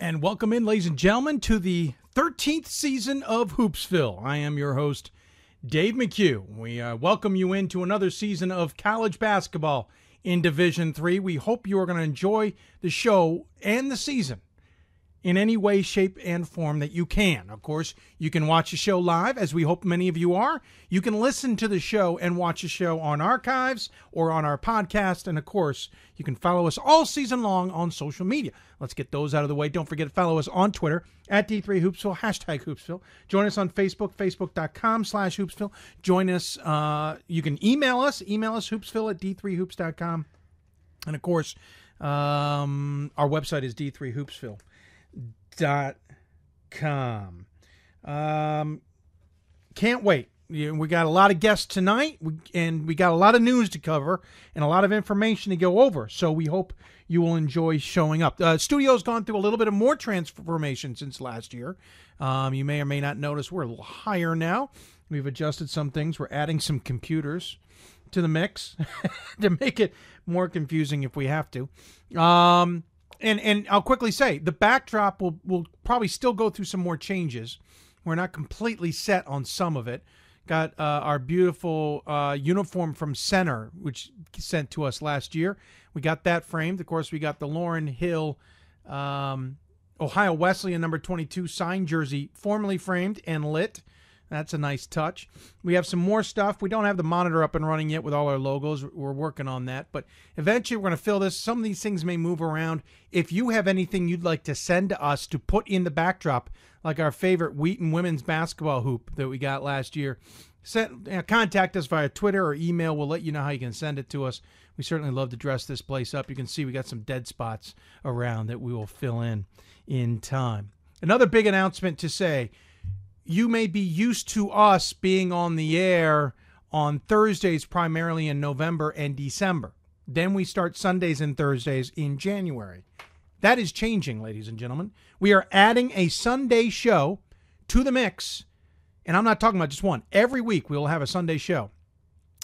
And welcome in, ladies and gentlemen, to the 13th season of Hoopsville. I am your host, Dave McHugh. We uh, welcome you into another season of college basketball in Division Three. We hope you are going to enjoy the show and the season in any way, shape, and form that you can. Of course, you can watch the show live, as we hope many of you are. You can listen to the show and watch the show on archives or on our podcast. And of course, you can follow us all season long on social media. Let's get those out of the way. Don't forget to follow us on Twitter at D3Hoopsville, hashtag Hoopsville. Join us on Facebook, facebook.com slash Hoopsville. Join us, uh, you can email us, email us hoopsville at D3Hoops.com. And of course, um, our website is D3Hoopsville dot com. Um, can't wait. We got a lot of guests tonight, and we got a lot of news to cover and a lot of information to go over. So we hope you will enjoy showing up. Uh, studio's gone through a little bit of more transformation since last year. Um, you may or may not notice we're a little higher now. We've adjusted some things. We're adding some computers to the mix to make it more confusing if we have to. Um, and and I'll quickly say the backdrop will will probably still go through some more changes. We're not completely set on some of it. Got uh, our beautiful uh, uniform from Center, which sent to us last year. We got that framed. Of course, we got the Lauren Hill um, Ohio Wesleyan number 22 signed jersey, formally framed and lit. That's a nice touch. We have some more stuff. We don't have the monitor up and running yet with all our logos. We're working on that. But eventually, we're going to fill this. Some of these things may move around. If you have anything you'd like to send to us to put in the backdrop, like our favorite Wheaton women's basketball hoop that we got last year, send, uh, contact us via Twitter or email. We'll let you know how you can send it to us. We certainly love to dress this place up. You can see we got some dead spots around that we will fill in in time. Another big announcement to say you may be used to us being on the air on Thursdays primarily in November and December. Then we start Sundays and Thursdays in January. That is changing, ladies and gentlemen. We are adding a Sunday show to the mix. And I'm not talking about just one. Every week we will have a Sunday show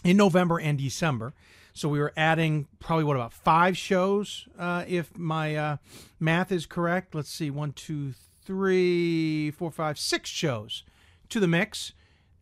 in November and December. So we are adding probably what about five shows, uh, if my uh, math is correct. Let's see, one, two, three, four, five, six shows to the mix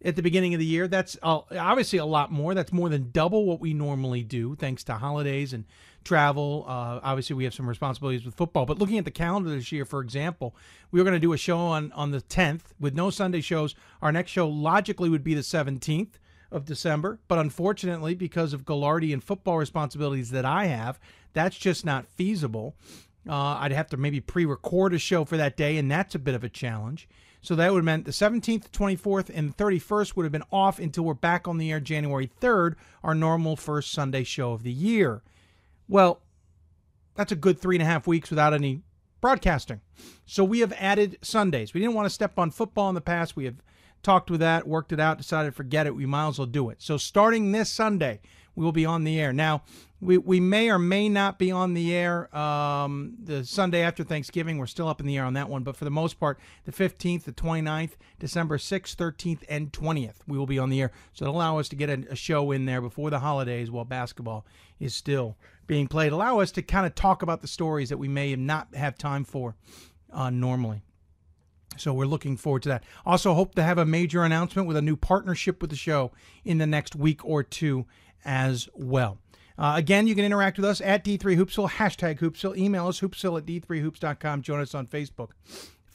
at the beginning of the year. That's uh, obviously a lot more. That's more than double what we normally do, thanks to holidays and travel. Uh, obviously, we have some responsibilities with football. But looking at the calendar this year, for example, we were going to do a show on on the 10th with no Sunday shows. Our next show logically would be the 17th of December, but unfortunately, because of Gagliardi and football responsibilities that I have, that's just not feasible. Uh, I'd have to maybe pre-record a show for that day, and that's a bit of a challenge. So that would have meant the 17th, 24th, and 31st would have been off until we're back on the air January 3rd, our normal first Sunday show of the year. Well, that's a good three and a half weeks without any broadcasting. So we have added Sundays. We didn't want to step on football in the past. We have talked with that, worked it out, decided forget it. We might as well do it. So starting this Sunday, we will be on the air. Now, we, we may or may not be on the air um, the Sunday after Thanksgiving. We're still up in the air on that one. But for the most part, the 15th, the 29th, December 6th, 13th, and 20th, we will be on the air. So it'll allow us to get a, a show in there before the holidays while basketball is still being played. Allow us to kind of talk about the stories that we may not have time for uh, normally. So we're looking forward to that. Also, hope to have a major announcement with a new partnership with the show in the next week or two as well. Uh, again, you can interact with us at D3Hoopsville, hashtag Hoopsville. Email us, hoopsville at D3Hoops.com. Join us on Facebook,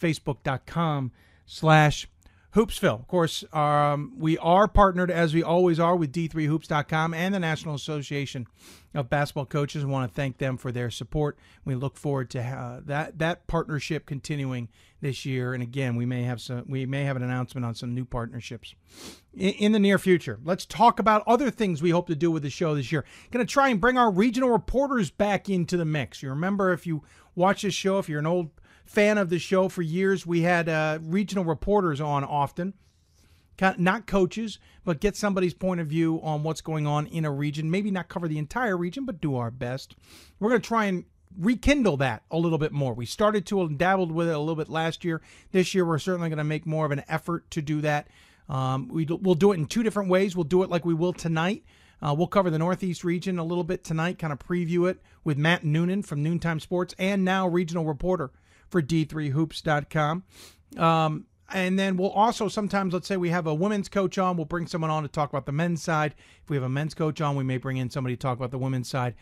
facebook.com slash Hoopsville. Of course, um, we are partnered, as we always are, with D3Hoops.com and the National Association of Basketball Coaches. I want to thank them for their support. We look forward to uh, that that partnership continuing this year. And again, we may have some we may have an announcement on some new partnerships in, in the near future. Let's talk about other things we hope to do with the show this year. Going to try and bring our regional reporters back into the mix. You remember if you watch this show, if you're an old fan of the show for years. We had uh, regional reporters on often, not coaches, but get somebody's point of view on what's going on in a region. Maybe not cover the entire region, but do our best. We're going to try and rekindle that a little bit more. We started to dabbled with it a little bit last year. This year, we're certainly going to make more of an effort to do that. Um, we, will do it in two different ways. We'll do it like we will tonight. Uh, we'll cover the Northeast region a little bit tonight, kind of preview it with Matt Noonan from Noontime Sports and now regional reporter for d3hoops.com. Um, and then we'll also sometimes, let's say we have a women's coach on, we'll bring someone on to talk about the men's side. If we have a men's coach on, we may bring in somebody to talk about the women's side.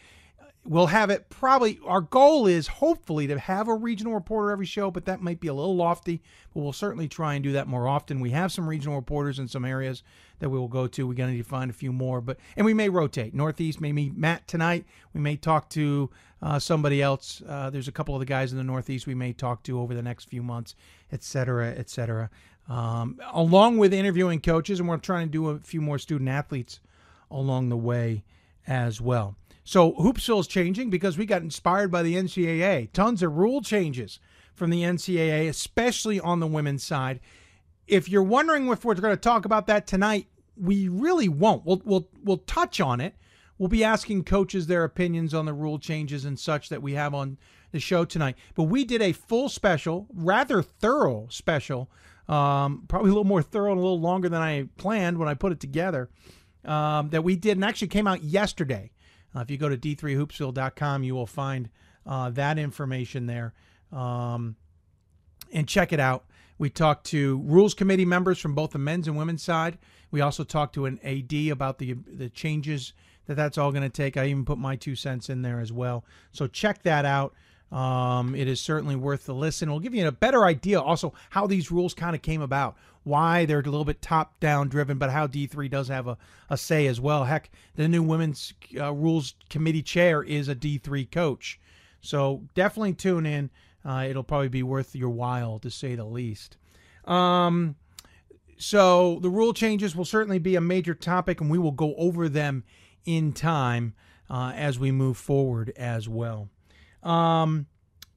We'll have it probably, our goal is hopefully to have a regional reporter every show, but that might be a little lofty. But we'll certainly try and do that more often. We have some regional reporters in some areas that we will go to. We're going to need to find a few more, but and we may rotate. Northeast may meet Matt tonight. We may talk to uh, somebody else. Uh, there's a couple of the guys in the Northeast we may talk to over the next few months, et cetera, et cetera. Um, along with interviewing coaches, and we're trying to do a few more student athletes along the way as well. So Hoopsville is changing because we got inspired by the NCAA. Tons of rule changes from the NCAA, especially on the women's side. If you're wondering if we're going to talk about that tonight, we really won't. We'll we'll we'll touch on it. We'll be asking coaches their opinions on the rule changes and such that we have on the show tonight. But we did a full special, rather thorough special, um, probably a little more thorough and a little longer than I planned when I put it together. Um, that we did and actually came out yesterday. Uh, if you go to d3hoopsville.com, you will find uh, that information there um, and check it out. We talked to rules committee members from both the men's and women's side. We also talked to an AD about the the changes that that's all going to take. I even put my two cents in there as well. So check that out. Um, it is certainly worth the listen. It'll give you a better idea also how these rules kind of came about, why they're a little bit top down driven, but how D3 does have a, a say as well. Heck, the new women's uh, rules committee chair is a D3 coach. So definitely tune in. Uh, it'll probably be worth your while to say the least. Um, so the rule changes will certainly be a major topic, and we will go over them in time uh, as we move forward as well. Um,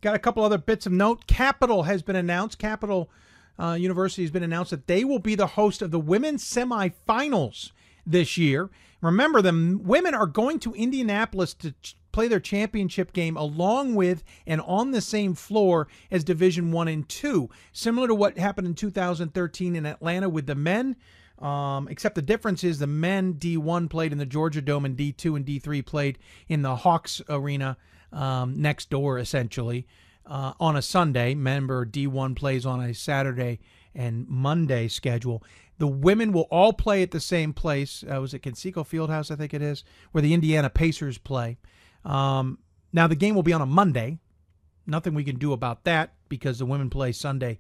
got a couple other bits of note. Capital has been announced. Capital uh, University has been announced that they will be the host of the women's semifinals this year. Remember, the women are going to Indianapolis to ch- play their championship game along with and on the same floor as Division One and Two, similar to what happened in 2013 in Atlanta with the men. Um, except the difference is the men D1 played in the Georgia Dome and D2 and D3 played in the Hawks Arena um, next door, essentially, uh, on a Sunday. Remember, D1 plays on a Saturday and Monday schedule. The women will all play at the same place. Uh, was it Conseco Fieldhouse, I think it is, where the Indiana Pacers play. Um, now, the game will be on a Monday. Nothing we can do about that because the women play Sunday,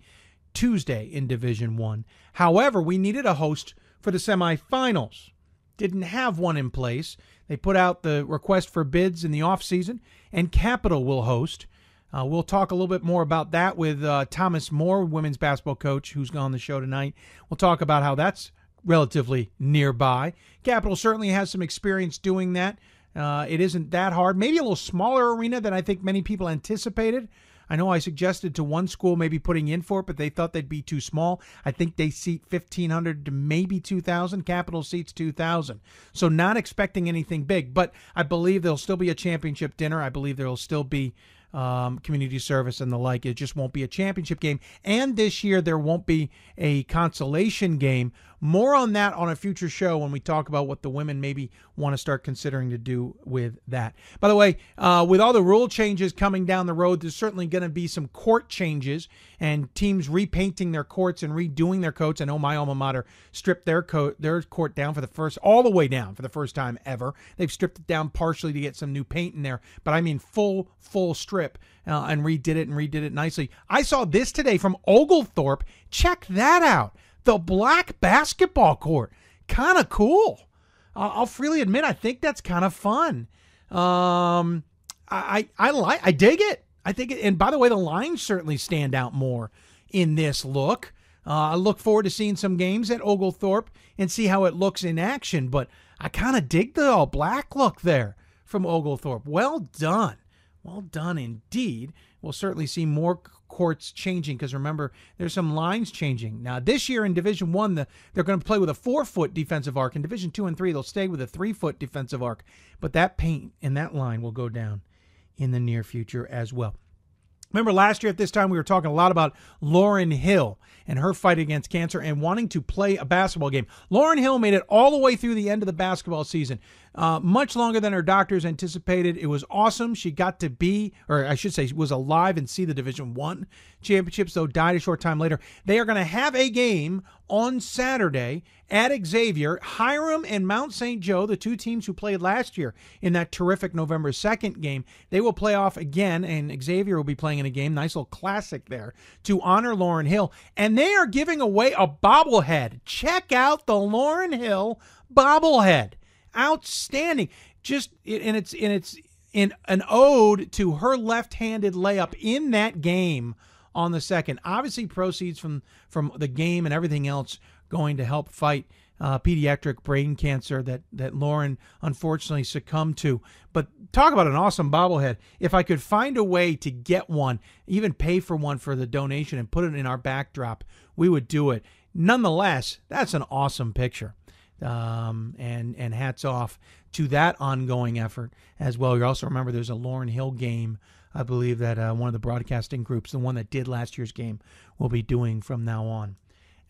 Tuesday in Division One. However, we needed a host for the semifinals. Didn't have one in place. They put out the request for bids in the offseason, and Capital will host. Uh, we'll talk a little bit more about that with uh, Thomas Moore, women's basketball coach, who's on the show tonight. We'll talk about how that's relatively nearby. Capital certainly has some experience doing that. Uh, it isn't that hard. Maybe a little smaller arena than I think many people anticipated. I know I suggested to one school maybe putting in for it, but they thought they'd be too small. I think they seat 1,500 to maybe 2,000. Capital seats 2,000. So not expecting anything big, but I believe there'll still be a championship dinner. I believe there'll still be um, community service and the like. It just won't be a championship game. And this year, there won't be a consolation game. More on that on a future show when we talk about what the women maybe want to start considering to do with that. By the way, uh, with all the rule changes coming down the road, there's certainly going to be some court changes and teams repainting their courts and redoing their coats. I know my alma mater stripped their coat, their court down for the first, all the way down for the first time ever. They've stripped it down partially to get some new paint in there, but I mean full, full strip. Uh, and redid it and redid it nicely. I saw this today from Oglethorpe. Check that out the black basketball court. Kind of cool. Uh, I'll freely admit, I think that's kind of fun. Um, I, I, I like, I dig it. I think it, and by the way, the lines certainly stand out more in this look. Uh, I look forward to seeing some games at Oglethorpe and see how it looks in action. But I kind of dig the all black look there from Oglethorpe. Well done. Well done indeed. We'll certainly see more courts changing because remember there's some lines changing now this year in division one the, they're going to play with a four foot defensive arc in division two and three they'll stay with a three foot defensive arc but that paint and that line will go down in the near future as well Remember last year at this time, we were talking a lot about Lauren Hill and her fight against cancer and wanting to play a basketball game. Lauren Hill made it all the way through the end of the basketball season. Uh, much longer than her doctors anticipated. It was awesome. She got to be, or I should say, she was alive and see the Division One championships. Though died a short time later. They are going to have a game on Saturday at Xavier. Hiram and Mount St. Joe, the two teams who played last year in that terrific November second game, they will play off again, and Xavier will be playing in a game. Nice little classic there to honor Lauren Hill, and they are giving away a bobblehead. Check out the Lauren Hill bobblehead outstanding. Just and it's and it's in an ode to her left-handed layup in that game on the second. Obviously, proceeds from from the game and everything else going to help fight uh, pediatric brain cancer that that Lauren unfortunately succumbed to. But talk about an awesome bobblehead. If I could find a way to get one, even pay for one for the donation and put it in our backdrop, we would do it. Nonetheless, that's an awesome picture. Um, and and hats off to that ongoing effort as well. You also remember there's a Lauren Hill game, I believe that uh, one of the broadcasting groups, the one that did last year's game, will be doing from now on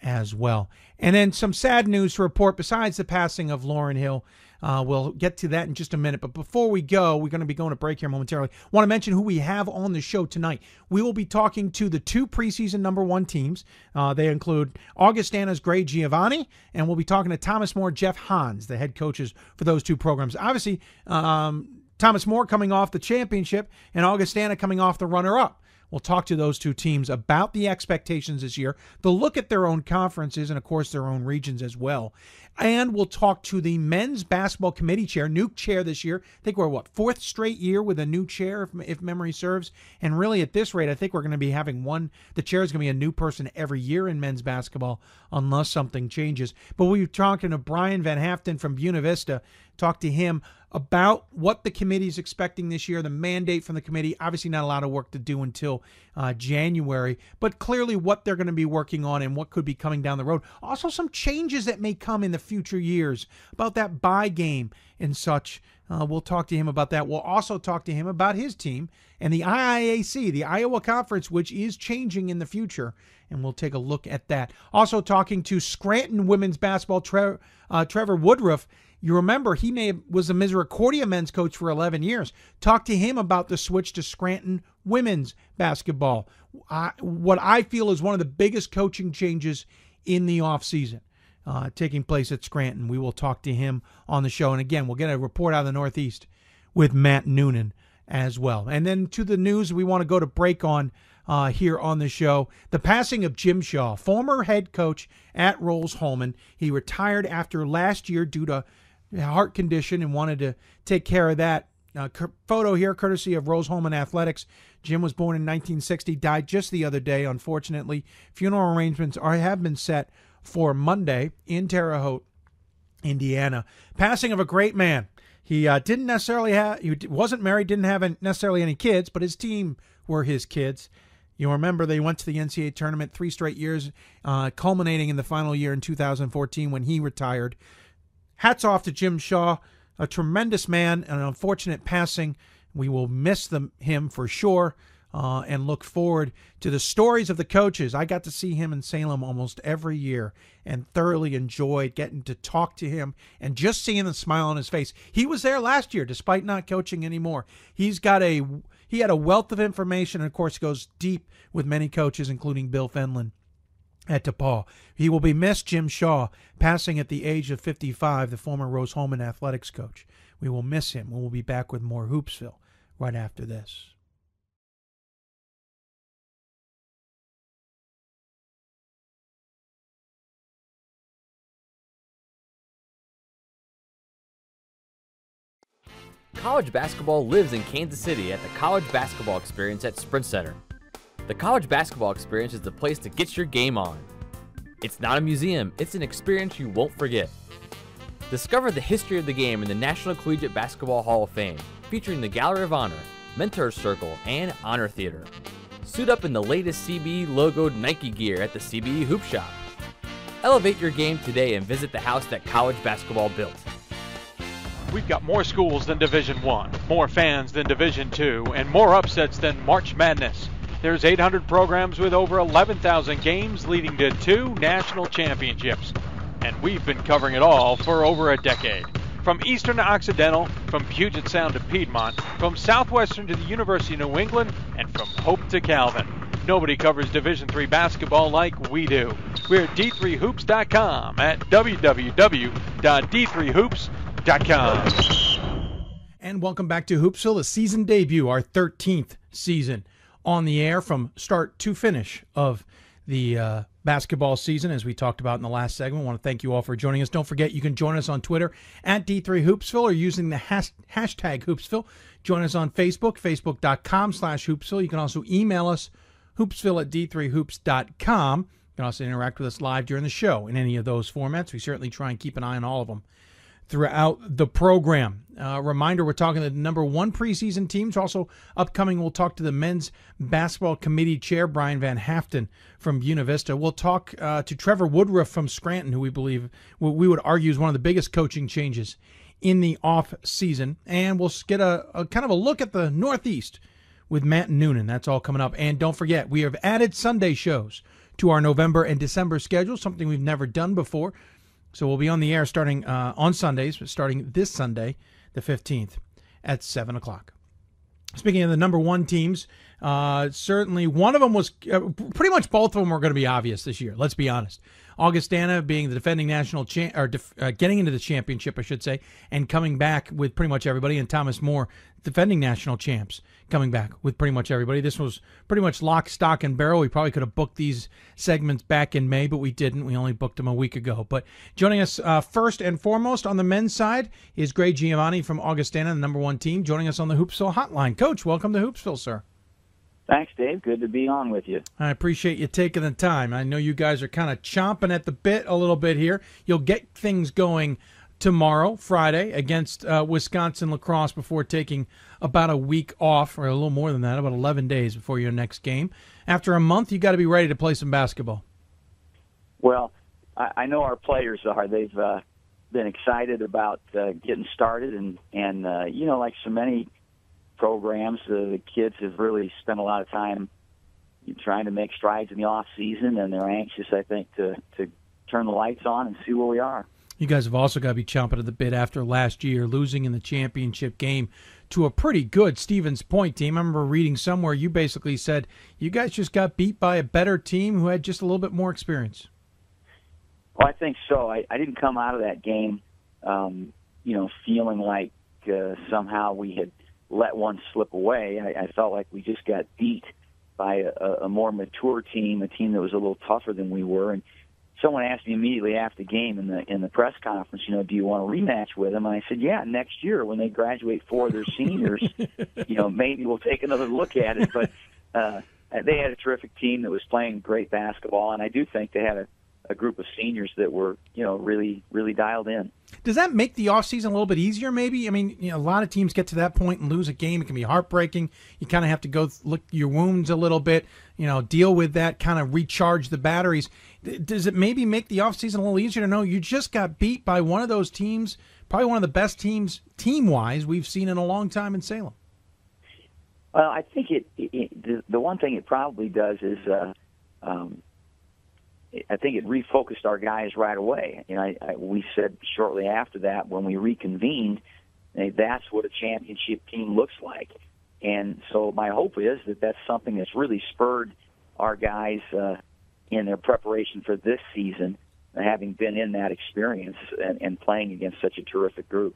as well. And then some sad news to report besides the passing of Lauren Hill. Uh, we'll get to that in just a minute. But before we go, we're going to be going to break here momentarily. Want to mention who we have on the show tonight. We will be talking to the two preseason number one teams. Uh, they include Augustana's Grey Giovanine, and we'll be talking to Thomas More, Jeff Hans, the head coaches for those two programs. Obviously, um, Thomas More coming off the championship, and Augustana coming off the runner up. We'll talk to those two teams about the expectations this year. They'll look at their own conferences and, of course, their own regions as well. And we'll talk to the men's basketball committee chair, new chair this year. I think we're, what, fourth straight year with a new chair, if, if memory serves. And really, at this rate, I think we're going to be having one, the chair is going to be a new person every year in men's basketball unless something changes. But we are talking to Brian Van Haaften from Buena Vista, talk to him about what the committee is expecting this year, the mandate from the committee. Obviously, not a lot of work to do until uh, January, but clearly what they're going to be working on and what could be coming down the road. Also, some changes that may come in the future years about that buy game and such. Uh, we'll talk to him about that. We'll also talk to him about his team and the IIAC, the Iowa Conference, which is changing in the future. And we'll take a look at that. Also, talking to Scranton women's basketball, Tre- uh, Trevor Woodruff you remember he may have, was a Misericordia men's coach for 11 years. Talk to him about the switch to Scranton women's basketball. I, what I feel is one of the biggest coaching changes in the offseason uh, taking place at Scranton. We will talk to him on the show. And again, we'll get a report out of the Northeast with Matt Noonan as well. And then to the news we want to go to break on uh, here on the show. The passing of Jim Shaw, former head coach at Rose-Hulman. He retired after last year due to heart condition and wanted to take care of that. Uh, photo here, courtesy of Rose-Hulman Athletics. Jim was born in 1960, died just the other day, unfortunately. Funeral arrangements are have been set for Monday in Terre Haute, Indiana. Passing of a great man. He uh, didn't necessarily have, he wasn't married, didn't have necessarily any kids, but his team were his kids. You remember they went to the NCAA tournament three straight years, uh, culminating in the final year in 2014 when he retired hats off to Jim Shaw, a tremendous man, an unfortunate passing. We will miss them, him for sure. Uh, and look forward to the stories of the coaches. I got to see him in Salem almost every year and thoroughly enjoyed getting to talk to him and just seeing the smile on his face. He was there last year despite not coaching anymore. He's got a he had a wealth of information and of course goes deep with many coaches including Bill Fenlon at DePauw. He will be missed, Jim Shaw, passing at the age of 55, the former Rose-Hulman athletics coach. We will miss him. We will be back with more Hoopsville right after this. College basketball lives in Kansas City at the College Basketball Experience at Sprint Center. The college basketball experience is the place to get your game on. It's not a museum, it's an experience you won't forget. Discover the history of the game in the National Collegiate Basketball Hall of Fame, featuring the Gallery of Honor, Mentors Circle, and Honor Theater. Suit up in the latest CBE logoed Nike gear at the CBE Hoop Shop. Elevate your game today and visit the house that college basketball built. We've got more schools than Division 1, more fans than Division 2, and more upsets than March Madness. There's 800 programs with over 11,000 games leading to two national championships. And we've been covering it all for over a decade. From Eastern to Occidental, from Puget Sound to Piedmont, from Southwestern to the University of New England, and from Hope to Calvin. Nobody covers Division III basketball like we do. We're at d3hoops.com at www.d3hoops.com. And welcome back to Hoopsville, the season debut, our 13th season on the air from start to finish of the uh, basketball season, as we talked about in the last segment. I want to thank you all for joining us. Don't forget, you can join us on Twitter at D3Hoopsville or using the has- hashtag Hoopsville. Join us on Facebook, facebook.com slash Hoopsville. You can also email us, hoopsville at D3Hoops.com. You can also interact with us live during the show in any of those formats. We certainly try and keep an eye on all of them throughout the program. Uh, reminder, we're talking the number one preseason teams. Also upcoming, we'll talk to the men's basketball committee chair, Brian Van Haaften from Buena Vista. We'll talk uh, to Trevor Woodruff from Scranton, who we believe, we would argue is one of the biggest coaching changes in the off season. And we'll get a, a kind of a look at the Northeast with Matt Noonan. That's all coming up. And don't forget, we have added Sunday shows to our November and December schedule, something we've never done before. So we'll be on the air starting uh, on Sundays, but starting this Sunday, the 15th, at 7 o'clock. Speaking of the number one teams, uh, certainly one of them was uh, pretty much both of them were going to be obvious this year. Let's be honest. Augustana being the defending national champ, or def- uh, getting into the championship, I should say, and coming back with pretty much everybody, and Thomas More defending national champs coming back with pretty much everybody. This was pretty much lock, stock, and barrel. We probably could have booked these segments back in May, but we didn't. We only booked them a week ago. But joining us uh, first and foremost on the men's side is Grey Giovanine from Augustana, the number one team, joining us on the Hoopsville Hotline. Coach, welcome to Hoopsville, sir. Thanks, Dave. Good to be on with you. I appreciate you taking the time. I know you guys are kind of chomping at the bit a little bit here. You'll get things going tomorrow, Friday, against uh, Wisconsin La Crosse before taking about a week off, or a little more than that, about 11 days before your next game. After a month, you got to be ready to play some basketball. Well, I, I know our players are. They've uh, been excited about uh, getting started, and and uh, you know, like so many programs. Uh, the kids have really spent a lot of time trying to make strides in the off season, and they're anxious, I think, to to turn the lights on and see where we are. You guys have also got to be chomping at the bit after last year losing in the championship game to a pretty good Stevens Point team. I remember reading somewhere you basically said you guys just got beat by a better team who had just a little bit more experience. Well, I think so. I, I didn't come out of that game, um, you know, feeling like uh, somehow we had let one slip away. I, I felt like we just got beat by a, a more mature team, a team that was a little tougher than we were. And someone asked me immediately after the game in the in the press conference, you know, do you want a rematch with them? And I said, yeah, next year when they graduate four of their seniors, you know, maybe we'll take another look at it. But uh, they had a terrific team that was playing great basketball, and I do think they had a a group of seniors that were, you know, really, really dialed in. Does that make the offseason a little bit easier, maybe? I mean, you know, a lot of teams get to that point and lose a game. It can be heartbreaking. You kind of have to go look your wounds a little bit, you know, deal with that, kind of recharge the batteries. Does it maybe make the offseason a little easier to know you just got beat by one of those teams, probably one of the best teams team wise we've seen in a long time in Salem? Well, I think it, it the, one thing it probably does is uh, um, I think it refocused our guys right away. Know, I, I, we said shortly after that when we reconvened, that's what a championship team looks like. And so my hope is that that's something that's really spurred our guys uh, in their preparation for this season, having been in that experience and, and playing against such a terrific group.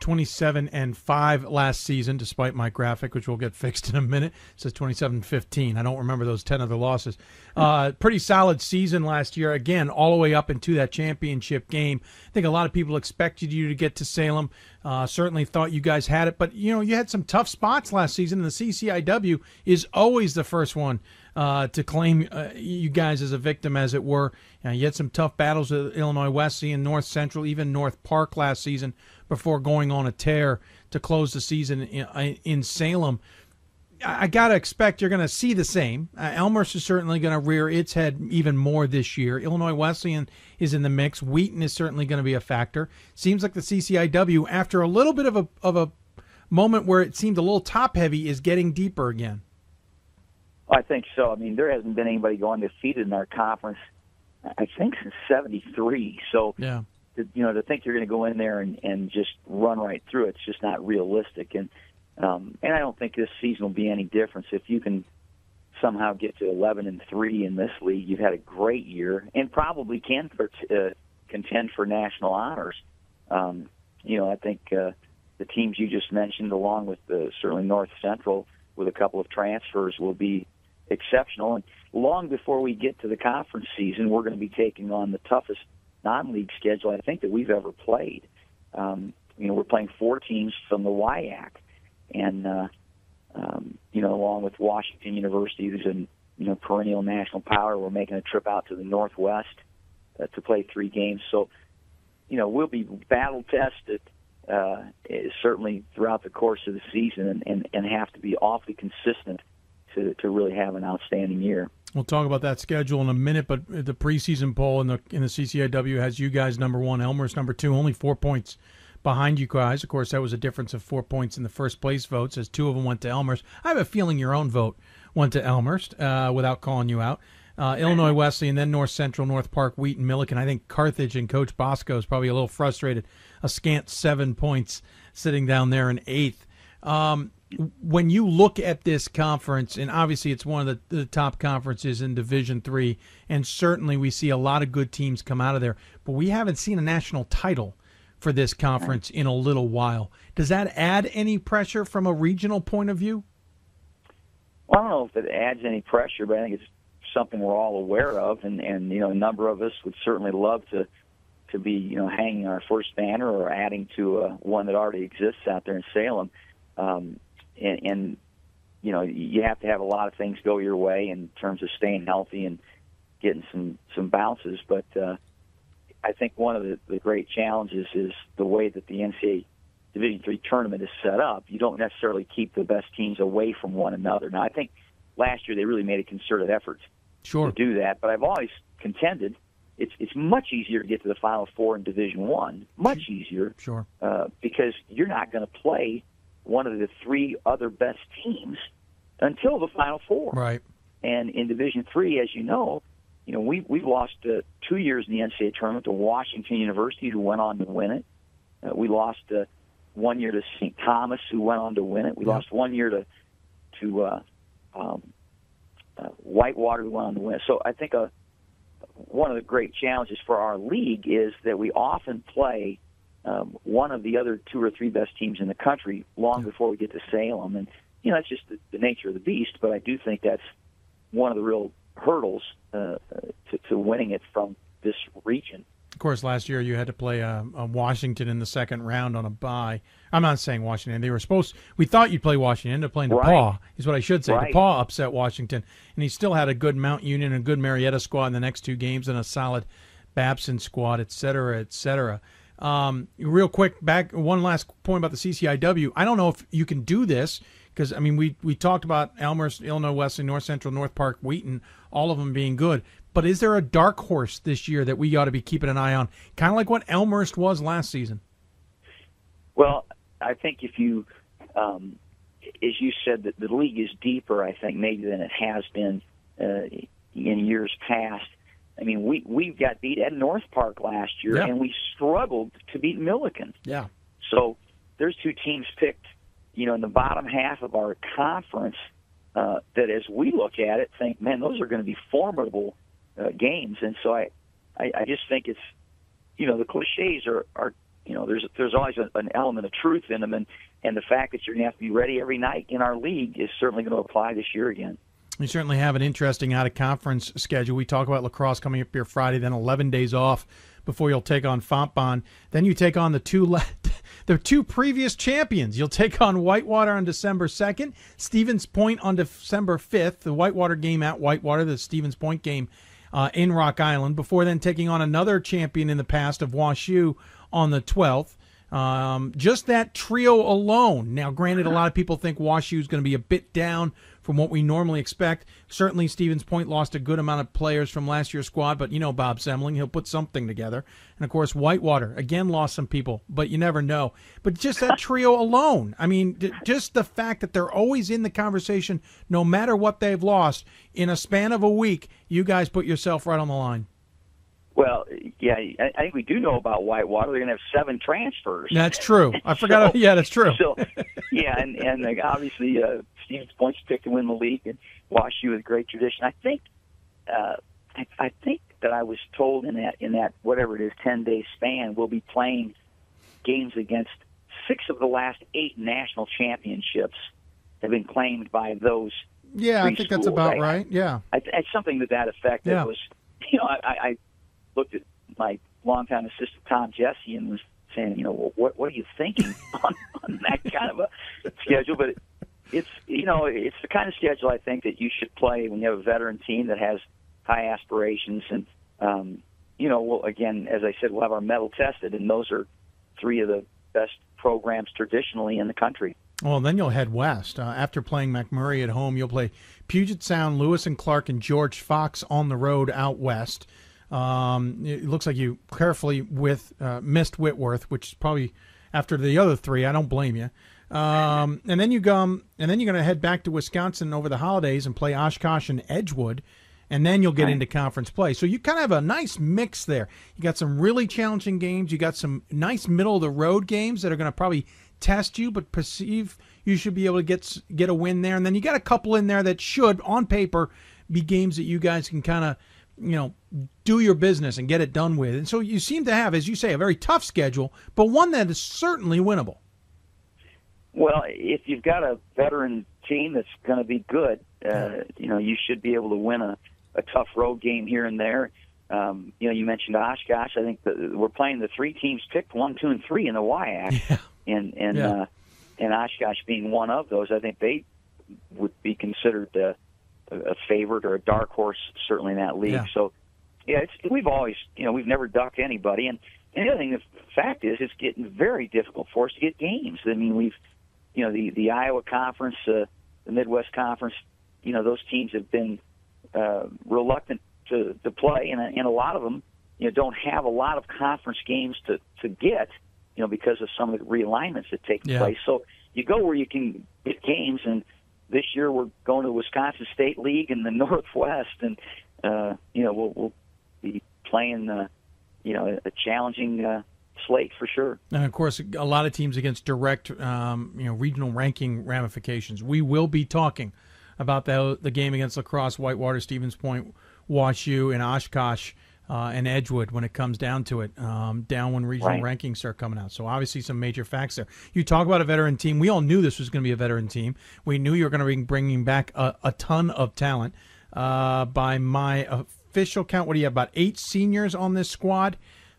27 and 5 last season, despite my graphic, which we'll get fixed in a minute. It says 27 15. I don't remember those 10 other losses. Uh, pretty solid season last year. Again, all the way up into that championship game. I think a lot of people expected you to get to Salem. Uh, certainly thought you guys had it, but you know you had some tough spots last season. And the CCIW is always the first one uh, to claim uh, you guys as a victim, as it were. You, you had some tough battles with Illinois Wesleyan, North Central, even North Park last season before going on a tear to close the season in, in Salem. I got to expect you're going to see the same. Uh, Elmhurst is certainly going to rear its head even more this year. Illinois Wesleyan is in the mix. Wheaton is certainly going to be a factor. Seems like the CCIW, after a little bit of a of a moment where it seemed a little top heavy, is getting deeper again. I think so. I mean, there hasn't been anybody going defeated in our conference, I think, since '73. So yeah to, you know, to think you're going to go in there and, and just run right through it's just not realistic. And um, and I don't think this season will be any different. If you can somehow get to 11 and three in this league, you've had a great year and probably can for, uh, contend for national honors. Um, you know, I think uh, the teams you just mentioned, along with the, certainly North Central, with a couple of transfers, will be exceptional. And long before we get to the conference season, we're going to be taking on the toughest non-league schedule I think that we've ever played. Um, you know, we're playing four teams from the WIAC, and uh, um, you know, along with Washington University, who's a you know perennial national power, we're making a trip out to the Northwest uh, to play three games. So, you know, we'll be battle tested uh, certainly throughout the course of the season, and, and, and have to be awfully consistent to to really have an outstanding year. We'll talk about that schedule in a minute, but the preseason poll in the in the CCIW has you guys number one, Elmhurst number two, only four points behind you guys. Of course, that was a difference of four points in the first place votes, as two of them went to Elmhurst. I have a feeling your own vote went to Elmhurst uh, without calling you out. Uh, Illinois Wesleyan, then North Central, North Park, Wheaton, Millikin. I think Carthage and Coach Bosko is probably a little frustrated. A scant seven points sitting down there in eighth. Um, when you look at this conference, and obviously it's one of the, the top conferences in Division Three, and certainly we see a lot of good teams come out of there, but we haven't seen a national title for this conference in a little while. Does that add any pressure from a regional point of view? Well, I don't know if it adds any pressure, but I think it's something we're all aware of, and and you know, a number of us would certainly love to to be you know hanging our first banner or adding to uh, one that already exists out there in Salem. Um, and, and you know you have to have a lot of things go your way in terms of staying healthy and getting some some bounces. But uh, I think one of the, the great challenges is the way that the NCAA Division Three tournament is set up. You don't necessarily keep the best teams away from one another. Now I think last year they really made a concerted effort sure. to do that, but I've always contended it's it's much easier to get to the Final Four in Division One, much easier, sure, uh, because you're not going to play one of the three other best teams until the Final Four. Right. And in Division Three, as you know, you know we we've lost uh, two years in the NCAA tournament to Washington University, who went on to win it. Uh, we lost uh, one year to St. Thomas, who went on to win it. We lost one year to to uh, um, uh, Whitewater, who went on to win it. So I think a one of the great challenges for our league is that we often play um, one of the other two or three best teams in the country long before we get to Salem. And, you know, that's just the, the nature of the beast, but I do think that's one of the real hurdles uh, to, to winning it from this region. Of course, last year you had to play uh, Washington in the second round on a bye. I'm not saying Washington. They were supposed. We thought you'd play Washington. Ended up playing DePauw. Right. Is what I should say. Right. DePauw upset Washington, and he still had a good Mount Union and a good Marietta squad in the next two games, and a solid Babson squad, et cetera, et cetera. Um, real quick, back one last point about the CCIW. I don't know if you can do this because I mean we we talked about Elmhurst, Illinois Wesleyan, North Central, North Park, Wheaton, all of them being good. But is there a dark horse this year that we ought to be keeping an eye on? Kind of like what Elmhurst was last season. Well, I think if you, um, as you said, that the league is deeper. I think maybe than it has been uh, in years past. I mean, we we got beat at North Park last year, yeah. and we struggled to beat Millikin. Yeah. So there's two teams picked, you know, in the bottom half of our conference. Uh, that as we look at it, think, man, those are going to be formidable uh, games. And so I, I, I just think it's, you know, the cliches are, are you know, there's there's always a, an element of truth in them, and and the fact that you're going to have to be ready every night in our league is certainly going to apply this year again. You certainly have an interesting out of conference schedule. We talk about La Crosse coming up here Friday, then 11 days off before you'll take on Fontbonne. Then you take on the two le- the two previous champions. You'll take on Whitewater on December 2nd, Stevens Point on December 5th. The Whitewater game at Whitewater, the Stevens Point game uh, in Rock Island before then taking on another champion in the past of WashU on the 12th. Um, just that trio alone. Now, granted, a lot of people think WashU is going to be a bit down from what we normally expect. Certainly, Stevens Point lost a good amount of players from last year's squad, but you know Bob Semling, he'll put something together. And of course, Whitewater again lost some people, but you never know. But just that trio alone, I mean, just the fact that they're always in the conversation, no matter what they've lost, in a span of a week, you guys put yourself right on the line. Well, yeah, I think we do know about Whitewater. They're going to have seven transfers. That's true. I forgot. so, yeah, that's true. So, yeah, and and like, obviously uh, Stevens Point's picked to win the league, and WashU with great tradition. I think, uh, I, I think that I was told in that in that whatever it is ten day span, we'll be playing games against six of the last eight national championships have been claimed by those. Yeah, I think schools. that's about I, right. Yeah, I, I, something to that effect. Yeah. That was, you know, I, I looked at my longtime assistant Tom Jesse and was saying, you know, what what are you thinking on, on that kind of a schedule? But it's you know, it's the kind of schedule I think that you should play when you have a veteran team that has high aspirations and um, you know, well, again, as I said, we'll have our metal tested, and those are three of the best programs traditionally in the country. Well, then you'll head west. Uh, after playing McMurry at home, you'll play Puget Sound, Lewis and Clark, and George Fox on the road out west. Um, it looks like you carefully with uh, missed Whitworth, which is probably after the other three. I don't blame you. Um, and then you go, and then you're going to head back to Wisconsin over the holidays and play Oshkosh and Edgewood, and then you'll get right. into conference play. So you kind of have a nice mix there. You got some really challenging games. You got some nice middle of the road games that are going to probably test you, but perceive you should be able to get get a win there. And then you got a couple in there that should, on paper, be games that you guys can kind of you know, do your business and get it done with. And so you seem to have, as you say, a very tough schedule, but one that is certainly winnable. Well, if you've got a veteran team that's going to be good, uh, you know, you should be able to win a, a tough road game here and there. Um, you know, you mentioned Oshkosh. I think the, we're playing the three teams picked one, two, and three in the WIAC, yeah. and and yeah. uh, and Oshkosh being one of those. I think they would be considered uh, a favorite or a dark horse certainly in that league. Yeah. So yeah, it's we've always you know we've never ducked anybody, and, and the other thing, the fact is, it's getting very difficult for us to get games. I mean, we've you know the the Iowa Conference, uh, the Midwest Conference, you know those teams have been uh, reluctant to to play, and and a lot of them you know don't have a lot of conference games to to get, you know because of some of the realignments that take yeah. place. So you go where you can get games and this year we're going to Wisconsin State League in the Northwest, and uh, you know we'll, we'll be playing uh, you know a challenging uh, slate for sure. And of course, a lot of teams against direct um, you know regional ranking ramifications. We will be talking about the the game against La Crosse, Whitewater, Stevens Point, WashU, and Oshkosh uh, and Edgewood when it comes down to it, um, down when regional right. rankings start coming out. So obviously some major facts there. You talk about a veteran team. We all knew this was going to be a veteran team. We knew you were going to be bringing back a, a ton of talent. Uh, by my official count, what do you have? About eight seniors on this squad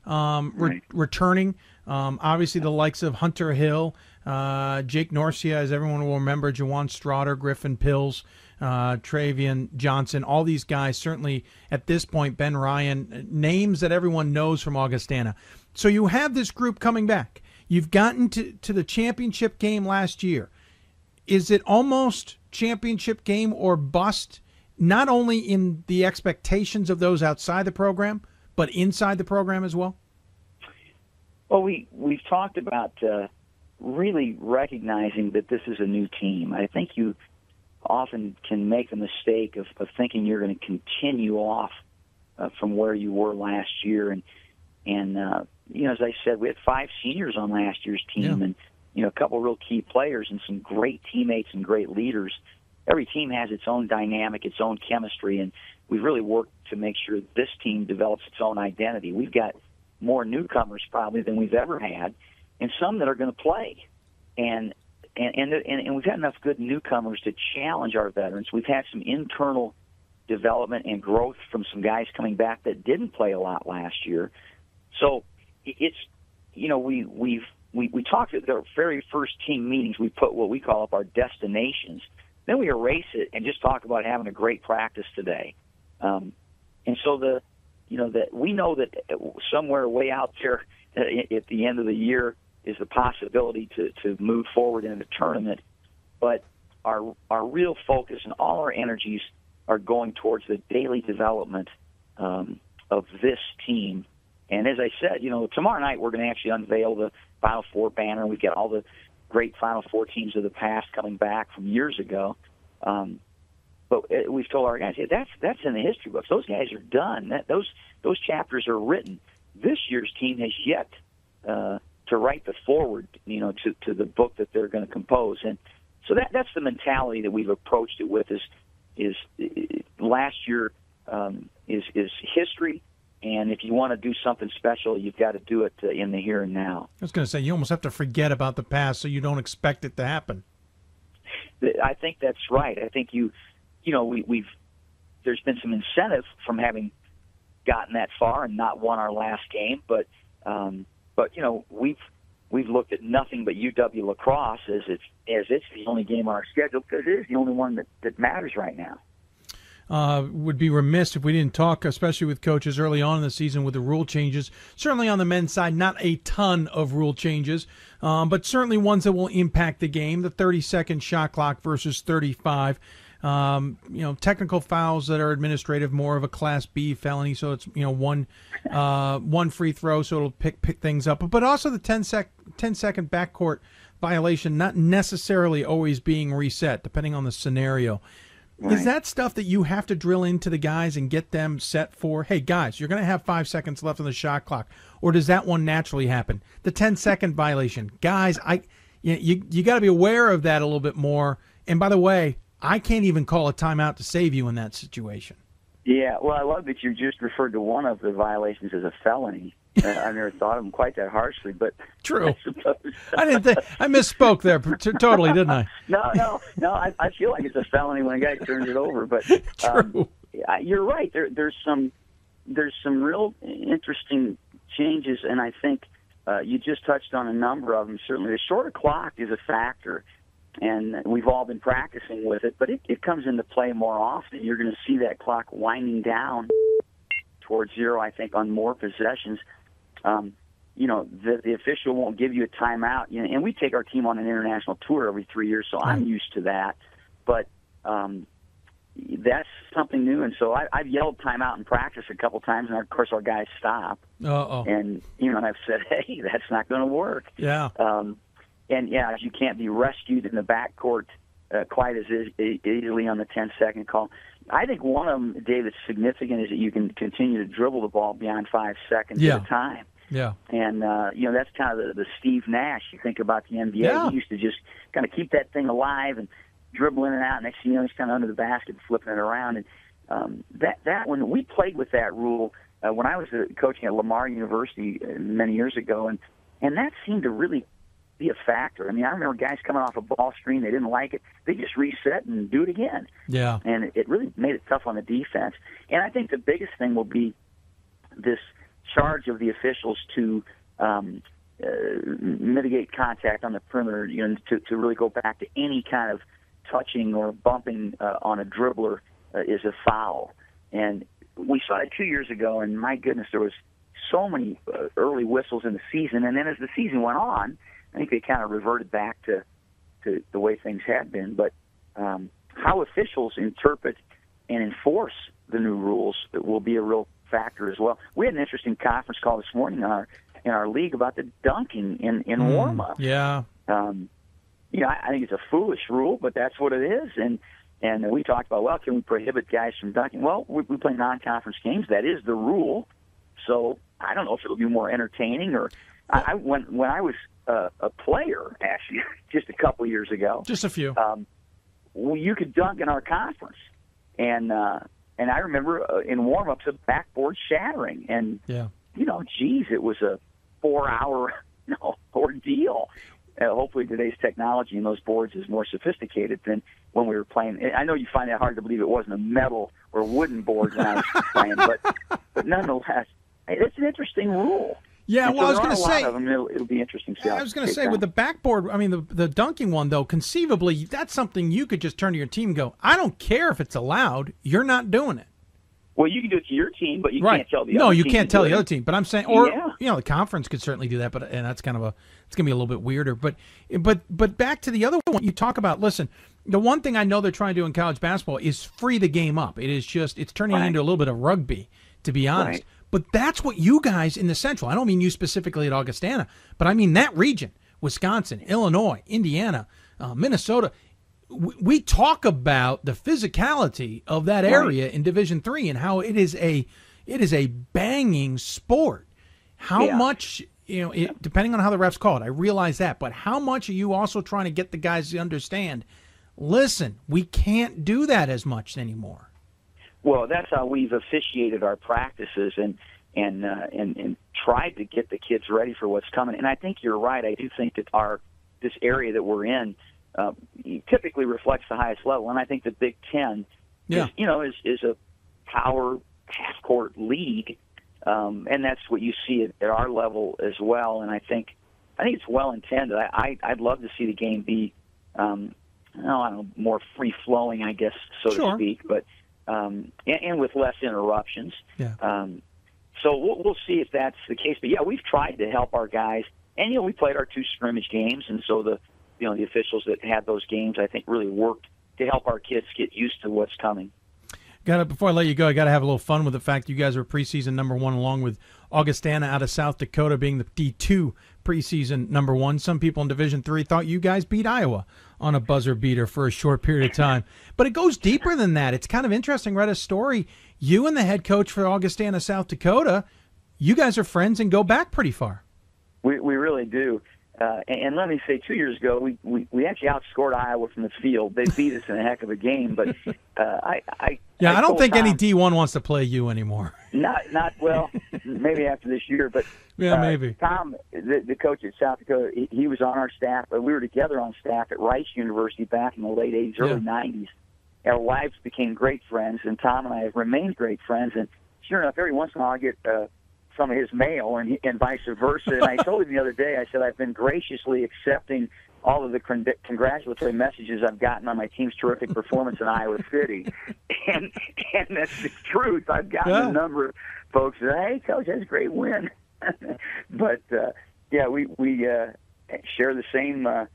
um, re- right. returning. Um, obviously, the likes of Hunter Hill, uh, Jake Norcia, as everyone will remember, Jawan Strawder, Griffin Pills uh, Travian Johnson, all these guys, certainly at this point, Ben Ryan, names that everyone knows from Augustana. So you have this group coming back. You've gotten to, to the championship game last year. Is it almost championship game or bust, not only in the expectations of those outside the program, but inside the program as well? Well, we, we've talked about uh, really recognizing that this is a new team. I think you often can make a mistake of, of thinking you're going to continue off uh, from where you were last year. And and uh, you know, as I said, we had five seniors on last year's team, yeah. and you know, a couple of real key players and some great teammates and great leaders. Every team has its own dynamic, its own chemistry, and we've really worked to make sure this team develops its own identity. We've got more newcomers probably than we've ever had, and some that are going to play. And and, and and we've had enough good newcomers to challenge our veterans. We've had some internal development and growth from some guys coming back that didn't play a lot last year. So it's you know we we've we, we talked at the very first team meetings. We put what we call up our destinations. Then we erase it and just talk about having a great practice today. Um, and so the you know that we know that somewhere way out there at the end of the year is the possibility to, to move forward in the tournament. But our our real focus and all our energies are going towards the daily development um, of this team. And as I said, you know, tomorrow night we're going to actually unveil the Final Four banner. We've got all the great Final Four teams of the past coming back from years ago. Um, but we've told our guys, hey, that's that's in the history books. Those guys are done. That those those chapters are written. This year's team has yet uh, to write the forward, you know, to to the book that they're going to compose, and so that that's the mentality that we've approached it with. Is is uh, last year um, is is history, and if you want to do something special, you've got to do it uh, in the here and now. I was going to say you almost have to forget about the past so you don't expect it to happen. I think that's right. I think you, you know, we, we've there's been some incentive from having gotten that far and not won our last game, but um, but you know we've we've looked at nothing but UW La Crosse as it's as it's the only game on our schedule because it is the only one that, that matters right now. Uh, would be remiss if we didn't talk, especially with coaches early on in the season with the rule changes. Certainly on the men's side, not a ton of rule changes, um, but certainly ones that will impact the game. The 30 second shot clock versus 35. Um, you know, technical fouls that are administrative, more of a Class B felony, so it's you know one uh, one free throw, so it'll pick pick things up. But but also the 10 sec 10 second backcourt violation, not necessarily always being reset, depending on the scenario. Right. Is that stuff that you have to drill into the guys and get them set for? Hey, guys, you're going to have five seconds left on the shot clock, or does that one naturally happen? The 10 second violation, guys, I you you, you got to be aware of that a little bit more. And by the way, I can't even call a timeout to save you in that situation. Yeah, well, I love that you just referred to one of the violations as a felony. Uh, I never thought of them quite that harshly, but true. I, I didn't. Think, I misspoke there t- totally, didn't I? no, no, no. I, I feel like it's a felony when a guy turns it over, but um, true. you're right. There, there's some, there's some real interesting changes, and I think uh, you just touched on a number of them. Certainly, the shorter clock is a factor and we've all been practicing with it, but it, it comes into play more often. You're going to see that clock winding down towards zero, I think, on more possessions. Um, you know, the, the official won't give you a timeout. You know, and we take our team on an international tour every three years, so I'm used to that. But um, that's something new, and so I, I've yelled timeout in practice a couple times, and of course our guys stop. Uh-oh. And you know, and I've said, hey, that's not going to work. Yeah. Um, and yeah, you can't be rescued in the backcourt uh, quite as easily on the 10 second call. I think one of them, Dave, that's significant is that you can continue to dribble the ball beyond five seconds yeah. at a time. Yeah. And, uh, you know, that's kind of the, the Steve Nash. You think about the NBA. Yeah. He used to just kind of keep that thing alive and dribble in and out. Next thing you know, he's kind of under the basket and flipping it around. And um, that, that one, we played with that rule uh, when I was uh, coaching at Lamar University uh, many years ago. And, and that seemed to really be a factor. I mean, I remember guys coming off a ball screen, they didn't like it, they just reset and do it again. Yeah. And it really made it tough on the defense. And I think the biggest thing will be this charge of the officials to um, uh, mitigate contact on the perimeter, you know, to, to really go back to any kind of touching or bumping uh, on a dribbler uh, is a foul. And we saw it two years ago, and my goodness, there was so many uh, early whistles in the season. And then as the season went on, I think they kind of reverted back to to the way things had been. But um, how officials interpret and enforce the new rules will be a real factor as well. We had an interesting conference call this morning in our in our league about the dunking in in mm, warm up. Yeah. Um, you know, I, I think it's a foolish rule, but that's what it is. And and we talked about well, can we prohibit guys from dunking? Well, we, we play non-conference games. That is the rule. So I don't know if it'll be more entertaining or I, I when when I was uh, a player actually just a couple years ago. Just a few. Um, well, you could dunk in our conference, and uh, and I remember uh, in warm-ups a backboard shattering, and yeah, you know, geez, it was a four-hour you know, ordeal. Uh, hopefully, today's technology and those boards is more sophisticated than when we were playing. I know you find it hard to believe it wasn't a metal or wooden board when I was playing, but but nonetheless, it's an interesting rule. Yeah, well, I was going to say it'll, it'll, be interesting. To I was going to say with the backboard. I mean, the the dunking one though, conceivably, that's something you could just turn to your team and go, "I don't care if it's allowed. You're not doing it." Well, you can do it to your team, but you right. can't tell the no, other you can't tell the it. other team. But I'm saying, or Yeah. you know, the conference could certainly do that, but and that's kind of a it's going to be a little bit weirder. But but but back to the other one you talk about. Listen, the one thing I know they're trying to do in college basketball is free the game up. It is just it's turning Right. into a little bit of rugby, to be honest. Right. But that's what you guys in the Central. I don't mean you specifically at Augustana, but I mean that region: Wisconsin, Illinois, Indiana, uh, Minnesota. we talk about the physicality of that area right. in Division Three and how it is a it is a banging sport. How yeah. much you know, it, depending on how the refs call it, I realize that, but how much are you also trying to get the guys to understand? Listen, we can't do that as much anymore. Well, that's how we've officiated our practices and and uh, and and tried to get the kids ready for what's coming. And I think you're right. I do think that our this area that we're in uh, typically reflects the highest level, and I think the Big Ten, yeah. is, you know, is is a power half court league, um, and that's what you see at, at our level as well. And I think I think it's well intended. I, I I'd love to see the game be, um, I don't know, more free flowing, I guess, so sure. to speak, but um, and, and with less interruptions. Yeah. Um, so we'll, we'll see if that's the case. But yeah, we've tried to help our guys, and you know we played our two scrimmage games, and so the you know the officials that had those games, I think, really worked to help our kids get used to what's coming. Got to before I let you go, I got to have a little fun with the fact you guys are preseason number one, along with Augustana out of South Dakota being the D two preseason number one. Some people in Division three thought you guys beat Iowa on a buzzer beater for a short period of time, but it goes deeper than that. It's kind of interesting. Read a story. You and the head coach for Augustana, South Dakota, you guys are friends and go back pretty far. We we really do. Uh, and, and let me say, two years ago, we, we, we actually outscored Iowa from the field. They beat us in a heck of a game, but uh, I, I yeah, I, I don't think Tom, any D one wants to play you anymore. Not not well, maybe after this year, but yeah, uh, maybe. Tom, the, the coach at South Dakota, he, he was on our staff. but We were together on staff at Rice University back in the late '80s, early yeah. '90s. Our wives became great friends, and Tom and I have remained great friends. And sure enough, every once in a while I get. Uh, some of his mail and, and vice versa. And I told him the other day, I said, I've been graciously accepting all of the con- congratulatory messages I've gotten on my team's terrific performance in Iowa City. And and that's the truth. I've gotten yeah. a number of folks that, hey, coach, that's a great win. but uh, yeah, we we uh, share the same uh,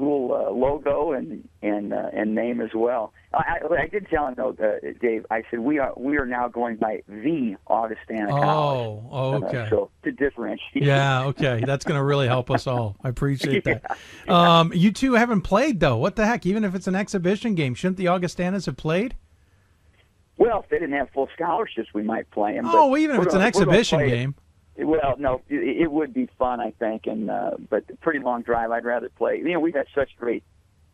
school uh, logo and and uh, and name as well. I, I did tell him though, uh, Dave. I said we are we are now going by the Augustana oh, College. Oh, okay. So to differentiate. Yeah, okay. That's going to really help us all. I appreciate that. Yeah. Um, you two haven't played though. What the heck? Even if it's an exhibition game, shouldn't the Augustanas have played? Well, if they didn't have full scholarships, we might play them. Oh, even if it's an exhibition game. Well, no, it, it would be fun, I think, and uh, but pretty long drive. I'd rather play. You know, we've had such great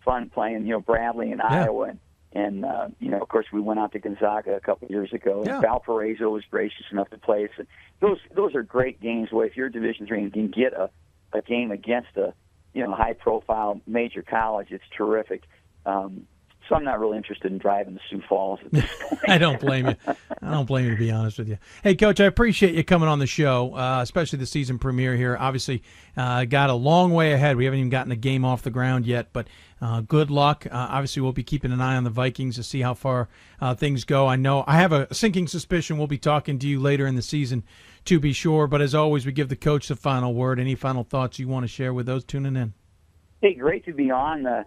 fun playing. You know, Bradley and yeah. Iowa, and, and uh, you know, of course, we went out to Gonzaga a couple of years ago. And yeah. Valparaiso was gracious enough to play us. Those those are great games. Where if you're Division three and can get a a game against a you know high profile major college, it's terrific. Um, so I'm not really interested in driving to Sioux Falls at this point. I don't blame you. I don't blame you to be honest with you. Hey, Coach, I appreciate you coming on the show, uh, especially the season premiere here. Obviously, uh, got a long way ahead. We haven't even gotten the game off the ground yet, but uh, good luck. Uh, obviously, we'll be keeping an eye on the Vikings to see how far uh, things go. I know I have a sinking suspicion we'll be talking to you later in the season, to be sure. But as always, we give the coach the final word. Any final thoughts you want to share with those tuning in? Hey, great to be on. Uh,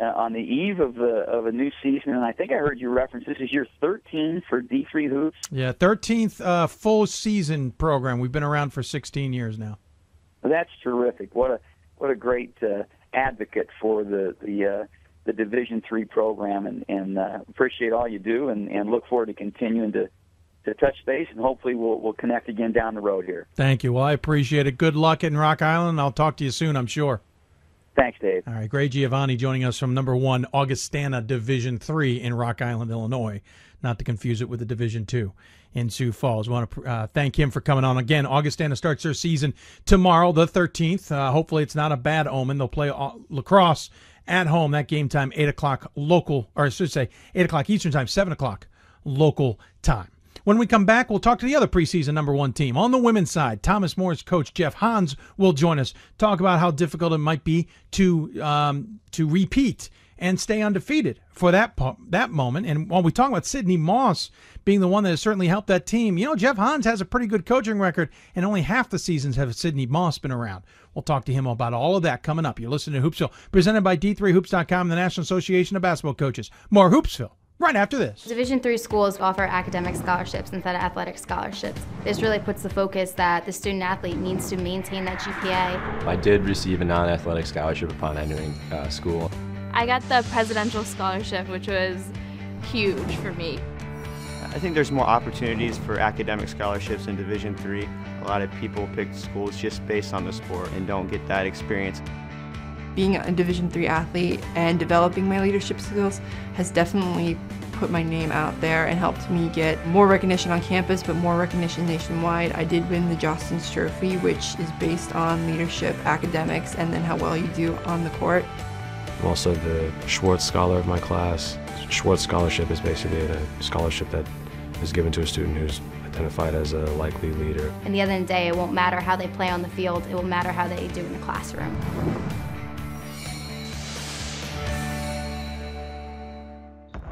uh, on the eve of the of a new season, and I think I heard you reference this is your 13th for D3 hoops. Yeah, 13th uh, full season program. We've been around for 16 years now. That's terrific. What a what a great uh, advocate for the the uh, the Division three program, and and uh, appreciate all you do, and and look forward to continuing to to touch base, and hopefully we'll we'll connect again down the road here. Thank you. Well, I appreciate it. Good luck in Rock Island. I'll talk to you soon. I'm sure. Thanks, Dave. All right, Grey Giovanine joining us from number one Augustana Division Three in Rock Island, Illinois. Not to confuse it with the Division Two in Sioux Falls. I want to uh, thank him for coming on again. Augustana starts their season tomorrow, the 13th. Uh, hopefully, it's not a bad omen. They'll play uh, La Crosse at home. That game time eight o'clock local, or I should say eight o'clock Eastern time, seven o'clock local time. When we come back, we'll talk to the other preseason number one team. On the women's side, Thomas Moore's coach Jeff Hans will join us, talk about how difficult it might be to um, to repeat and stay undefeated for that that moment. And while we talk about Sydney Moss being the one that has certainly helped that team, you know, Jeff Hans has a pretty good coaching record, and only half the seasons have Sydney Moss been around. We'll talk to him about all of that coming up. You're listening to Hoopsville, presented by D3Hoops.com, the National Association of Basketball Coaches. More Hoopsville right after this. Division three schools offer academic scholarships instead of athletic scholarships. This really puts the focus that the student athlete needs to maintain that GPA. I did receive a non-athletic scholarship upon entering uh, school. I got the presidential scholarship, which was huge for me. I think there's more opportunities for academic scholarships in Division Three. A lot of people pick schools just based on the sport and don't get that experience. Being a Division Three athlete and developing my leadership skills has definitely put my name out there and helped me get more recognition on campus, but more recognition nationwide. I did win the Jostens Trophy, which is based on leadership, academics, and then how well you do on the court. I'm also the Schwartz Scholar of my class. Schwartz Scholarship is basically a scholarship that is given to a student who's identified as a likely leader. In the end of the day, it won't matter how they play on the field, it will matter how they do in the classroom.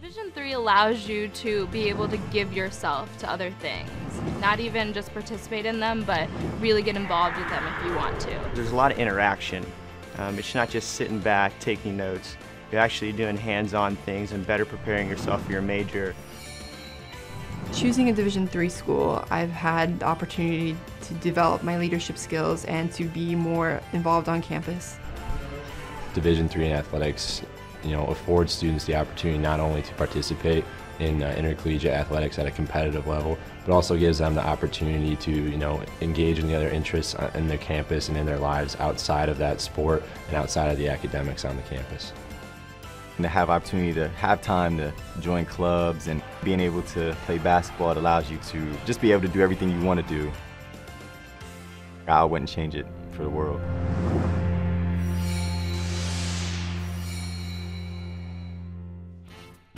Division 3 allows you to be able to give yourself to other things. Not even just participate in them, but really get involved with them if you want to. There's a lot of interaction. Um, it's not just sitting back taking notes. You're actually doing hands-on things and better preparing yourself for your major. Choosing a Division three school, I've had the opportunity to develop my leadership skills and to be more involved on campus. Division three in athletics, you know, affords students the opportunity not only to participate in uh, intercollegiate athletics at a competitive level, but also gives them the opportunity to, you know, engage in the other interests uh, in their campus and in their lives outside of that sport and outside of the academics on the campus. And to have opportunity to have time to join clubs and being able to play basketball, it allows you to just be able to do everything you want to do. I wouldn't change it for the world.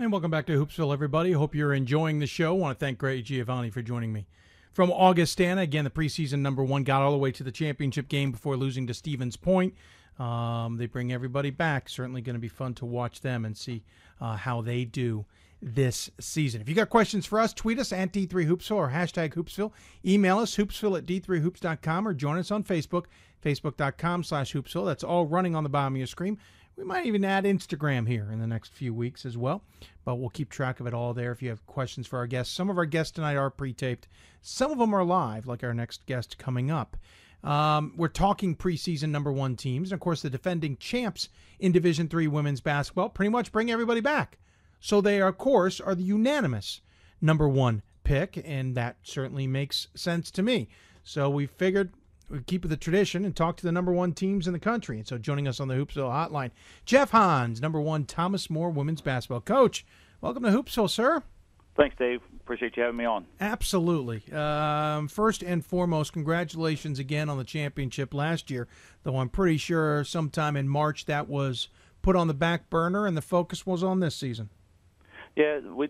And welcome back to Hoopsville, everybody. Hope you're enjoying the show. want to thank Greg Giovanine for joining me. From Augustana, again, the preseason number one got all the way to the championship game before losing to Stevens Point. Um, they bring everybody back. Certainly going to be fun to watch them and see uh, how they do this season. If you got questions for us, tweet us at D3Hoopsville or hashtag Hoopsville. Email us, hoopsville at D3Hoops.com or join us on Facebook, Facebook.com slash Hoopsville. That's all running on the bottom of your screen. We might even add Instagram here in the next few weeks as well, but we'll keep track of it all there if you have questions for our guests. Some of our guests tonight are pre taped, some of them are live, like our next guest coming up. Um, we're talking preseason number one teams, and of course, the defending champs in Division Three women's basketball pretty much bring everybody back. So they, are, of course, are the unanimous number one pick, and that certainly makes sense to me. So we figured keep the tradition and talk to the number one teams in the country. And so joining us on the Hoopsville hotline, Jeff Hans, number one Thomas More women's basketball coach. Welcome to Hoopsville, sir. Thanks, Dave. Appreciate you having me on. Absolutely. Um, first and foremost, congratulations again on the championship last year, though I'm pretty sure sometime in March that was put on the back burner and the focus was on this season. Yeah, we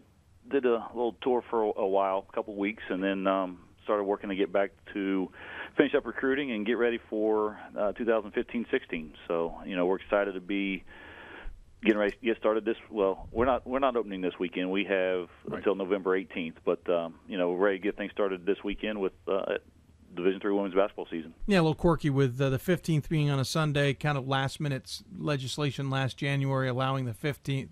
did a little tour for a while, a couple weeks, and then um, started working to get back to finish up recruiting and get ready for uh, 2015-16. So, you know, we're excited to be getting ready get started this well we're not we're not opening this weekend. We have right. until november 18th but um, you know we're ready to get things started this weekend with uh, division three women's basketball season. Yeah a little quirky with uh, the 15th being on a sunday kind of last minute legislation last january allowing the 15th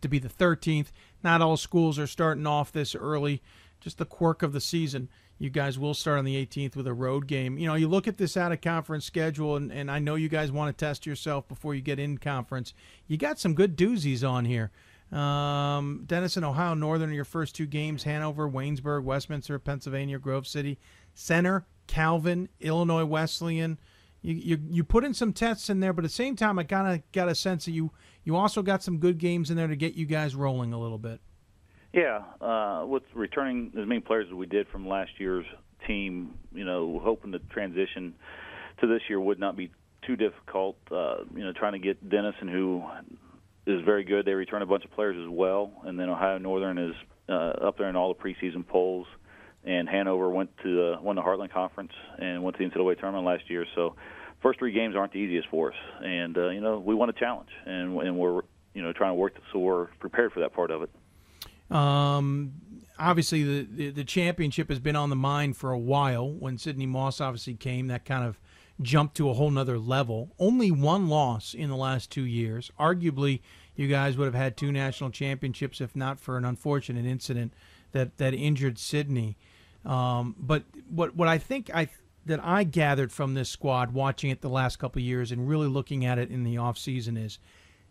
to be the 13th not all schools are starting off this early. Just the quirk of the season you guys will start on the 18th with a road game. You know, you look at this out of conference schedule, and, and I know you guys want to test yourself before you get in conference. You got some good doozies on here. Um, Denison, Ohio Northern, your first two games Hanover, Waynesburg, Westminster, Pennsylvania, Grove City, Center, Calvin, Illinois Wesleyan. You, you you put in some tests in there, but at the same time, I kind of got a sense that you you also got some good games in there to get you guys rolling a little bit. Yeah, uh, with returning as many players as we did from last year's team, you know, hoping the transition to this year would not be too difficult. Uh, you know, trying to get Denison, who is very good. They return a bunch of players as well, and then Ohio Northern is uh, up there in all the preseason polls. And Hanover went to the, won the Heartland Conference and went to the NCAA tournament last year. So, first three games aren't the easiest for us, and uh, you know we want a challenge, and and we're you know trying to work so we're prepared for that part of it. Um, obviously, the, the, the championship has been on the mind for a while. When Sydney Moss obviously came, that kind of jumped to a whole nother level. Only one loss in the last two years. Arguably, you guys would have had two national championships if not for an unfortunate incident that that injured Sydney. Um, but what what I think I that I gathered from this squad watching it the last couple years and really looking at it in the off season is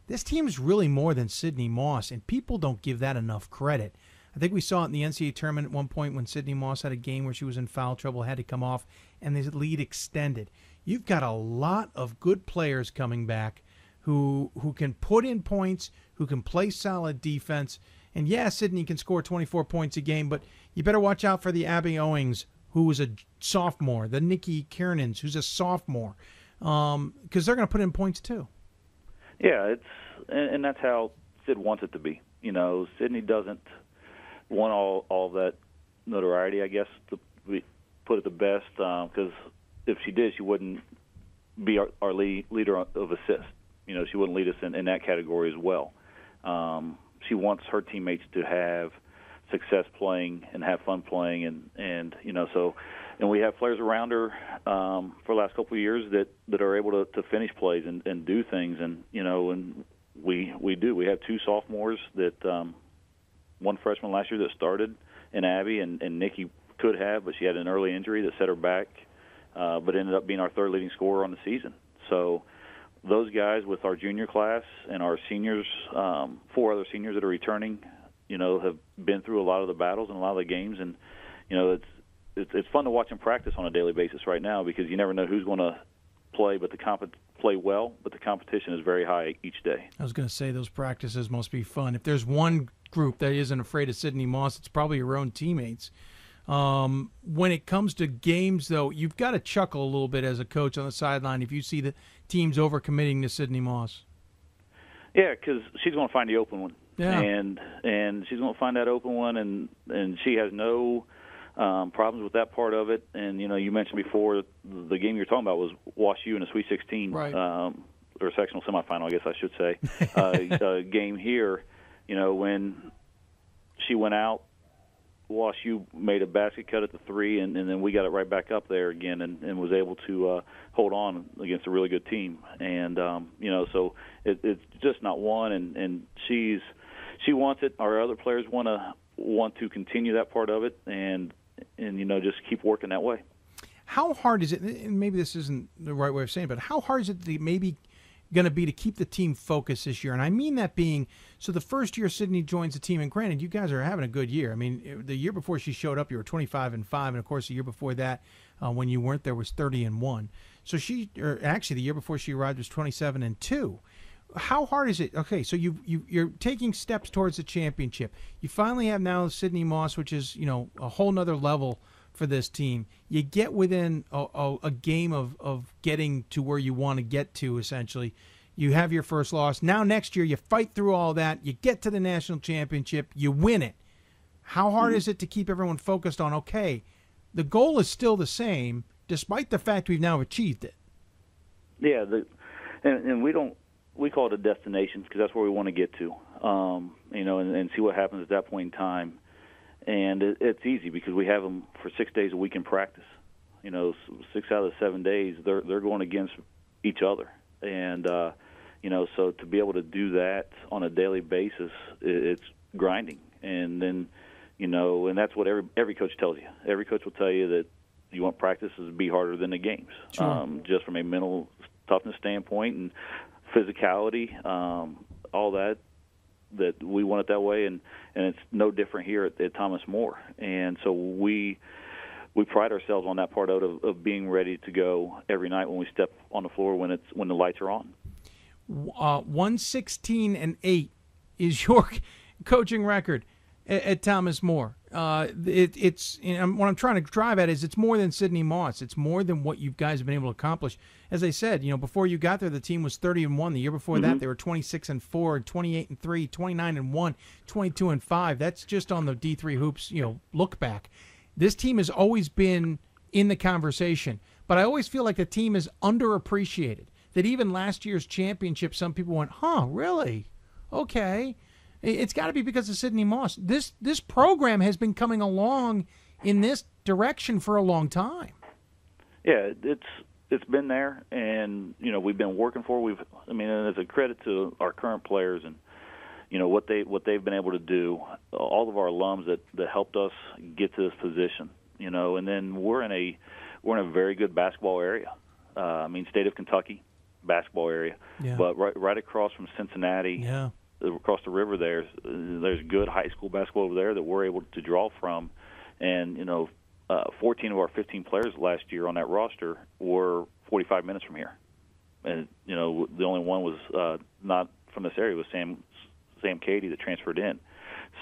this team is really more than Sydney Moss, and people don't give that enough credit. I think we saw it in the NCAA tournament at one point when Sydney Moss had a game where she was in foul trouble, had to come off, and the lead extended. You've got a lot of good players coming back who who can put in points, who can play solid defense. And yeah, Sydney can score 24 points a game, but you better watch out for the Abby Owings, who was a sophomore, the Nikki Kiernans, who's a sophomore, because um, they're going to put in points too. Yeah, it's and, and that's how Sid wants it to be. You know, Sydney doesn't want all all that notoriety, I guess, to be, put it the best, because um, if she did, she wouldn't be our, our lead, leader of assist. You know, she wouldn't lead us in, in that category as well. Um, she wants her teammates to have success playing and have fun playing, and and you know so. And we have players around her um, for the last couple of years that, that are able to, to finish plays and, and do things, and you know, and we we do. We have two sophomores that um, one freshman last year that started in Abby, and, and Nikki could have, but she had an early injury that set her back uh, but ended up being our third leading scorer on the season. So those guys with our junior class and our seniors, um, four other seniors that are returning, you know, have been through a lot of the battles and a lot of the games, and you know, it's it's, it's fun to watch them practice on a daily basis right now because you never know who's going to play, but the comp- play well, but the competition is very high each day. I was going to say those practices must be fun. If there's one group that isn't afraid of Sydney Moss, it's probably your own teammates. Um, when it comes to games, though, you've got to chuckle a little bit as a coach on the sideline if you see the teams overcommitting to Sydney Moss. Yeah, because she's going to find the open one, yeah. and and she's going to find that open one, and and she has no um, problems with that part of it. And you know, you mentioned before the game you're talking about was Wash U in a Sweet 16, right. um, or sectional semifinal, I guess I should say, uh, uh, game here. You know, when she went out Wash U made a basket cut at the three, and, and then we got it right back up there again, and, and was able to uh, hold on against a really good team. And um, you know, so it, it's just not one, and and she's she wants it. Our other players want to want to continue that part of it, and and you know, just keep working that way. How hard is it? And maybe this isn't the right way of saying, it, but how hard is it maybe going to be to keep the team focused this year. And I mean that being so the first year Sydney joins the team, and granted, you guys are having a good year. I mean, the year before she showed up, you were 25 and 5. And of course, the year before that, uh, when you weren't there, was 30 and 1. So she, or actually, the year before she arrived was 27 and 2. How hard is it? Okay, so you you you're taking steps towards the championship. You finally have now Sydney Moss, which is you know a whole nother level for this team. You get within a, a, a game of, of getting to where you want to get to, essentially. You have your first loss. Now, next year, you fight through all that. You get to the national championship. You win it. How hard mm-hmm. is it to keep everyone focused on, okay, the goal is still the same, despite the fact we've now achieved it? Yeah, the, and, and we don't we call it a destination because that's where we want to get to. Um, you know, and, and see what happens at that point in time and it, it's easy because we have them for six days a week in practice. You know, six out of the seven days they're they're going against each other, and uh, you know, so to be able to do that on a daily basis, it's grinding, and then you know, and that's what every every coach tells you. Every coach will tell you that you want practices to be harder than the games, sure. um, just from a mental toughness standpoint and physicality, um, all that that we want it that way, and and it's no different here at, at Thomas More. And so we we pride ourselves on that part of, of being ready to go every night when we step on the floor when it's when the lights are on. Uh, one sixteen and eight is your coaching record at, at Thomas More. Uh, it, it's you know, what I'm trying to drive at is it's more than Sydney Moss. It's more than what you guys have been able to accomplish. As I said, you know, before you got there, the team was 30 and one. The year before Mm-hmm. that, they were 26 and four, 28 and three, 29 and one, 22 and five. That's just on the D3 hoops. You know, look back. This team has always been in the conversation, but I always feel like the team is underappreciated. That even last year's championship, some people went, "Huh, really? Okay." It- It's got to be because of Sydney Moss. This this program has been coming along in this direction for a long time. Yeah, it's it's been there, and you know we've been working for. We've, I mean, and it's a credit to our current players and you know what they what they've been able to do. All of our alums that that helped us get to this position. You know, and then we're in a we're in a very good basketball area. Uh, I mean, state of Kentucky basketball area, Yeah. but right right across from Cincinnati, Yeah. Across the river there's there's good high school basketball over there that we're able to draw from. And you know uh, 14 of our 15 players last year on that roster were 45 minutes from here. And you know the only one was uh, not from this area was Sam Sam Cady that transferred in.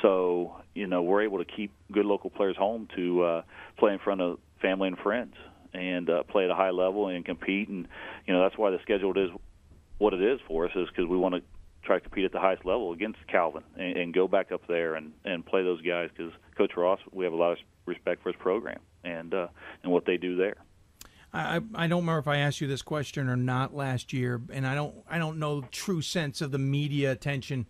So you know we're able to keep good local players home to uh, play in front of family and friends and uh, play at a high level and compete. And you know that's why the schedule is what it is for us is because we want to try to compete at the highest level against Calvin and, and go back up there and and play those guys because Coach Ross we have a lot of respect for his program and uh, and what they do there. I, I don't remember if I asked you this question or not last year, and I don't I don't know true sense of the media attention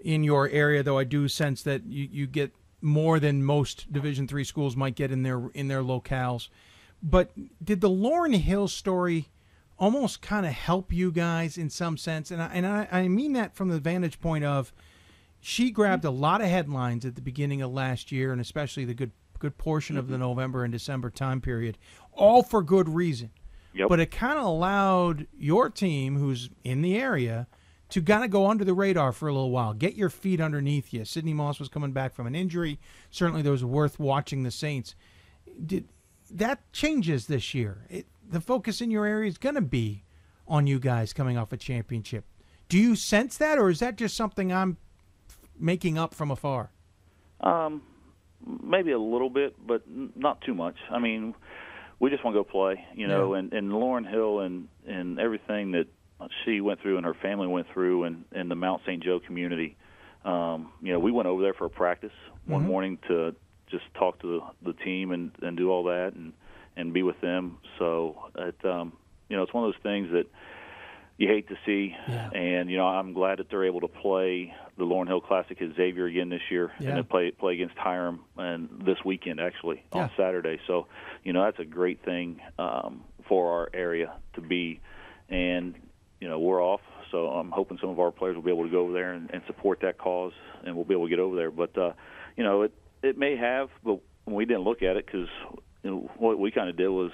in your area, though I do sense that you, you get more than most Division three schools might get in their in their locales. But did the Lauren Hill story almost kind of help you guys in some sense? And I, and I, I mean that from the vantage point of she grabbed a lot of headlines at the beginning of last year, and especially the good good portion of the mm-hmm. November and December time period, all for good reason. Yep. But it kind of allowed your team, who's in the area, to kind of go under the radar for a little while, get your feet underneath you. Sydney Moss was coming back from an injury. Certainly, there was worth watching the Saints. Did that changes this year? It, the focus in your area is going to be on you guys coming off a championship. Do you sense that, or is that just something I'm making up from afar? Um, maybe a little bit, but not too much. I mean, we just want to go play, you know. And and Lauren Hill and and everything that she went through and her family went through, and and the Mount St. Joe community. Um, you know, we went over there for a practice one Mhm. morning to just talk to the, the team and and do all that and and be with them. So it um, you know, it's one of those things that you hate to see. Yeah. And you know, I'm glad that they're able to play the Lauren Hill Classic at Xavier again this year, Yeah. and they play play against Hiram and this weekend actually Yeah. on Saturday. So you know, that's a great thing um, for our area to be. And you know, we're off, so I'm hoping some of our players will be able to go over there and, and support that cause, and we'll be able to get over there. But uh, you know, it it may have, but we didn't look at it because you know, what we kind of did was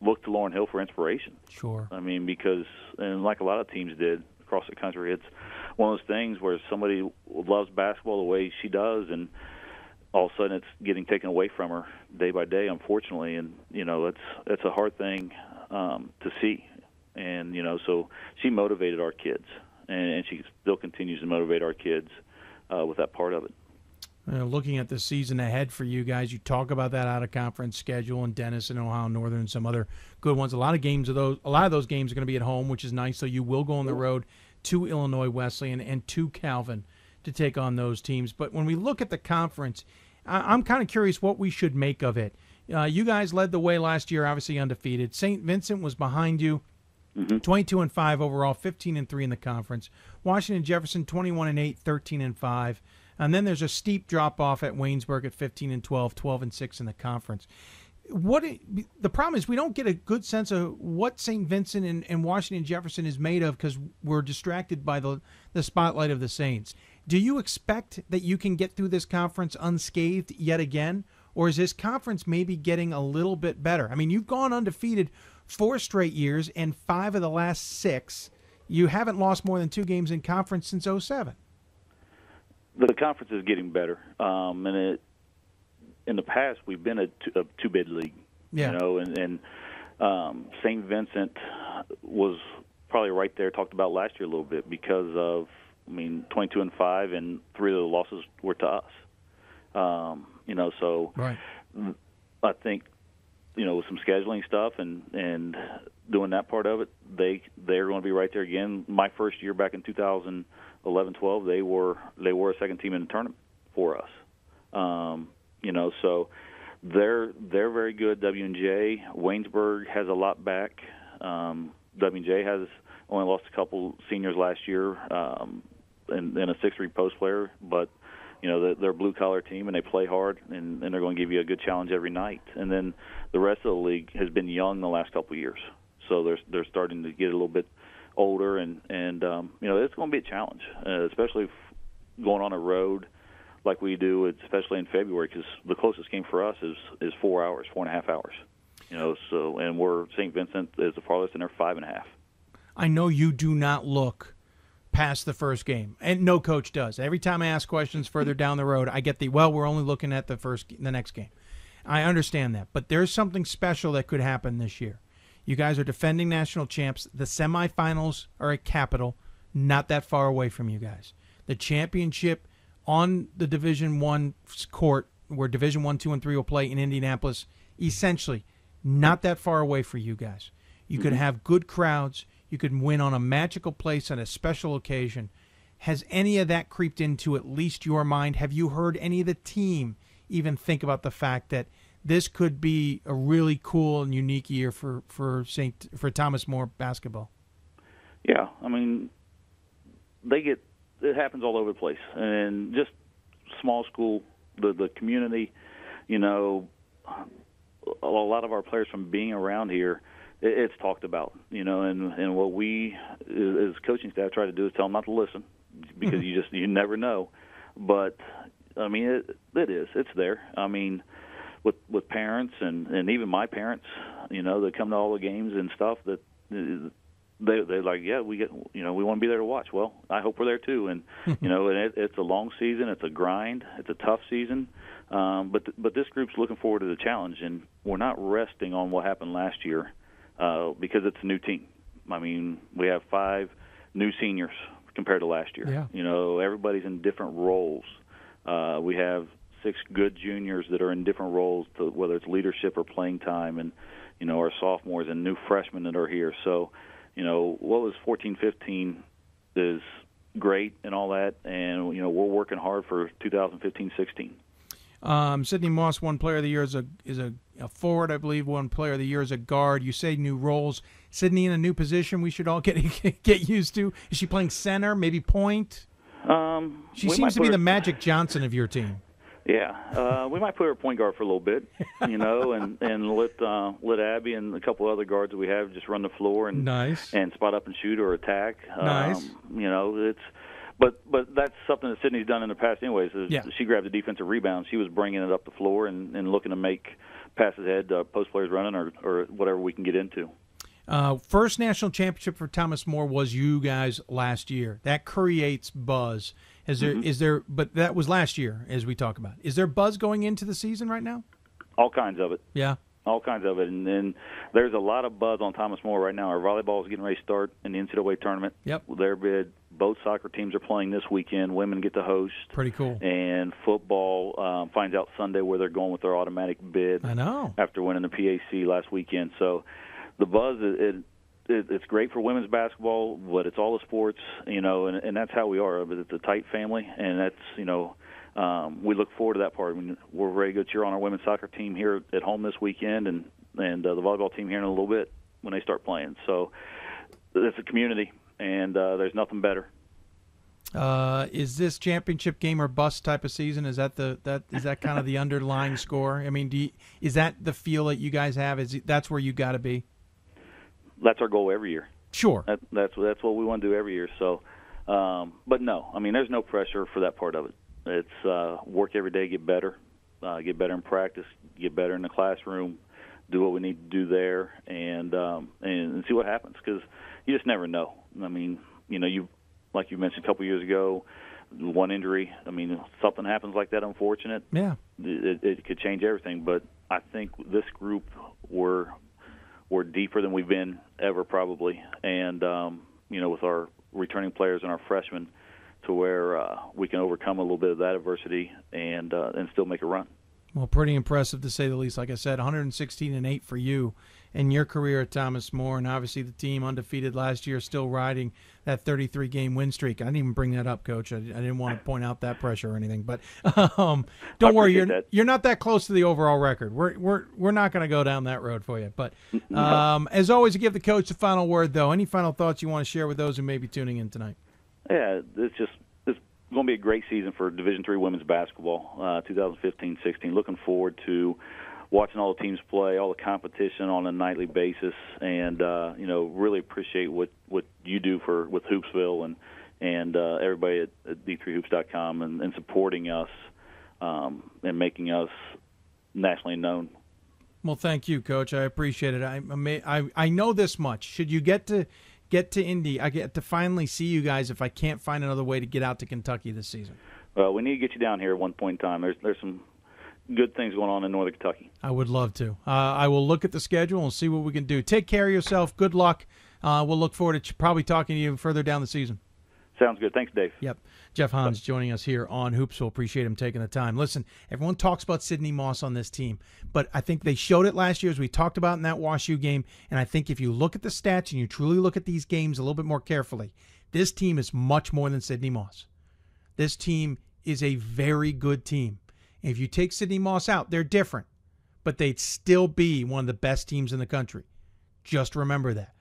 look to Lauren Hill for inspiration. Sure. I mean, because and like a lot of teams did across the country, it's one of those things where somebody loves basketball the way she does, and all of a sudden it's getting taken away from her day by day, unfortunately. And you know, it's it's a hard thing um, to see. And you know, so she motivated our kids, and, and she still continues to motivate our kids uh, with that part of it. Uh, looking at the season ahead for you guys, you talk about that out of conference schedule and Denison, Ohio Northern, and some other good ones. A lot of games of those, a lot of those games are going to be at home, which is nice. So you will go on the road to Illinois Wesleyan and to Calvin to take on those teams. But when we look at the conference, I- I'm kind of curious what we should make of it. Uh, you guys led the way last year, obviously undefeated. St. Vincent was behind you. 22 and 5 overall, 15 and 3 in the conference. Washington Jefferson 21 and 8, 13 and 5. And then there's a steep drop off at Waynesburg at 15 and 12, 12 and 6 in the conference. What it, the problem is we don't get a good sense of what St. Vincent and, and Washington Jefferson is made of because we're distracted by the the spotlight of the Saints. Do you expect that you can get through this conference unscathed yet again, or is this conference maybe getting a little bit better? I mean, you've gone undefeated four straight years and five of the last six. You haven't lost more than two games in conference since 07. The conference is getting better, um, and it in the past we've been a two, a two bid league. Yeah. You know, and and um, St. Vincent was probably right there talked about last year a little bit because of I mean 22 and five and three of the losses were to us. Um, you know, so right. I think you know with some scheduling stuff and and doing that part of it, they they're going to be right there again. My first year back in 2011, 12, they were they were a second team in the tournament for us. Um, you know, so they're they're very good. W and J Waynesburg has a lot back. Um, W has only lost a couple seniors last year, um, and, and a six three post player, but you know they're a blue collar team and they play hard and, and they're going to give you a good challenge every night. And then the rest of the league has been young the last couple of years, so they're they're starting to get a little bit older and and um, you know it's going to be a challenge, uh, especially going on a road like we do, especially in February, because the closest game for us is is four hours, four and a half hours. You know, so and we're St. Vincent is the farthest, and they're five and a half. I know you do not look past the first game, and no coach does. Every time I ask questions further down the road, I get the well, we're only looking at the first, the next game. I understand that, but there's something special that could happen this year. You guys are defending national champs. The semifinals are at Capital, not that far away from you guys. The championship on the Division One court, where Division One, Two, and Three will play in Indianapolis, essentially not that far away for you guys. You could mm-hmm. have good crowds. You could win on a magical place on a special occasion. Has any of that creeped into at least your mind? Have you heard any of the team even think about the fact that this could be a really cool and unique year for for Saint for Thomas More basketball? Yeah, I mean, they get it happens all over the place, and just small school, the the community, you know, a lot of our players from being around here, it, it's talked about, you know, and and what we as coaching staff try to do is tell them not to listen because mm-hmm. you just you never know, but I mean it it is it's there. I mean with with parents and and even my parents, you know, that come to all the games and stuff that they they're like, yeah, we get, you know, we want to be there to watch. Well, I hope we're there too, and you know, and it, it's a long season, it's a grind, it's a tough season, um, but th- but this group's looking forward to the challenge, and we're not resting on what happened last year uh, because it's a new team. I mean, we have five new seniors compared to last year. Yeah. You know, everybody's in different roles. Uh, we have six good juniors that are in different roles, to, whether it's leadership or playing time, and you know, our sophomores and new freshmen that are here. So you know what was 14 15 is great and all that and you know we're working hard for 2015 16 um, Sydney Moss, one player of the year is a is a, a, forward, I believe. One player of the year is a guard. You say new roles. Sydney in a new position. We should all get get used to. Is she playing center? Maybe point. Um, she seems to be her, the Magic Johnson of your team. Yeah, uh, we might put her point guard for a little bit, you know, and and let uh, let Abby and a couple other guards that we have just run the floor and nice and spot up and shoot or attack. Nice. Um, you know, it's but but that's something that Sydney's done in the past, anyways. Is yeah. She grabbed the defensive rebound. She was bringing it up the floor and, and looking to make passes ahead, uh, post players running, or or whatever we can get into. Uh, first national championship for Thomas More was you guys last year. That creates buzz. Is there? Mm-hmm. Is there? But that was last year, as we talk about. Is there buzz going into the season right now? All kinds of it. Yeah. All kinds of it, and then there's a lot of buzz on Thomas More right now. Our volleyball is getting ready to start in the NCAA tournament. Yep. Their bid. Both soccer teams are playing this weekend. Women get to host. Pretty cool. And football um, finds out Sunday where they're going with their automatic bid. I know. After winning the PAC last weekend, so the buzz it, it it, it's great for women's basketball, but it's all the sports, you know, and, and that's how we are. But it's a tight family, and that's you know, um, we look forward to that part. I mean, we're very good cheer on our women's soccer team here at home this weekend, and and uh, the volleyball team here in a little bit when they start playing. So it's a community, and uh, there's nothing better. Uh, is this championship game or bust type of season? Is that the that is that kind of the underlying score? I mean, do you, is that the feel that you guys have? Is that's where you got to be? That's our goal every year. Sure. That, that's that's what we want to do every year. So, um, but no, I mean, there's no pressure for that part of it. It's uh, work every day, get better, uh, get better in practice, get better in the classroom, do what we need to do there, and um, and, and see what happens because you just never know. I mean, you know, you like you mentioned a couple years ago, one injury. I mean, something happens like that, unfortunate. Yeah. it, it could change everything. But I think this group were were deeper than we've been ever probably, and um, you know with our returning players and our freshmen, to where uh, we can overcome a little bit of that adversity and uh, and still make a run. Well, pretty impressive to say the least. Like I said, 116 and eight for you in your career at Thomas More, and obviously the team undefeated last year, still riding that 33 game win streak. I didn't even bring that up, Coach. I, I didn't want to point out that pressure or anything, but um, don't worry, you're that. you're not that close to the overall record. We're we're we're not going to go down that road for you. But um, as always, to give the coach the final word, though. Any final thoughts you want to share with those who may be tuning in tonight? Yeah, it's just it's going to be a great season for Division Three women's basketball, uh, 2015-16. Looking forward to watching all the teams play, all the competition on a nightly basis, and uh, you know really appreciate what what you do for with Hoopsville and and uh, everybody at, at d3hoops.com and, and supporting us um, and making us nationally known. Well, thank you, Coach. I appreciate it. I I I know this much. Should you get to get to Indy, I get to finally see you guys. If I can't find another way to get out to Kentucky this season, well, we need to get you down here at one point in time. There's there's some good things going on in Northern Kentucky. I would love to. Uh, I will look at the schedule and see what we can do. Take care of yourself. Good luck. Uh, we'll look forward to probably talking to you further down the season. Sounds good. Thanks, Dave. Yep. Jeff Hans joining us here on Hoopsville Appreciate him taking the time. Listen, everyone talks about Sydney Moss on this team, but I think they showed it last year as we talked about in that WashU game. And I think if you look at the stats and you truly look at these games a little bit more carefully, this team is much more than Sydney Moss. This team is a very good team. If you take Sydney Moss out, they're different, but they'd still be one of the best teams in the country. Just remember that.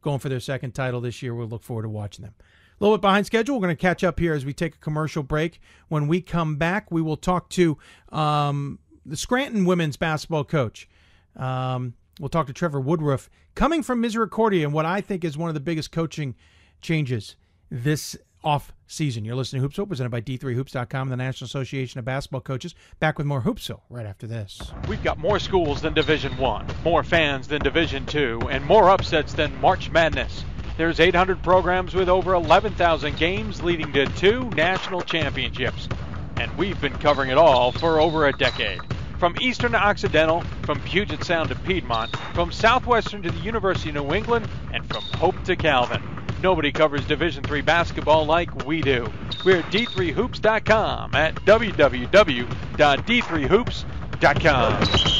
Going for their second title this year, we'll look forward to watching them. A little bit behind schedule. We're going to catch up here as we take a commercial break. When we come back, we will talk to um, the Scranton women's basketball coach. Um, we'll talk to Trevor Woodruff, coming from Misericordia, and what I think is one of the biggest coaching changes this off season. You're listening to Hoopsville, presented by D3Hoops.com the National Association of Basketball Coaches. Back with more Hoopsville right after this. We've got more schools than Division One, more fans than Division Two, and more upsets than March Madness. There's 800 programs with over 11,000 games leading to two national championships. And we've been covering it all for over a decade. From eastern to occidental, from Puget Sound to Piedmont, from southwestern to the University of New England, and from Hope to Calvin. Nobody covers Division III basketball like we do. We're at d3hoops.com at www.d3hoops.com.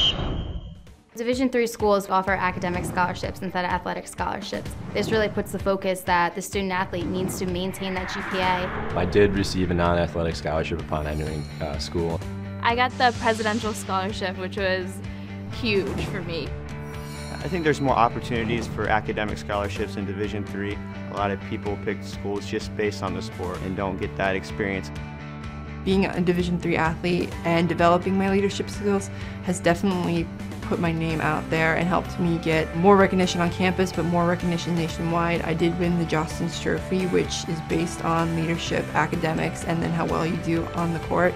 Division three schools offer academic scholarships instead of athletic scholarships. This really puts the focus that the student athlete needs to maintain that GPA. I did receive a non-athletic scholarship upon entering uh, school. I got the presidential scholarship, which was huge for me. I think there's more opportunities for academic scholarships in Division Three. A lot of people pick schools just based on the sport and don't get that experience. Being a Division three athlete and developing my leadership skills has definitely put my name out there and helped me get more recognition on campus, but more recognition nationwide. I did win the Jostens Trophy, which is based on leadership, academics, and then how well you do on the court.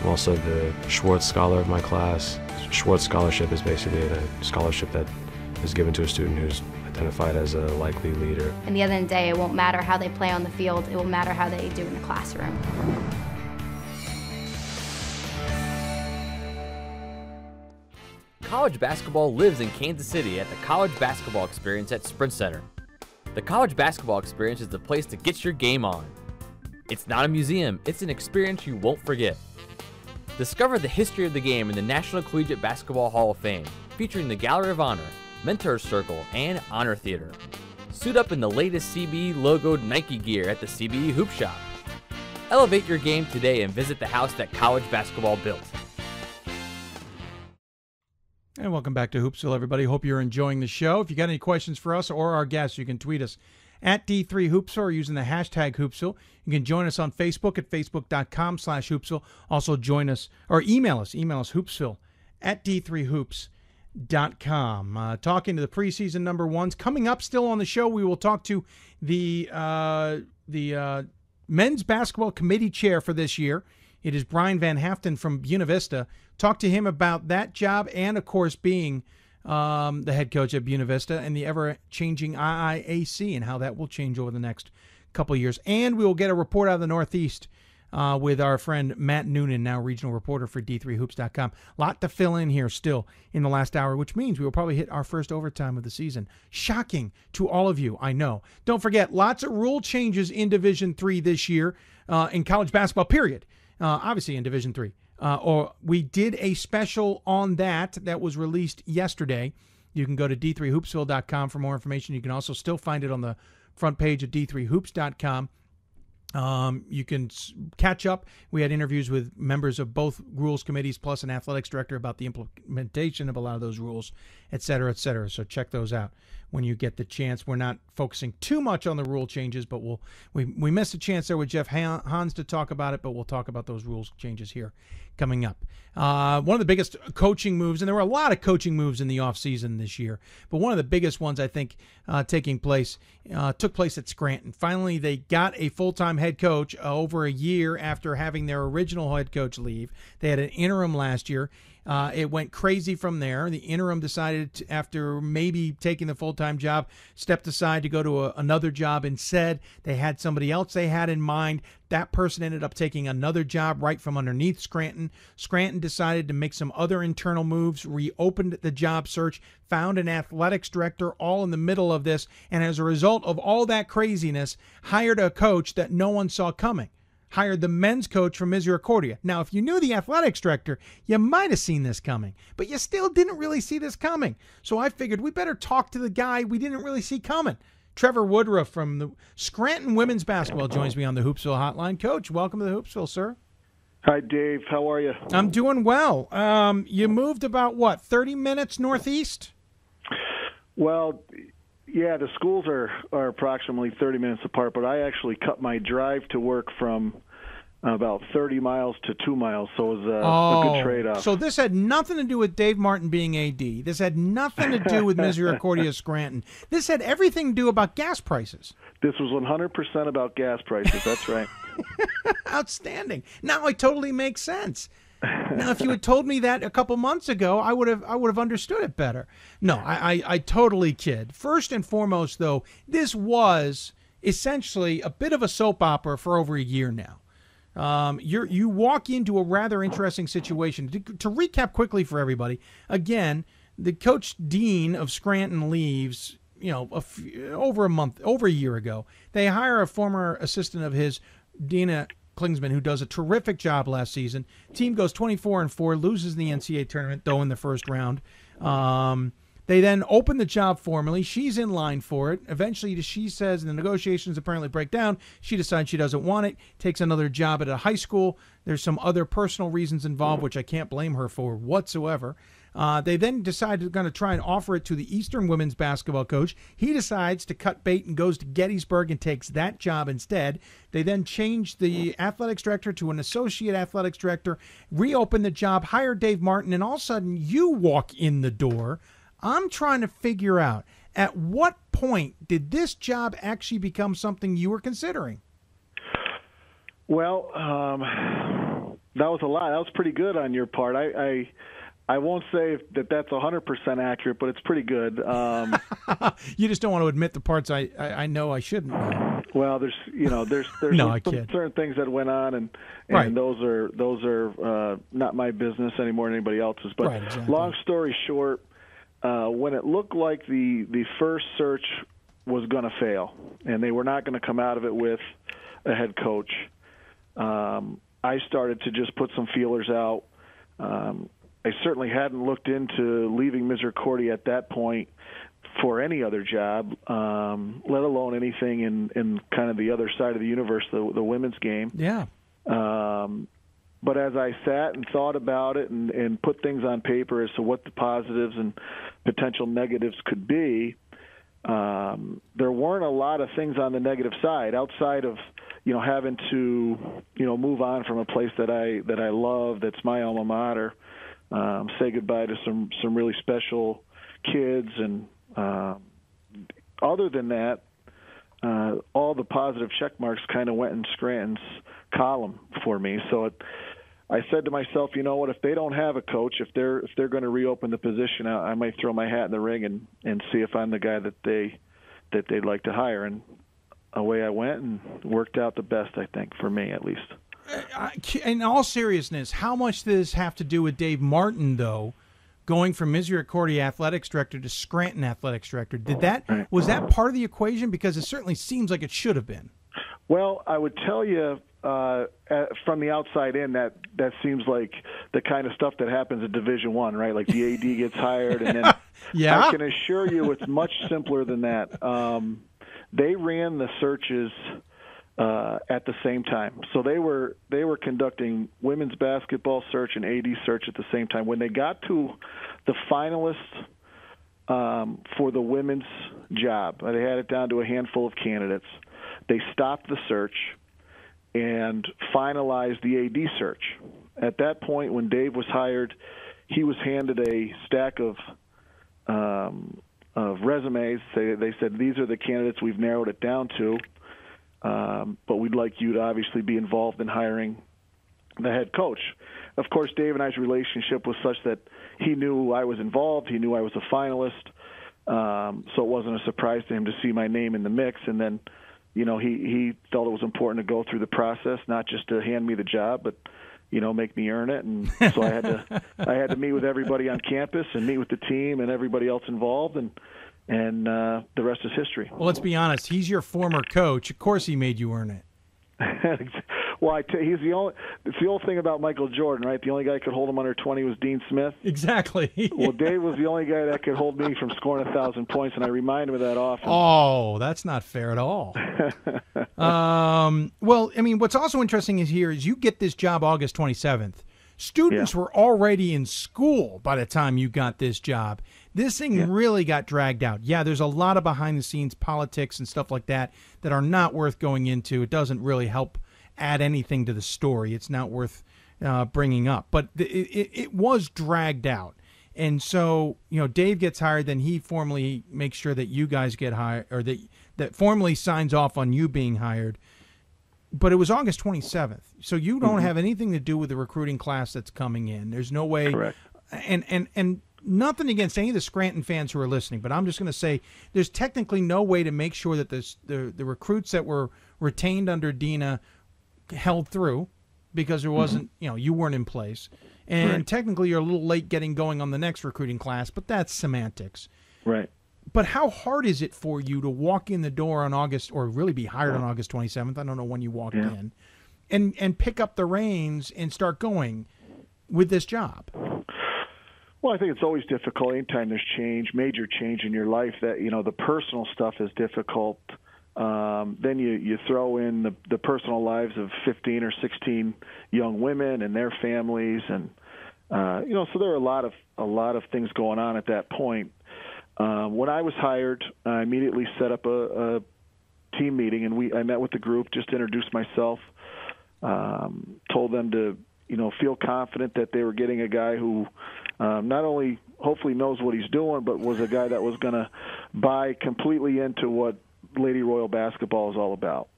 I'm also the Schwartz Scholar of my class. Schwartz Scholarship is basically a scholarship that is given to a student who's identified as a likely leader. And the end of the day, it won't matter how they play on the field, it will matter how they do in the classroom. College basketball lives in Kansas City at the College Basketball Experience at Sprint Center. The College Basketball Experience is the place to get your game on. It's not a museum, it's an experience you won't forget. Discover the history of the game in the National Collegiate Basketball Hall of Fame, featuring the Gallery of Honor, Mentor Circle, and Honor Theater. Suit up in the latest CBE logoed Nike gear at the CBE Hoop Shop. Elevate your game today and visit the house that college basketball built. And welcome back to Hoopsville, everybody. Hope you're enjoying the show. If you got any questions for us or our guests, you can tweet us at D3Hoopsville or using the hashtag Hoopsville. You can join us on Facebook at facebook.com slash Hoopsville. Also join us or email us. Email us Hoopsville at D3Hoops.com. Uh, talking to the preseason number ones. Coming up still on the show, we will talk to the, uh, the uh, men's basketball committee chair for this year. It is Brian Van Haaften from Buena Vista. Talk to him about that job and, of course, being um, the head coach at Buena Vista and the ever changing IIAC and how that will change over the next couple years. And we will get a report out of the Northeast uh, with our friend Matt Noonan, now regional reporter for D3Hoops.com. A Lot to fill in here still in the last hour, which means we will probably hit our first overtime of the season. Shocking to all of you, I know. Don't forget, lots of rule changes in Division Three this year uh, in college basketball. Period. Uh, obviously in Division Three. Uh, or we did a special on that that was released yesterday. You can go to d3hoopsville.com for more information. You can also still find it on the front page of d3hoops.com. Um, you can catch up. We had interviews with members of both rules committees plus an athletics director about the implementation of a lot of those rules, et cetera, et cetera. So check those out when you get the chance. We're not focusing too much on the rule changes, but we'll we we missed a chance there with Jeff Hans to talk about it, but we'll talk about those rules changes here coming up. Uh, one of the biggest coaching moves, and there were a lot of coaching moves in the offseason this year, but one of the biggest ones I think uh, taking place uh, took place at Scranton. Finally, they got a full time head coach over a year after having their original head coach leave. They had an interim last year. Uh, it went crazy from there. The interim decided, to, after maybe taking the full time job, stepped aside to go to a, another job instead. They had somebody else they had in mind. That person ended up taking another job right from underneath Scranton. Scranton decided to make some other internal moves, reopened the job search, found an athletics director all in the middle of this, and as a result of all that craziness, hired a coach that no one saw coming hired the men's coach from Misericordia. Now, if you knew the athletics director, you might have seen this coming, but you still didn't really see this coming. So I figured we better talk to the guy we didn't really see coming. Trevor Woodruff from the Scranton women's basketball joins me on the Hoopsville hotline. Coach, welcome to the Hoopsville, sir. Hi, Dave. How are you? I'm doing well. Um, you moved about what, 30 minutes northeast? Well, yeah, the schools are are approximately 30 minutes apart, but I actually cut my drive to work from about 30 miles to two miles, so it was a, oh, a good oh, trade-off. So this had nothing to do with Dave Martin being AD. This had nothing to do with Misericordia Scranton. This had everything to do about gas prices. This was 100% about gas prices. That's right. Outstanding. Now it totally makes sense now, if you had told me that a couple months ago, I would have I would have understood it better. No, I, I, I totally kid. First and foremost, though, this was essentially a bit of a soap opera for over a year now. Um, you you walk into a rather interesting situation. To, to recap quickly for everybody, again, the coach dean of Scranton leaves. You know, a f- over a month, over a year ago, they hire a former assistant of his, Dina Klingsman, who does a terrific job last season. Team goes 24 and 4, loses in the NCAA tournament, though, in the first round. Um, they then open the job formally. She's in line for it. Eventually, she says the negotiations apparently break down. She decides she doesn't want it, takes another job at a high school. There's some other personal reasons involved, which I can't blame her for whatsoever. Uh, they then decide they're going to try and offer it to the Eastern women's basketball coach. He decides to cut bait and goes to Gettysburg and takes that job instead. They then change the athletics director to an associate athletics director, reopen the job, hire Dave Martin, and all of a sudden you walk in the door. I'm trying to figure out at what point did this job actually become something you were considering? Well, um, that was a lot. That was pretty good on your part. I, I I won't say that that's 100% accurate, but it's pretty good. Um, you just don't want to admit the parts I, I, I know I shouldn't know. Well, there's you know there's there's no, certain things that went on, and and right. those are those are uh, not my business anymore, than anybody else's. But right, exactly. long story short, uh, when it looked like the the first search was going to fail, and they were not going to come out of it with a head coach, um, I started to just put some feelers out. Um, I certainly hadn't looked into leaving Misericordia at that point for any other job, um, let alone anything in, in kind of the other side of the universe, the, the women's game. Yeah. Um, but as I sat and thought about it and, and put things on paper as to what the positives and potential negatives could be, um, there weren't a lot of things on the negative side outside of you know having to you know move on from a place that I that I love that's my alma mater um, say goodbye to some some really special kids, and uh, other than that, uh, all the positive check marks kind of went in Scranton's column for me. So it, I said to myself, you know what? If they don't have a coach, if they're if they're going to reopen the position, I, I might throw my hat in the ring and and see if I'm the guy that they that they'd like to hire. And away I went, and worked out the best, I think, for me at least. In all seriousness, how much does this have to do with Dave Martin, though? Going from Misericordia athletics director to Scranton athletics director, did that was that part of the equation? Because it certainly seems like it should have been. Well, I would tell you uh, from the outside in that that seems like the kind of stuff that happens in Division One, right? Like the AD gets hired, and then yeah. I can assure you it's much simpler than that. Um, they ran the searches uh, at the same time, so they were they were conducting women's basketball search and AD search at the same time. When they got to the finalists um, for the women's job, they had it down to a handful of candidates. They stopped the search and finalized the AD search. At that point, when Dave was hired, he was handed a stack of um, of resumes. They, they said these are the candidates we've narrowed it down to, um, but we'd like you to obviously be involved in hiring the head coach. Of course, Dave and I's relationship was such that he knew I was involved. He knew I was a finalist, um, so it wasn't a surprise to him to see my name in the mix. And then you know, he he felt it was important to go through the process, not just to hand me the job, but you know, make me earn it. And so I had to I had to meet with everybody on campus and meet with the team and everybody else involved, and and uh, the rest is history. Well, let's be honest. He's your former coach. Of course, he made you earn it. Well, I t- he's the only. It's the old thing about Michael Jordan, right? The only guy that could hold him under 20 was Dean Smith. Exactly. well, Dave was the only guy that could hold me from scoring a thousand points, and I remind him of that often. Oh, that's not fair at all. um, well, I mean, what's also interesting is here is you get this job August 27th. Students yeah. were already in school by the time you got this job. This thing yeah. really got dragged out. Yeah, there's a lot of behind the scenes politics and stuff like that that are not worth going into. It doesn't really help add anything to the story. It's not worth uh, bringing up. But it, it, it, was dragged out. And so, you know, Dave gets hired, then he formally makes sure that you guys get hired, or that that formally signs off on you being hired. But it was August 27th, so you don't mm-hmm. have anything to do with the recruiting class that's coming in. There's no way. Correct. And and and nothing against any of the Scranton fans who are listening, but I'm just going to say there's technically no way to make sure that this, the the recruits that were retained under Dina held through because there wasn't, mm-hmm. you know, you weren't in place. And right. technically you're a little late getting going on the next recruiting class, but that's semantics. Right. But how hard is it for you to walk in the door on August or really be hired on August 27th? I don't know when you walked yeah. in. And and pick up the reins and start going with this job. Well, I think it's always difficult anytime there's change, major change in your life that, you know, the personal stuff is difficult um, then you, you throw in the, the personal lives of 15 or 16 young women and their families, and uh, you know, so there are a lot of a lot of things going on at that point. Um, when I was hired, I immediately set up a, a team meeting, and we I met with the group, just introduced myself, um, told them to you know feel confident that they were getting a guy who um, not only hopefully knows what he's doing, but was a guy that was going to buy completely into what Lady Royal basketball is all about.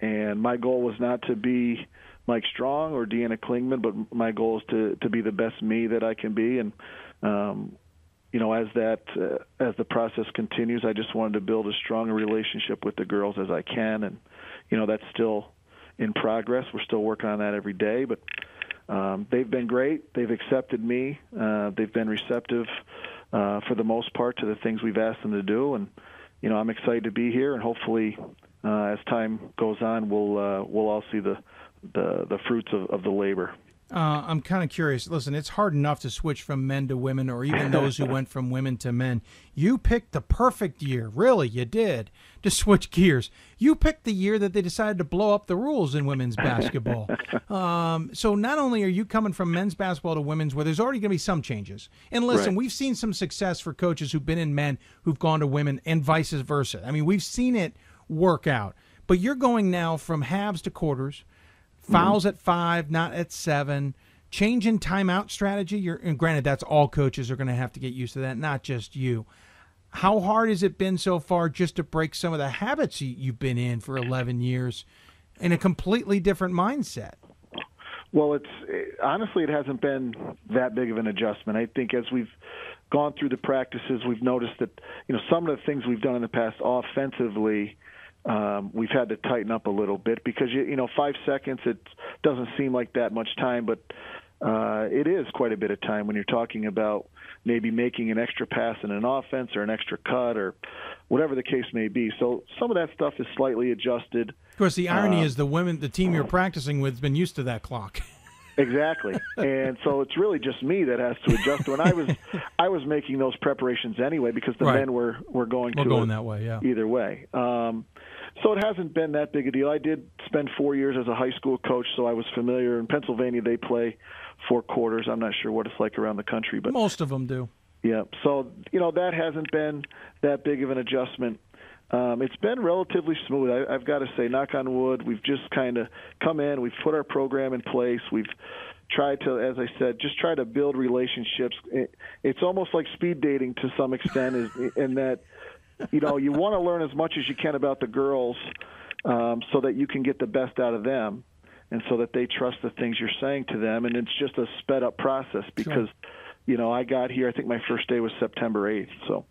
And my goal was not to be Mike Strong or Deanna Klingman, but my goal is to to be the best me that I can be. And um, you know, as that uh, as the process continues, I just wanted to build as strong a relationship with the girls as I can. And you know, that's still in progress. We're still working on that every day, but um, they've been great. They've accepted me. Uh, they've been receptive uh, for the most part to the things we've asked them to do, and you know, I'm excited to be here, and hopefully, uh, as time goes on, we'll uh, we'll all see the the, the fruits of, of the labor. Uh, I'm kind of curious. Listen, it's hard enough to switch from men to women, or even those who went from women to men. You picked the perfect year, really, you did, to switch gears. You picked the year that they decided to blow up the rules in women's basketball. um, so not only are you coming from men's basketball to women's, where there's already going to be some changes, and listen, right. we've seen some success for coaches who've been in men who've gone to women, and vice versa. I mean, we've seen it work out. But you're going now from halves to quarters Fouls mm-hmm. at five, not at seven. Change in timeout strategy. You're and granted that's all coaches are going to have to get used to that, not just you. How hard has it been so far just to break some of the habits you've been in for 11 years in a completely different mindset? Well, it's honestly it hasn't been that big of an adjustment. I think as we've gone through the practices, we've noticed that you know some of the things we've done in the past offensively um, we've had to tighten up a little bit because you, you know five seconds it doesn't seem like that much time, but uh, it is quite a bit of time when you're talking about maybe making an extra pass in an offense or an extra cut or whatever the case may be. So some of that stuff is slightly adjusted. Of course, the irony Uh, is the women, the team you're practicing with, has been used to that clock. Exactly, and so it's really just me that has to adjust. When I was, I was making those preparations anyway because the Right. men were were going We're to going it that way, yeah. Either way, um, so it hasn't been that big a deal. I did spend four years as a high school coach, so I was familiar. In Pennsylvania, they play four quarters. I'm not sure what it's like around the country, but Most of them do. yeah. So you know that hasn't been that big of an adjustment. Um, it's been relatively smooth. I, I've got to say, knock on wood. We've just kind of come in. We've put our program in place. We've tried to, as I said, just try to build relationships. It, it's almost like speed dating to some extent, is in that you know you want to learn as much as you can about the girls, um, so that you can get the best out of them, and so that they trust the things you're saying to them. And it's just a sped up process because you know, I got here. I think my first day was September 8th. So,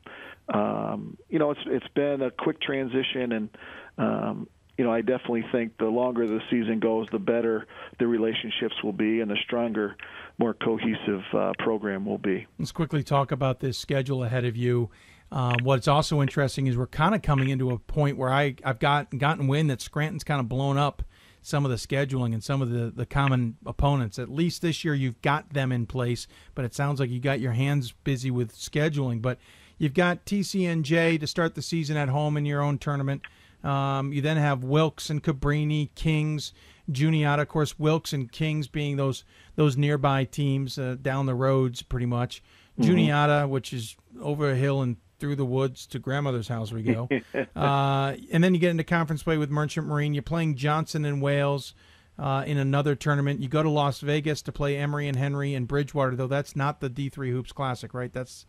um, you know, it's it's been a quick transition, and um, you know, I definitely think the longer the season goes, the better the relationships will be, and the stronger, more cohesive uh, program will be. Let's quickly talk about this schedule ahead of you. Um, what's also interesting is we're kind of coming into a point where I, I've got gotten wind that Scranton's kind of blown up some of the scheduling and some of the, the common opponents. At least this year you've got them in place, but it sounds like you got your hands busy with scheduling. But you've got TCNJ to start the season at home in your own tournament. Um, you then have Wilkes and Cabrini, Kings, Juniata. Of course, Wilkes and Kings being those those nearby teams uh, down the roads, pretty much. Mhm. Juniata, which is over a hill and through the woods to grandmother's house we go. uh, and then you get into conference play with Merchant Marine. You're playing Johnson and Wales uh, in another tournament. You go to Las Vegas to play Emory and Henry and Bridgewater, though that's not the D3 Hoops Classic, right? That's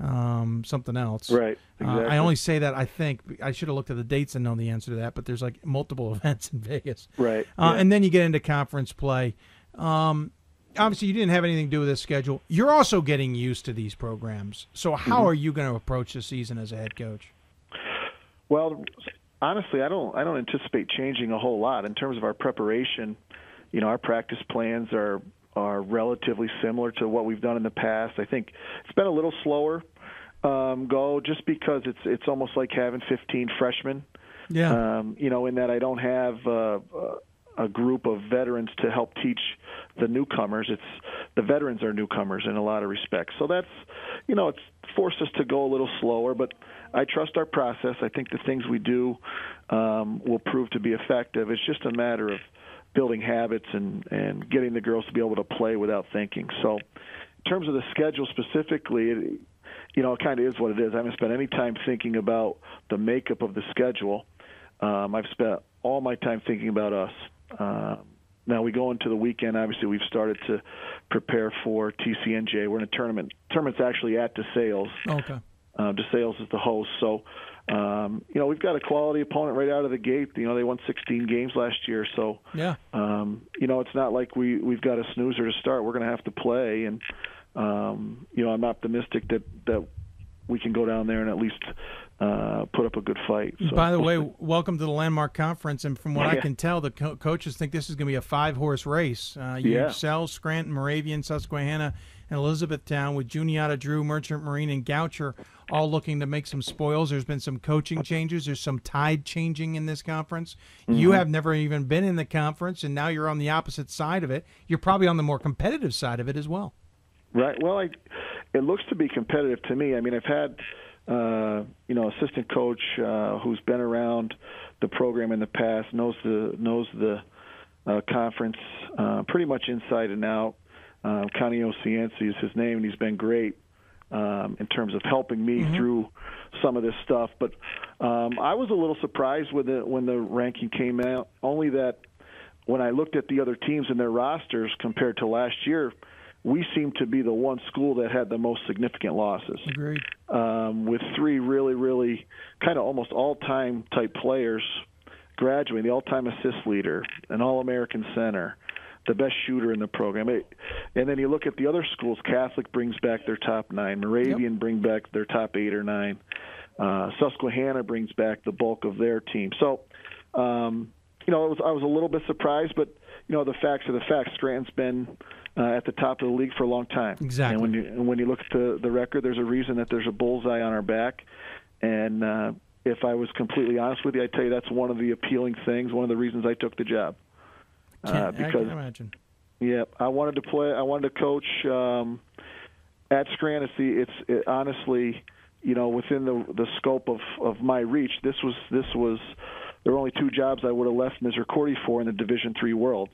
um, something else. Right, Uh, exactly. I only say that I think I should have looked at the dates and known the answer to that, but there's like multiple events in Vegas. Right, Uh, yeah. And then you get into conference play. Um, obviously, you didn't have anything to do with this schedule. You're also getting used to these programs. So, how Mhm. are you going to approach the season as a head coach? Well, honestly, I don't I don't anticipate changing a whole lot in terms of our preparation. You know, our practice plans are are relatively similar to what we've done in the past. I think it's been a little slower um, go just because it's it's almost like having 15 freshmen. Yeah. Um, you know, in that I don't have uh, a group of veterans to help teach the newcomers. It's the veterans are newcomers in a lot of respects. So that's, you know, it's forced us to go a little slower. But I trust our process. I think the things we do um, will prove to be effective. It's just a matter of building habits and and getting the girls to be able to play without thinking. So, in terms of the schedule specifically, it, you know, it kind of is what it is. I haven't spent any time thinking about the makeup of the schedule. Um, I've spent all my time thinking about us. Um, now we go into the weekend. Obviously, we've started to prepare for TCNJ. We're in a tournament. Tournament's actually at DeSales. Okay. Uh, DeSales is the host, so um, you know we've got a quality opponent right out of the gate. You know they won 16 games last year, so Yeah. um, you know it's not like we we've got a snoozer to start. We're going to have to play, and um, you know I'm optimistic that that we can go down there and at least uh, put up a good fight. So By the way, welcome to the Landmark Conference. And from what I can tell, the co- coaches think this is going to be a five horse race. Uh, you Yeah. Sell, Scranton, Moravian, Susquehanna, and Elizabethtown with Juniata, Drew, Merchant Marine, and Goucher all looking to make some spoils. There's been some coaching changes. There's some tide changing in this conference. You Mhm. have never even been in the conference, and now you're on the opposite side of it. You're probably on the more competitive side of it as well. Right. Well, I, it looks to be competitive to me. I mean, I've had, uh, you know, assistant coach uh, who's been around the program in the past, knows the knows the uh, conference uh, pretty much inside and out. Um, Connie Ocienci is his name, and he's been great um, in terms of helping me through some of this stuff. But um, I was a little surprised with it when the ranking came out. Only that when I looked at the other teams and their rosters compared to last year, we seem to be the one school that had the most significant losses. Agreed. Um, with three really, really kind of almost all-time type players graduating, the all-time assist leader, an All-American center, the best shooter in the program. It, and then you look at the other schools. Catholic brings back their top nine. Moravian bring back their top eight or nine. uh, Susquehanna brings back the bulk of their team. So, um, you know, was, I was a little bit surprised, but you know, the facts are the facts. Scranton's been uh, at the top of the league for a long time. Exactly. And when you and when you look at the the record, there's a reason that there's a bullseye on our back. And uh, if I was completely honest with you, I'd tell you that's one of the appealing things. One of the reasons I took the job. Uh, I because can imagine. yeah, I wanted to play. I wanted to coach um, at Scranton. It's it, honestly, you know, within the the scope of of my reach. This was this was there were only two jobs I would have left Misericordia for in the Division three world,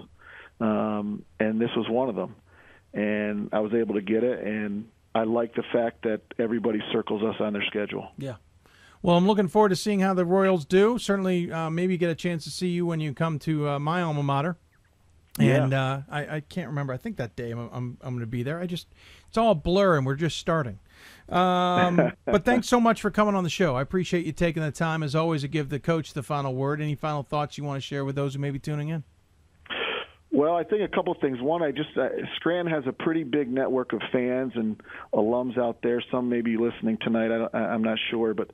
um, and this was one of them. And I was able to get it, and I like the fact that everybody circles us on their schedule. Yeah. Well, I'm looking forward to seeing how the Royals do. Certainly, uh, maybe get a chance to see you when you come to uh, my alma mater. Yeah. And uh, I, I can't remember. I think that day I'm, I'm, I'm going to be there. I just, it's all a blur and we're just starting. Um, but thanks so much for coming on the show. I appreciate you taking the time, as always, to give the coach the final word. Any final thoughts you want to share with those who may be tuning in? Well, I think a couple of things. One, I just uh, Scranton has a pretty big network of fans and alums out there. Some may be listening tonight. I- I'm not sure, but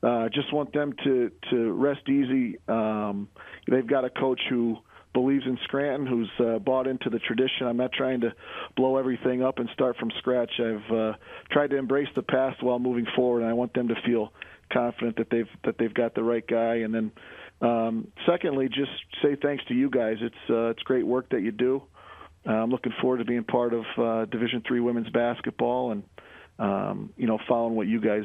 uh, just want them to to rest easy. Um, they've got a coach who believes in Scranton, who's uh, bought into the tradition. I'm not trying to blow everything up and start from scratch. I've uh, tried to embrace the past while moving forward, and I want them to feel confident that they've that they've got the right guy. And then, um, secondly, just say thanks to you guys. It's uh, it's great work that you do. Uh, I'm looking forward to being part of uh, Division Three women's basketball, and um, you know, following what you guys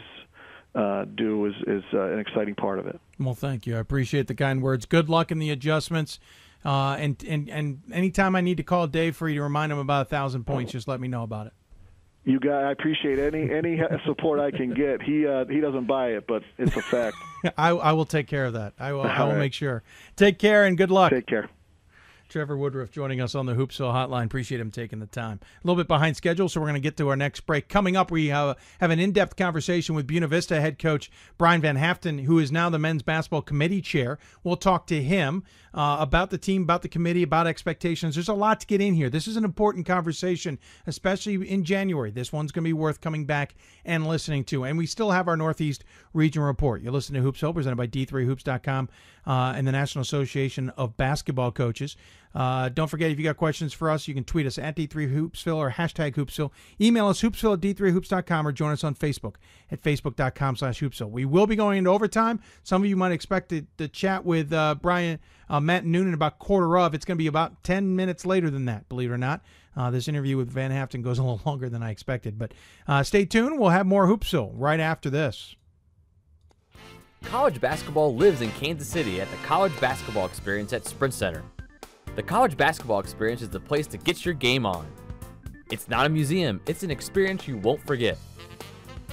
uh, do is is uh, an exciting part of it. Well, thank you. I appreciate the kind words. Good luck in the adjustments. Uh, and, and and anytime I need to call Dave for you to remind him about a thousand points, just let me know about it. You guys, I appreciate any any support I can get. He uh, he doesn't buy it, but it's a fact. I, I will take care of that. I will, I will All right. make sure. Take care and good luck. Take care. Trevor Woodruff joining us on the Hoopsville Hotline. Appreciate him taking the time. A little bit behind schedule, so we're going to get to our next break. Coming up, we have, have an in-depth conversation with Buena Vista head coach Brian Van Haaften, who is now the men's basketball committee chair. We'll talk to him uh, about the team, about the committee, about expectations. There's a lot to get in here. This is an important conversation, especially in January. This one's going to be worth coming back and listening to. And we still have our Northeast Region Report. You listen to Hoopsville, presented by D3Hoops.com uh, and the National Association of Basketball Coaches. Uh, don't forget, if you got questions for us, you can tweet us at D3Hoopsville or hashtag Hoopsville. Email us hoopsville at D3Hoops.com or join us on Facebook at Facebook.com slash Hoopsville. We will be going into overtime. Some of you might expect to, to chat with uh, Brian, uh, Matt Noonan about quarter of. It's going to be about 10 minutes later than that, believe it or not. Uh, this interview with Van Haaften goes a little longer than I expected. But uh, stay tuned. We'll have more Hoopsville right after this. College basketball lives in Kansas City at the College Basketball Experience at Sprint Center. The College Basketball Experience is the place to get your game on. It's not a museum, it's an experience you won't forget.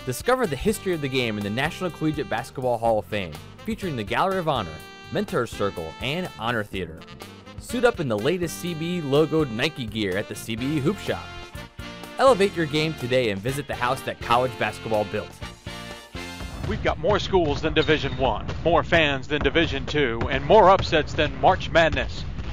Discover the history of the game in the National Collegiate Basketball Hall of Fame, featuring the Gallery of Honor, Mentor Circle, and Honor Theater. Suit up in the latest CBE logoed Nike gear at the CBE Hoop Shop. Elevate your game today and visit the house that college basketball built. We've got more schools than Division 1, more fans than Division 2, and more upsets than March Madness.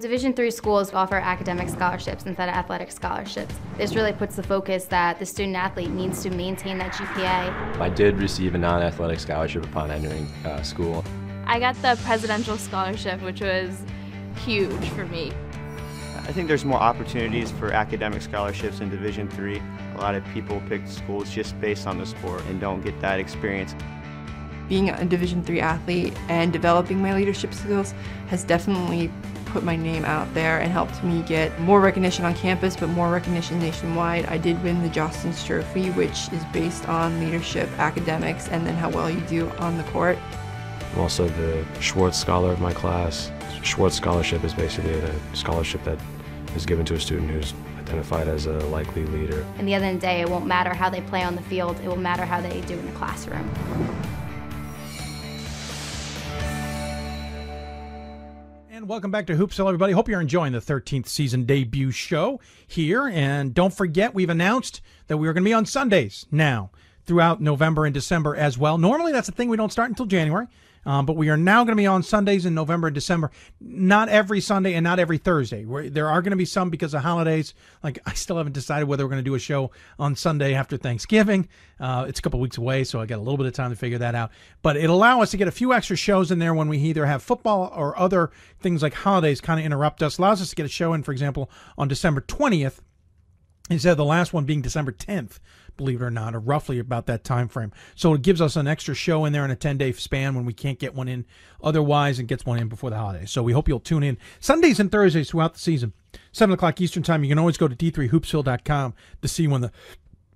Division three schools offer academic scholarships instead of athletic scholarships. This really puts the focus that the student athlete needs to maintain that GPA. I did receive a non-athletic scholarship upon entering uh, school. I got the presidential scholarship, which was huge for me. I think there's more opportunities for academic scholarships in Division Three. A lot of people pick schools just based on the sport and don't get that experience. Being a Division three athlete and developing my leadership skills has definitely put my name out there and helped me get more recognition on campus, but more recognition nationwide. I did win the Jostens Trophy, which is based on leadership, academics, and then how well you do on the court. I'm also the Schwartz Scholar of my class. Schwartz Scholarship is basically a scholarship that is given to a student who's identified as a likely leader. At the end of the day, it won't matter how they play on the field, it will matter how they do in the classroom. And welcome back to Hoopsville, everybody. Hope you're enjoying the 13th season debut show here. And don't forget, we've announced that we are going to be on Sundays now throughout November and December as well. Normally, that's a thing we don't start until January. Um, but we are now going to be on Sundays in November and December. Not every Sunday and not every Thursday. We're, there are going to be some because of holidays. Like I still haven't decided whether we're going to do a show on Sunday after Thanksgiving. Uh, it's a couple weeks away, so I got a little bit of time to figure that out. But it'll allow us to get a few extra shows in there when we either have football or other things like holidays kind of interrupt us. Allows us to get a show in, for example, on December twentieth instead of the last one being December 10th, believe it or not, or roughly about that time frame. So it gives us an extra show in there in a 10 day span when we can't get one in otherwise and gets one in before the holidays. So we hope you'll tune in Sundays and Thursdays throughout the season. 7 o'clock Eastern Time. You can always go to d3hoopsville.com to see when the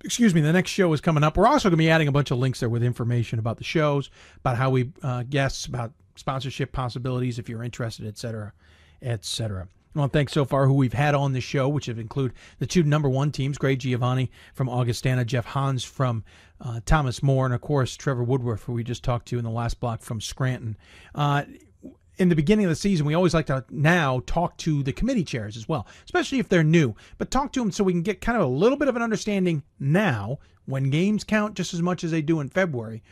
excuse me, the next show is coming up. We're also going to be adding a bunch of links there with information about the shows, about how we uh, guests, about sponsorship possibilities if you're interested, et cetera, et cetera. I want to thank so far who we've had on the show, which have include the two number one teams, Greg Giovanine from Augustana, Jeff Hans from uh, Thomas More, and of course Trevor Woodruff, who we just talked to in the last block from Scranton. Uh, in the beginning of the season, we always like to now talk to the committee chairs as well, especially if they're new. But talk to them so we can get kind of a little bit of an understanding now when games count just as much as they do in February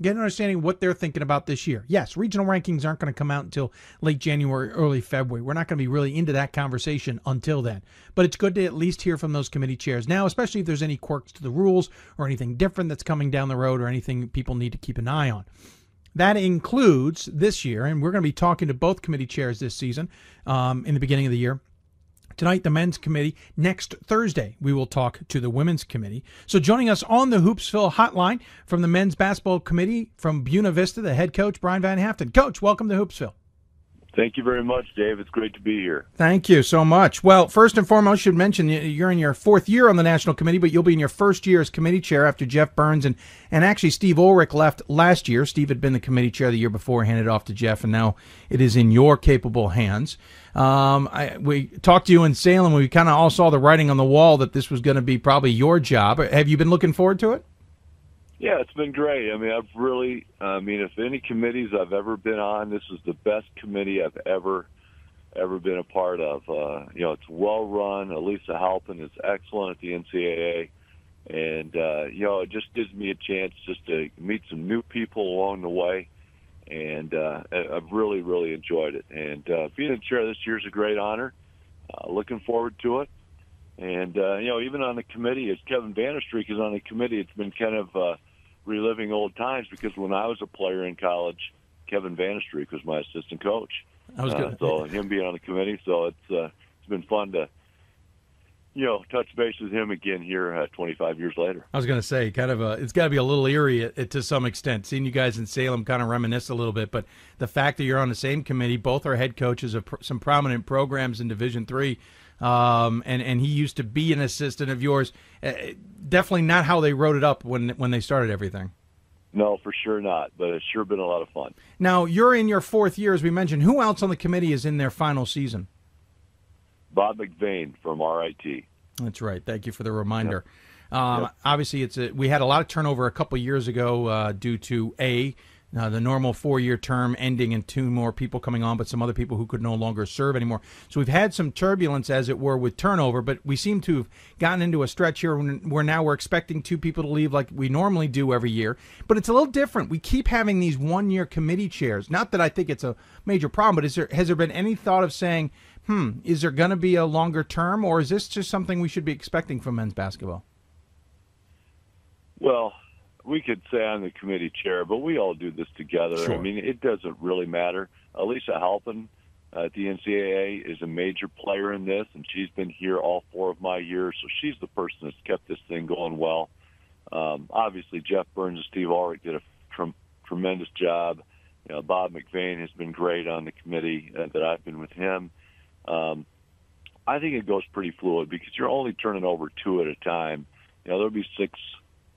get an understanding what they're thinking about this year. Yes, regional rankings aren't going to come out until late January, early February. We're not going to be really into that conversation until then. But it's good to at least hear from those committee chairs now, especially if there's any quirks to the rules or anything different that's coming down the road or anything people need to keep an eye on. That includes this year, and we're going to be talking to both committee chairs this season um, in the beginning of the year. Tonight, the men's committee. Next Thursday, we will talk to the women's committee. So, joining us on the Hoopsville hotline from the men's basketball committee from Buena Vista, the head coach, Brian Van Haaften. Coach, welcome to Hoopsville. Thank you very much, Dave. It's great to be here. Thank you so much. Well, first and foremost, I should mention you're in your fourth year on the national committee, but you'll be in your first year as committee chair after Jeff Burns and and actually Steve Ulrich left last year. Steve had been the committee chair the year before, handed off to Jeff, and now it is in your capable hands. Um, I, we talked to you in Salem. We kind of all saw the writing on the wall that this was going to be probably your job. Have you been looking forward to it? Yeah, it's been great. I mean, I've really, I mean, if any committees I've ever been on, this is the best committee I've ever, ever been a part of. Uh, you know, it's well run. Elisa Halpin is excellent at the NCAA, and uh, you know, it just gives me a chance just to meet some new people along the way, and uh, I've really, really enjoyed it. And uh, being in chair this year is a great honor. Uh, looking forward to it. And uh, you know, even on the committee, as Kevin Vande Streek is on the committee, it's been kind of uh, reliving old times because when I was a player in college, Kevin Vande Streek was my assistant coach. I was uh, so him being on the committee, so it's uh, it's been fun to you know touch base with him again here uh, 25 years later. I was going to say, kind of a, it's got to be a little eerie uh, to some extent. Seeing you guys in Salem kind of reminisce a little bit, but the fact that you're on the same committee, both are head coaches of pr- some prominent programs in Division Three um, and and he used to be an assistant of yours. Uh, definitely not how they wrote it up when when they started everything. No, for sure not. But it's sure been a lot of fun. Now you're in your fourth year, as we mentioned. Who else on the committee is in their final season? Bob McVeigh from RIT. That's right. Thank you for the reminder. Yep. Um, yep. Obviously, it's a, we had a lot of turnover a couple years ago uh, due to a uh, the normal four year term ending and two more people coming on, but some other people who could no longer serve anymore. So we've had some turbulence, as it were, with turnover, but we seem to have gotten into a stretch here where now we're expecting two people to leave like we normally do every year. But it's a little different. We keep having these one year committee chairs. Not that I think it's a major problem, but is there has there been any thought of saying, hmm, is there going to be a longer term, or is this just something we should be expecting from men's basketball? Well, we could say I'm the committee chair, but we all do this together. Sure. I mean, it doesn't really matter. Elisa Halpin uh, at the NCAA is a major player in this, and she's been here all four of my years, so she's the person that's kept this thing going well. Um, obviously, Jeff Burns and Steve Ulrich did a tr- tremendous job. You know, Bob McVeigh has been great on the committee uh, that I've been with him. Um, I think it goes pretty fluid because you're only turning over two at a time. You know, there'll be six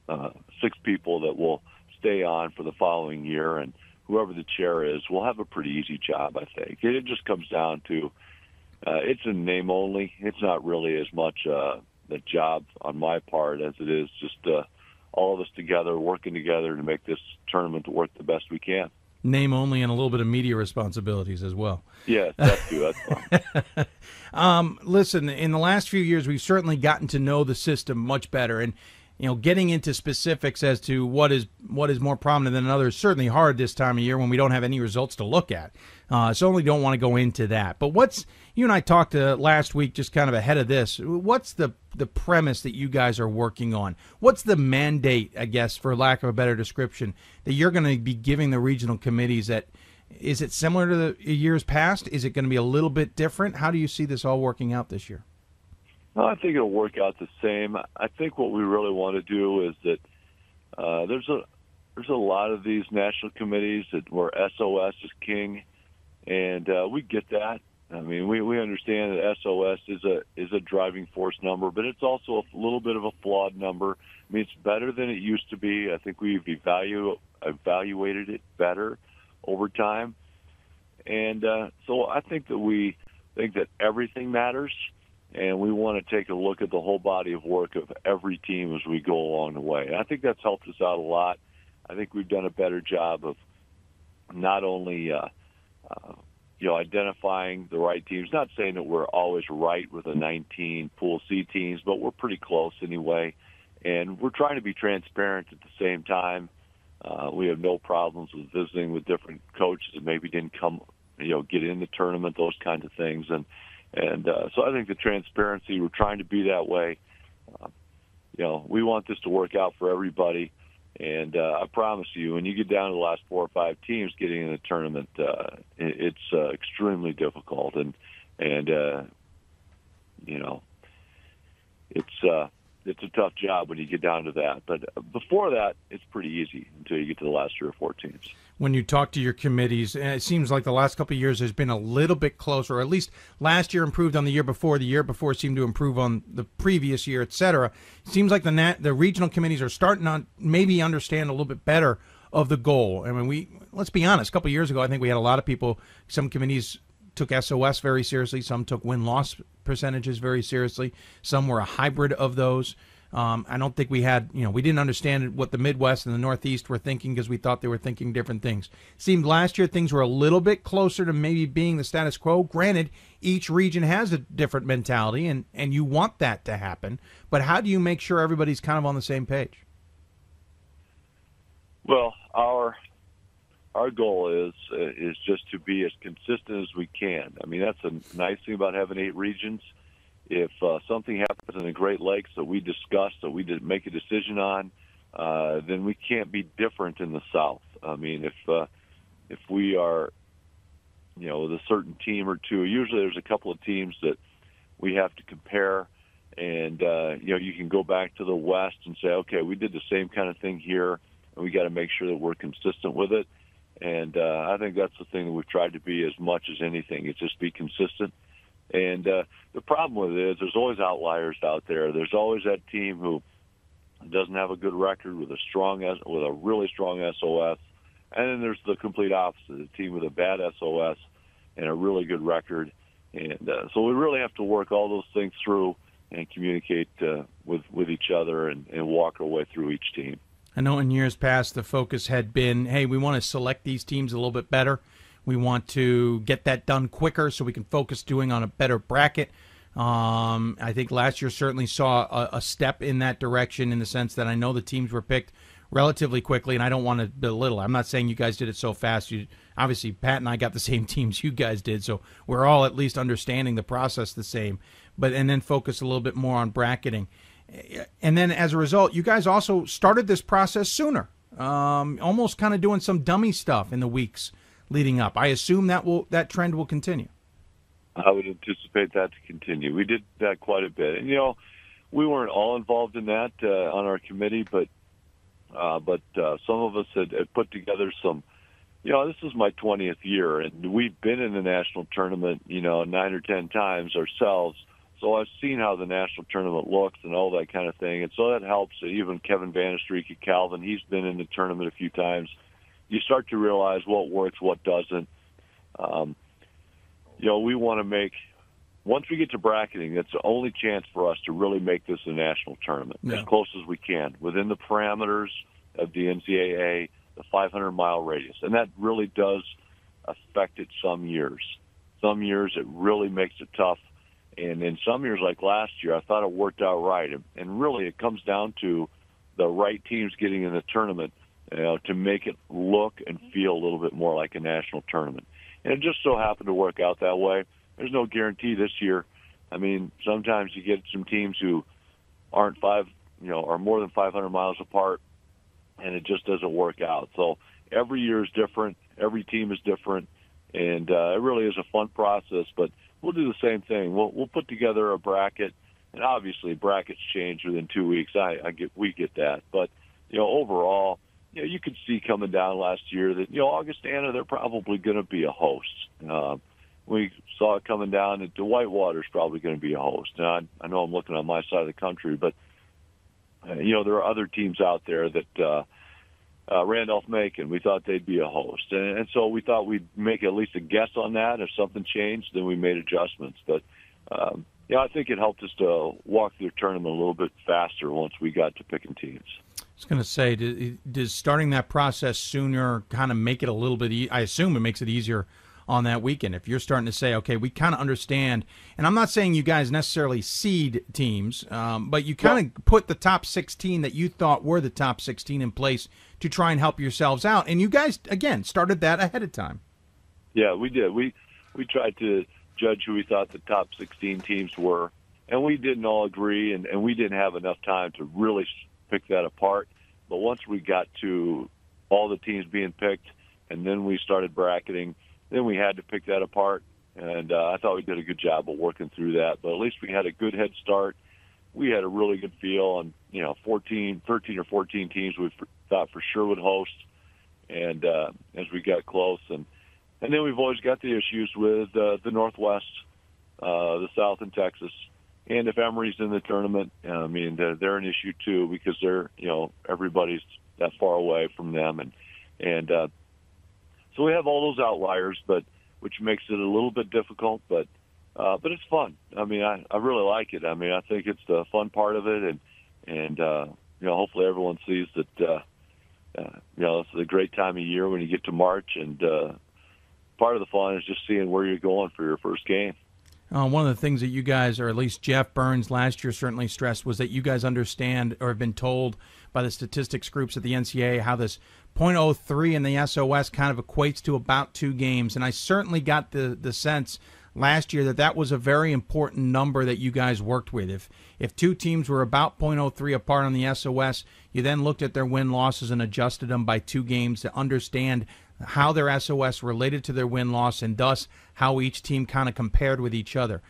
uh, six people that will stay on for the following year, and whoever the chair is will have a pretty easy job. I think it just comes down to uh, it's a name only. It's not really as much uh, the job on my part as it is just uh, all of us together working together to make this tournament work the best we can. Name only and a little bit of media responsibilities as well. Yeah, that's fine. um, listen, in the last few years, we've certainly gotten to know the system much better, and you know, getting into specifics as to what is what is more prominent than another is certainly hard this time of year when we don't have any results to look at. Uh, certainly don't want to go into that. But what's you and I talked uh, last week, just kind of ahead of this. What's the the premise that you guys are working on? What's the mandate, I guess, for lack of a better description, that you're going to be giving the regional committees? That is it similar to the years past? Is it going to be a little bit different? How do you see this all working out this year? I think it'll work out the same. I think what we really want to do is that uh, there's a there's a lot of these national committees that where SOS is king, and uh, we get that. I mean, we we understand that SOS is a is a driving force number, but it's also a little bit of a flawed number. I mean, it's better than it used to be. I think we've evalu- evaluated it better over time, and uh, so I think that we think that everything matters and we want to take a look at the whole body of work of every team as we go along the way. And I think that's helped us out a lot. I think we've done a better job of not only uh, uh, you know identifying the right teams. Not saying that we're always right with the 19 Pool C teams, but we're pretty close anyway. And we're trying to be transparent at the same time. Uh, we have no problems with visiting with different coaches that maybe didn't come, you know, get in the tournament, those kinds of things, and and uh, so I think the transparency, we're trying to be that way. Uh, you know, we want this to work out for everybody. And uh, I promise you, when you get down to the last four or five teams getting in the tournament, uh, it's uh, extremely difficult. And, and uh, you know, it's, uh, it's a tough job when you get down to that. But uh, before that, it's pretty easy until you get to the last three or four teams when you talk to your committees. And it seems like the last couple of years has been a little bit closer, or at least last year improved on the year before. The year before seemed to improve on the previous year, et cetera. It seems like the nat- the regional committees are starting to maybe understand a little bit better of the goal. I mean, we let's be honest. A couple years ago, I think we had a lot of people. Some committees took SOS very seriously. Some took win loss percentages very seriously. Some were a hybrid of those. Um, I don't think we had, you know, we didn't understand what the Midwest and the Northeast were thinking because we thought they were thinking different things. Seemed last year things were a little bit closer to maybe being the status quo. Granted, each region has a different mentality, and and you want that to happen. But how do you make sure everybody's kind of on the same page? Well, our our goal is uh, is just to be as consistent as we can. I mean, that's a nice thing about having eight regions if uh, something happens in the Great Lakes that we discuss, that we did make a decision on, uh, then we can't be different in the South. I mean, if uh, if we are, you know, with a certain team or two, usually there's a couple of teams that we have to compare, and uh, you know, you can go back to the West and say, okay, we did the same kind of thing here, and we got to make sure that we're consistent with it. And uh, I think that's the thing that we've tried to be as much as anything. Is just be consistent and uh, the problem with it is there's always outliers out there. There's always that team who doesn't have a good record with a strong with a really strong SOS, and then there's the complete opposite, a team with a bad SOS and a really good record. And uh, so we really have to work all those things through and communicate uh, with with each other and, and walk our way through each team. I know in years past the focus had been, hey, we want to select these teams a little bit better we want to get that done quicker so we can focus doing on a better bracket. Um, I think last year certainly saw a, a, step in that direction in the sense that I know the teams were picked relatively quickly, and I don't want to belittle. I'm not saying you guys did it so fast. You obviously Pat and I got the same teams you guys did, so we're all at least understanding the process the same. But and then focus a little bit more on bracketing, and then as a result, you guys also started this process sooner. Um, almost kind of doing some dummy stuff in the weeks leading up. I assume that will that trend will continue. I would anticipate that to continue. We did that quite a bit, and you know, we weren't all involved in that uh, on our committee, but uh, but uh, some of us had, had put together some. You know, this is my 20th year, and we've been in the national tournament, you know, nine or ten times ourselves. So I've seen how the national tournament looks and all that kind of thing, and so that helps. Even Kevin Vande Streek at Calvin, he's been in the tournament a few times you start to realize what works, what doesn't. Um, you know, we want to make once we get to bracketing, it's the only chance for us to really make this a national tournament yeah. as close as we can within the parameters of the NCAA, the the 500 mile radius, and that really does affect it some years. Some years it really makes it tough, and in some years like last year, I thought it worked out right. And, really, it comes down to the right teams getting in the tournament you know, to make it look and feel a little bit more like a national tournament. And it just so happened to work out that way. There's no guarantee this year. I mean, sometimes you get some teams who aren't five, you know, are more than 500 miles apart, and it just doesn't work out. So every year is different. Every team is different, and uh, it really is a fun process. But we'll do the same thing. We'll we'll put together a bracket, and obviously brackets change within two weeks. I, I get we get that, but you know overall, you know you could see coming down last year that you know Augustana they're probably going to be a host. Uh, we saw it coming down that Whitewater's probably going to be a host. And I, I know I'm looking on my side of the country, but uh, you know there are other teams out there that. uh uh, Randolph Macon. We thought they'd be a host, and, and so we thought we'd make at least a guess on that. If something changed, then we made adjustments. But um, yeah, I think it helped us to walk through the tournament a little bit faster once we got to picking teams. I was going to say, does starting that process sooner kind of make it a little bit? E- I assume it makes it easier on that weekend. If you're starting to say, okay, we kind of understand, and I'm not saying you guys necessarily seed teams, um, but you kind of put the top 16 that you thought were the top 16 in place to try and help yourselves out. And you guys, again, started that ahead of time. Yeah, we did. We we tried to judge who we thought the top 16 teams were, and we didn't all agree, and, and we didn't have enough time to really pick that apart. But once we got to all the teams being picked, and then we started bracketing – then we had to pick that apart, and uh, I thought we did a good job of working through that. But at least we had a good head start. We had a really good feel on you know 14, 13 or 14 teams we thought for sure would host, and uh, as we got close, and and then we've always got the issues with uh, the Northwest, uh, the South, and Texas. And if Emory's in the tournament, I mean they're, they're an issue too because they're you know everybody's that far away from them, and and uh, so we have all those outliers, but which makes it a little bit difficult, but uh, but it's fun. I mean, I, I really like it. I mean, I think it's the fun part of it, and and uh, you know, hopefully everyone sees that. Uh, uh, you know, it's a great time of year when you get to March, and uh, part of the fun is just seeing where you're going for your first game. Uh, one of the things that you guys, or at least Jeff Burns last year, certainly stressed was that you guys understand or have been told by the statistics groups at the NCAA how this 0.03 in the SOS kind of equates to about two games. And I certainly got the, the sense last year that that was a very important number that you guys worked with. If if two teams were about 0.03 apart on the SOS, you then looked at their win losses and adjusted them by two games to understand how their SOS related to their win loss and thus how each team kind of compared with each other.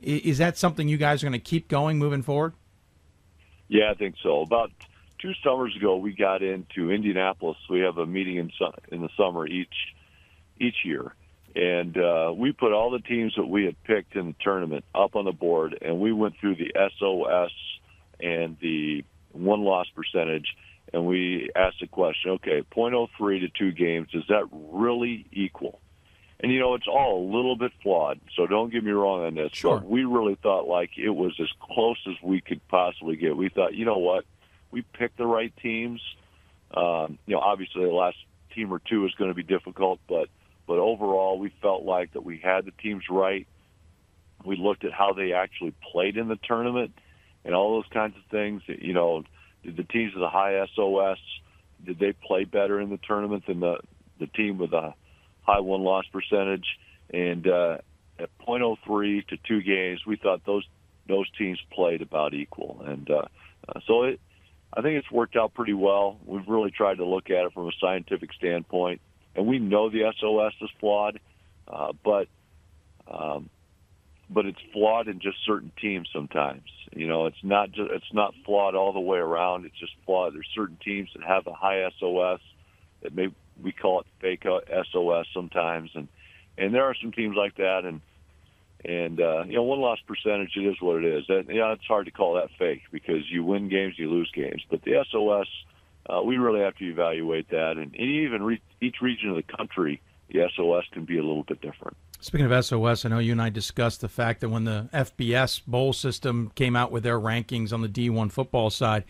Is that something you guys are going to keep going moving forward? Yeah, I think so. About two summers ago, we got into Indianapolis. We have a meeting in in the summer each each year, and uh, we put all the teams that we had picked in the tournament up on the board, and we went through the SOS and the one loss percentage, and we asked the question: Okay, .03 to two games, does that really equal? And you know, it's all a little bit flawed, so don't get me wrong on this. Sure. But we really thought like it was as close as we could possibly get. We thought, you know what? We picked the right teams. Um, you know, obviously the last team or two is going to be difficult, but but overall we felt like that we had the teams right. We looked at how they actually played in the tournament and all those kinds of things. You know, did the teams with a high SOS did they play better in the tournament than the the team with a high one loss percentage? And uh, at .03 to two games, we thought those those teams played about equal, and uh, uh, so it I think it's worked out pretty well. We've really tried to look at it from a scientific standpoint, and we know the SOS is flawed, uh, but um, but it's flawed in just certain teams sometimes. You know, it's not just it's not flawed all the way around. It's just flawed. There's certain teams that have a high SOS that may we call it fake SOS sometimes, and and there are some teams like that, and and uh, you know, one loss percentage it is what it is. And, you know, it's hard to call that fake because you win games, you lose games. But the SOS, uh, we really have to evaluate that, and, and even re- each region of the country, the SOS can be a little bit different. Speaking of SOS, I know you and I discussed the fact that when the FBS bowl system came out with their rankings on the D1 football side,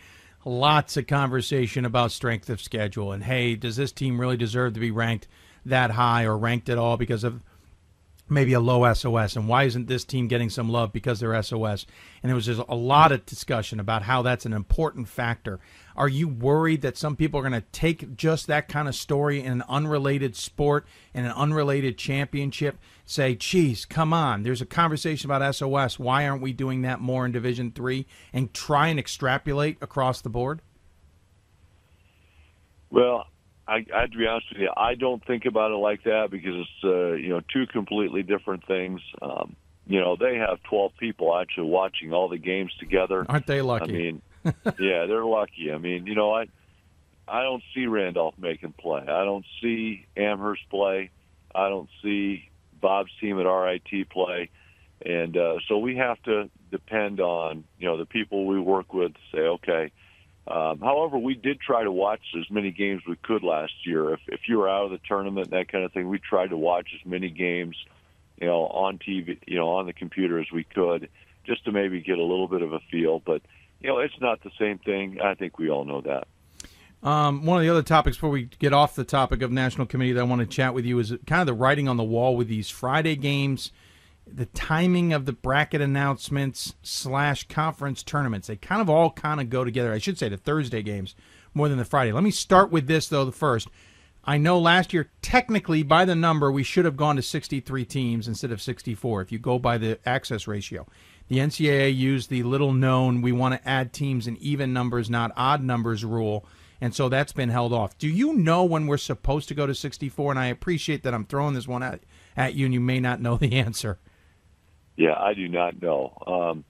lots of conversation about strength of schedule and hey, does this team really deserve to be ranked that high or ranked at all because of maybe a low SOS and why isn't this team getting some love because they're SOS? And there was just a lot of discussion about how that's an important factor. Are you worried that some people are going to take just that kind of story in an unrelated sport in an unrelated championship, say, "Geez, come on, there's a conversation about SOS. Why aren't we doing that more in Division 3 and try and extrapolate across the board?" Well, I, I have to be honest with you, I don't think about it like that because it's uh, you know two completely different things. Um, you know, they have 12 people actually watching all the games together. Aren't they lucky? I mean, yeah, they're lucky. I mean, you know, I I don't see Randolph-Macon play. I don't see Amherst play. I don't see Bob's team at RIT play. And uh, so we have to depend on, you know, the people we work with to say, okay, um, however, we did try to watch as many games we could last year. If, if you were out of the tournament, that kind of thing, we tried to watch as many games, you know, on TV, you know, on the computer as we could, just to maybe get a little bit of a feel. But you know, it's not the same thing. I think we all know that. Um, one of the other topics before we get off the topic of national committee that I want to chat with you is kind of the writing on the wall with these Friday games, the timing of the bracket announcements slash conference tournaments. They kind of all kind of go together. I should say the Thursday games more than the Friday. Let me start with this though. The first, I know last year technically by the number we should have gone to 63 teams instead of 64 if you go by the access ratio. The NCAA used the little known we want to add teams in even numbers, not odd numbers rule. And so that's been held off. Do you know when we're supposed to go to 64? And I appreciate that I'm throwing this one at, at you, and you may not know the answer. Yeah, I do not know. Um,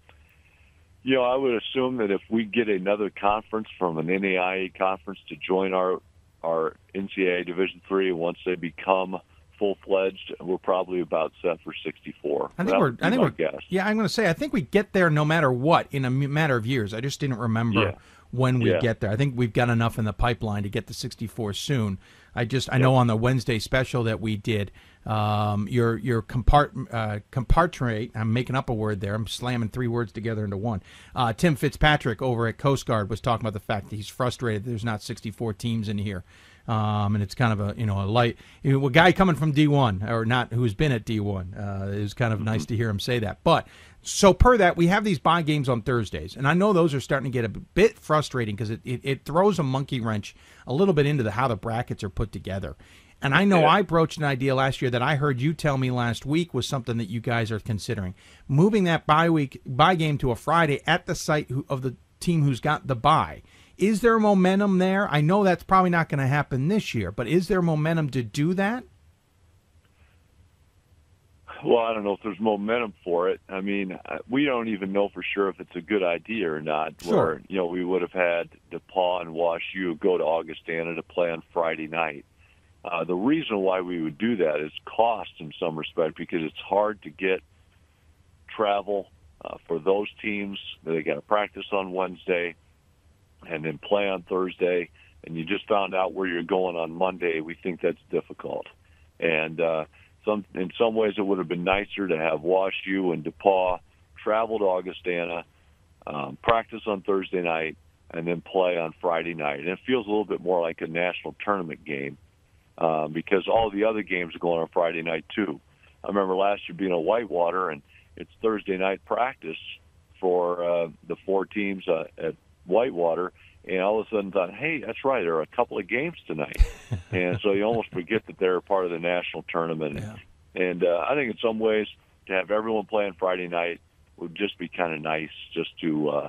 you know, I would assume that if we get another conference from an NAIA conference to join our our NCAA Division Three, once they become full fledged, we're probably about set for 64. I think we're. I think we're. Guess. Yeah, I'm going to say I think we get there no matter what in a matter of years. I just didn't remember yeah. when we yeah. get there. I think we've got enough in the pipeline to get to 64 soon. I just I know on the Wednesday special that we did, um, your your compart uh, compartment. I'm making up a word there. I'm slamming three words together into one. Uh, Tim Fitzpatrick over at Coast Guard was talking about the fact that he's frustrated. There's not 64 teams in here. Um, and it's kind of a you know a light you know, a guy coming from D1 or not who's been at D1 uh, is kind of mm-hmm. nice to hear him say that. But so per that, we have these bye games on Thursdays, and I know those are starting to get a bit frustrating because it, it, it, throws a monkey wrench a little bit into the how the brackets are put together. And I know yeah. I broached an idea last year that I heard you tell me last week was something that you guys are considering moving that bye week bye game to a Friday at the site of the team who's got the bye. Is there momentum there? I know that's probably not going to happen this year, but is there momentum to do that? Well, I don't know if there's momentum for it. I mean, uh, we don't even know for sure if it's a good idea or not. Sure. Where, you know, we would have had DePauw and Wash U go to Augustana to play on Friday night. Uh, the reason why we would do that is cost in some respect because it's hard to get travel uh, for those teams. They got to practice on Wednesday and then play on Thursday, and you just found out where you're going on Monday, we think that's difficult. And uh, some in some ways, it would have been nicer to have Wash U and DePauw travel to Augustana, um, practice on Thursday night, and then play on Friday night. And it feels a little bit more like a national tournament game uh, because all the other games are going on Friday night too. I remember last year being a Whitewater, and it's Thursday night practice for uh, the four teams uh, at Whitewater, and all of a sudden thought, hey, that's right, there are a couple of games tonight, and so you almost forget that they're part of the national tournament. Yeah. And uh, I think in some ways to have everyone playing Friday night would just be kind of nice, just to uh,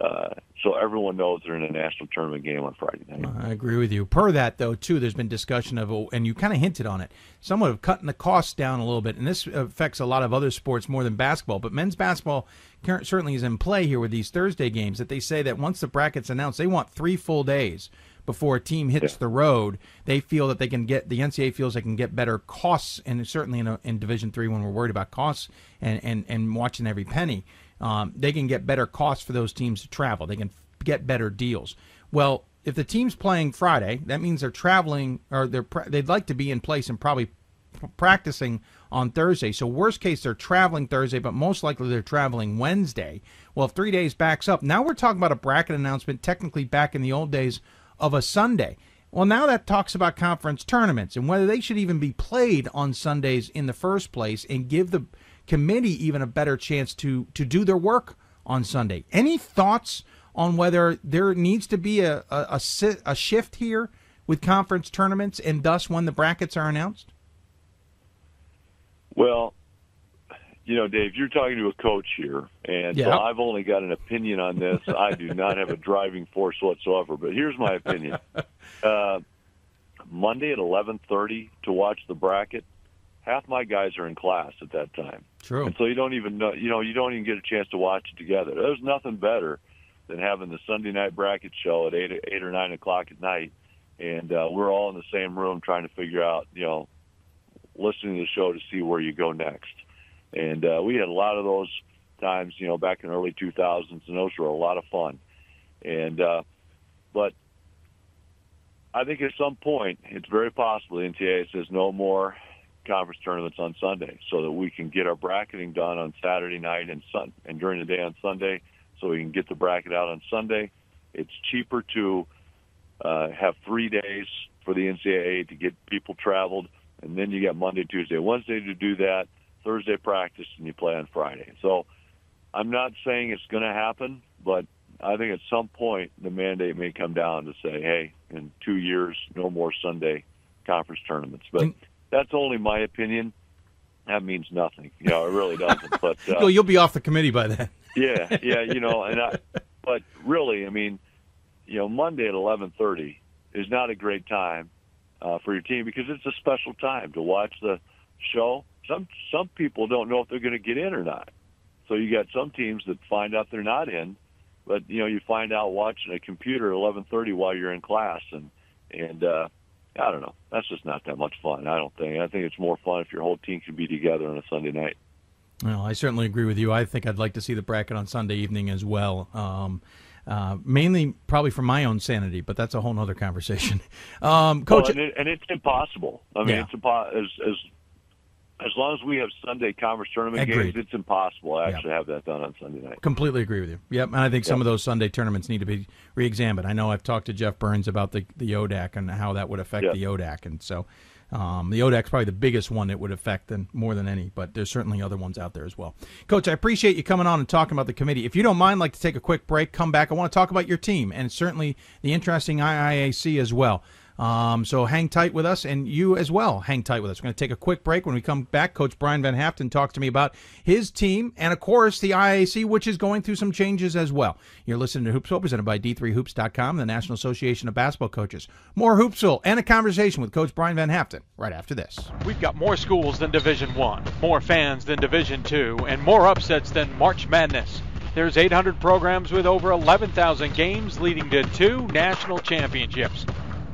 uh, so everyone knows they're in a national tournament game on Friday night. I agree with you. Per that, though, too, there's been discussion of, and you kind of hinted on it, somewhat of cutting the costs down a little bit. And this affects a lot of other sports more than basketball. But men's basketball certainly is in play here with these Thursday games. That they say that once the brackets announced, they want three full days before a team hits yeah. the road. They feel that they can get the NCAA feels they can get better costs, and certainly in, a, in Division three when we're worried about costs and, and and watching every penny um, they can get better costs for those teams to travel. They can get better deals. Well, if the team's playing Friday, that means they're traveling or they're they'd like to be in place and probably practicing on Thursday. So worst case, they're traveling Thursday, but most likely they're traveling Wednesday. Well, if three days backs up, now we're talking about a bracket announcement. Technically, back in the old days of a Sunday. Well, now that talks about conference tournaments and whether they should even be played on Sundays in the first place and give the committee even a better chance to to do their work on Sunday. Any thoughts on whether there needs to be a a, a, a shift here with conference tournaments and thus when the brackets are announced? Well, you know, Dave, you're talking to a coach here, and Yeah. so I've only got an opinion on this. I do not have a driving force whatsoever. But here's my opinion: uh, Monday at 11:30 to watch the bracket. Half my guys are in class at that time, True. and so you don't even know. You know, you don't even get a chance to watch it together. There's nothing better than having the Sunday night bracket show at eight, eight or nine o'clock at night, and uh, we're all in the same room trying to figure out, you know, listening to the show to see where you go next. And uh, we had a lot of those times, you know, back in the early 2000s, and those were a lot of fun. And uh, but I think at some point it's very possible the NCAA says no more conference tournaments on Sunday, so that we can get our bracketing done on Saturday night and sun and during the day on Sunday, so we can get the bracket out on Sunday. It's cheaper to uh, have three days for the NCAA to get people traveled, and then you got Monday, Tuesday, Wednesday to do that. Thursday practice, and you play on Friday. So I'm not saying it's going to happen, but I think at some point the mandate may come down to say, hey, in two years, no more Sunday conference tournaments. But that's only my opinion. That means nothing. You know, it really doesn't. But uh, Well, you'll be off the committee by then. yeah, yeah, you know, and I, but really, I mean, you know, Monday at eleven thirty is not a great time uh, for your team because it's a special time to watch the show. Some some people don't know if they're going to get in or not. So you got some teams that find out they're not in, but you know, you find out watching a computer at eleven thirty while you're in class, and and uh, I don't know. That's just not that much fun. I don't think. I think it's more fun if your whole team can be together on a Sunday night. Well, I certainly agree with you. I think I'd like to see the bracket on Sunday evening as well. Um, uh, mainly, probably for my own sanity, but that's a whole other conversation. Um, Coach, Well, and, it, and it's impossible. I mean, Yeah. it's impo- as as as long as we have Sunday conference tournament Agreed. games, it's impossible to actually have that done on Sunday night. Completely agree with you. Yep, and I think some Yep. of those Sunday tournaments need to be re-examined. I know I've talked to Jeff Burns about the the ODAC and how that would affect Yep. the ODAC, and so um, the ODAC's probably the biggest one it would affect than more than any. But there's certainly other ones out there as well. Coach, I appreciate you coming on and talking about the committee. If you don't mind, I'd like to take a quick break, come back. I want to talk about your team and certainly the interesting IIAC as well. Um, so hang tight with us, and you as well. Hang tight with us. We're going to take a quick break. When we come back, Coach Brian Van Haaften talks to me about his team and, of course, the IAC, which is going through some changes as well. You're listening to Hoopsville, presented by D3Hoops.com, the National Association of Basketball Coaches. More Hoopsville and a conversation with Coach Brian Van Haaften right after this. We've got more schools than Division One, more fans than Division Two, and more upsets than March Madness. There's 800 programs with over 11,000 games leading to two national championships.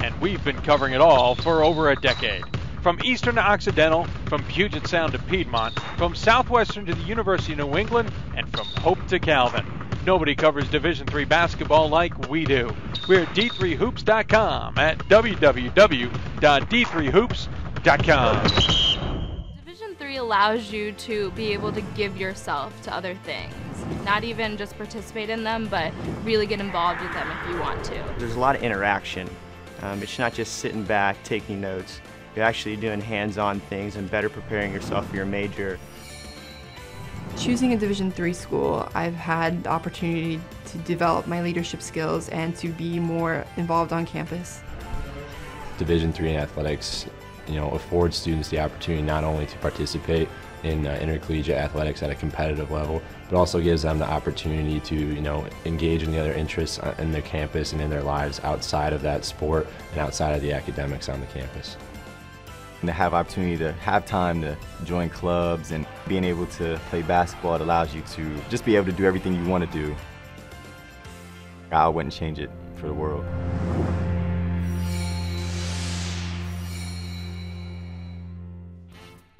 And we've been covering it all for over a decade. From Eastern to Occidental, from Puget Sound to Piedmont, from Southwestern to the University of New England, and from Hope to Calvin. Nobody covers Division III basketball like we do. We're at d3hoops.com at www.d3hoops.com. Division 3 allows you to be able to give yourself to other things. Not even just participate in them, but really get involved with them if you want to. There's a lot of interaction. Um, it's not just sitting back taking notes. You're actually doing hands-on things and better preparing yourself for your major. Choosing a Division three school, I've had the opportunity to develop my leadership skills and to be more involved on campus. Division three in athletics, you know, affords students the opportunity not only to participate in uh, intercollegiate athletics at a competitive level, but also gives them the opportunity to, you know, engage in the other interests uh, in their campus and in their lives outside of that sport and outside of the academics on the campus. And to have opportunity to have time to join clubs and being able to play basketball, it allows you to just be able to do everything you want to do. I wouldn't change it for the world.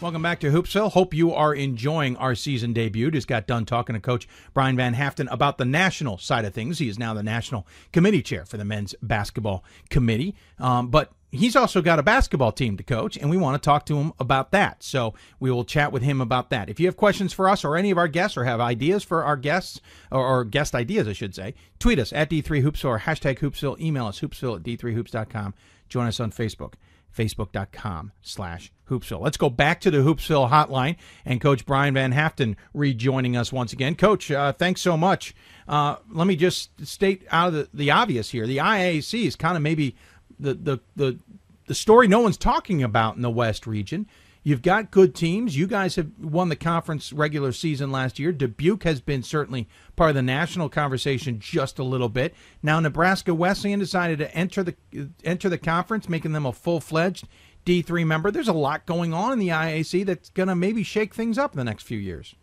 Welcome back to Hoopsville. Hope you are enjoying our season debut. Just got done talking to Coach Brian Van Haaften about the national side of things. He is now the national committee chair for the men's basketball committee. Um, but he's also got a basketball team to coach, and we want to talk to him about that. So we will chat with him about that. If you have questions for us or any of our guests, or have ideas for our guests, or, or guest ideas, I should say, tweet us at D3Hoops or hashtag Hoopsville. Email us hoopsville at D3Hoops.com. Join us on Facebook facebook.com slash Hoopsville. Let's go back to the Hoopsville hotline and Coach Brian Van Haaften rejoining us once again. Coach, uh, thanks so much. Uh, let me just state out of the, the obvious here. The IAC is kind of maybe the, the, the, the story no one's talking about in the West region. You've got good teams. You guys have won the conference regular season last year. Dubuque has been certainly part of the national conversation just a little bit. Now Nebraska Wesleyan decided to enter the enter the conference, making them a full-fledged D3 member. There's a lot going on in the IAC that's going to maybe shake things up in the next few years.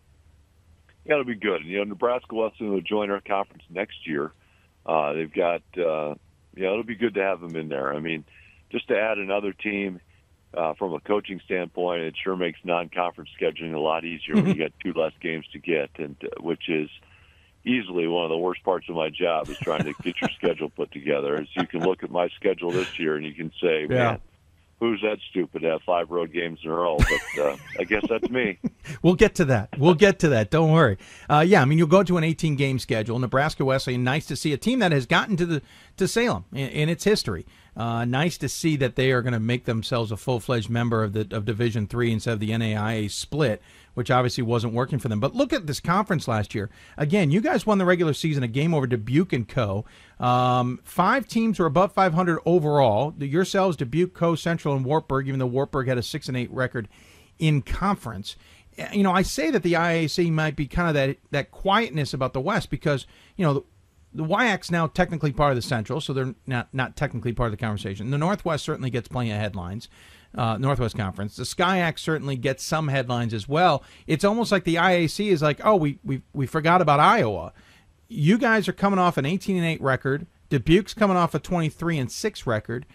Yeah, it'll be good. You know, Nebraska Wesleyan will join our conference next year. Uh, they've got, uh, yeah, it'll be good to have them in there. I mean, just to add another team uh, from a coaching standpoint, it sure makes non-conference scheduling a lot easier when you got two less games to get, and uh, which is easily one of the worst parts of my job is trying to get your schedule put together. As so you can look at my schedule this year and you can say, yeah. man who's that stupid to have five road games in a row? But uh, I guess that's me. We'll get to that. We'll get to that. Don't worry. Uh, yeah, I mean, you'll go to an 18 game schedule. Nebraska Wesleyan, nice to see a team that has gotten to the to Salem in, in its history. Uh, nice to see that they are going to make themselves a full fledged member of the of Division Three instead of the NAIA split, which obviously wasn't working for them. But look at this conference last year. Again, you guys won the regular season a game over Dubuque and Coe. Um, five teams were above 500 overall. Yourselves, Dubuque, Coe, Central, and Wartburg. Even though Wartburg had a six and eight record in conference. You know, I say that the IAC might be kind of that that quietness about the West because you know the, the now technically part of the Central, so they're not not technically part of the conversation. The Northwest certainly gets plenty of headlines. Uh, Northwest Conference. The SCIAC certainly gets some headlines as well. It's almost like the IAC is like, oh, we we we forgot about Iowa. You guys are coming off an 18 and 8 record. Dubuque's coming off a 23 and 6 record.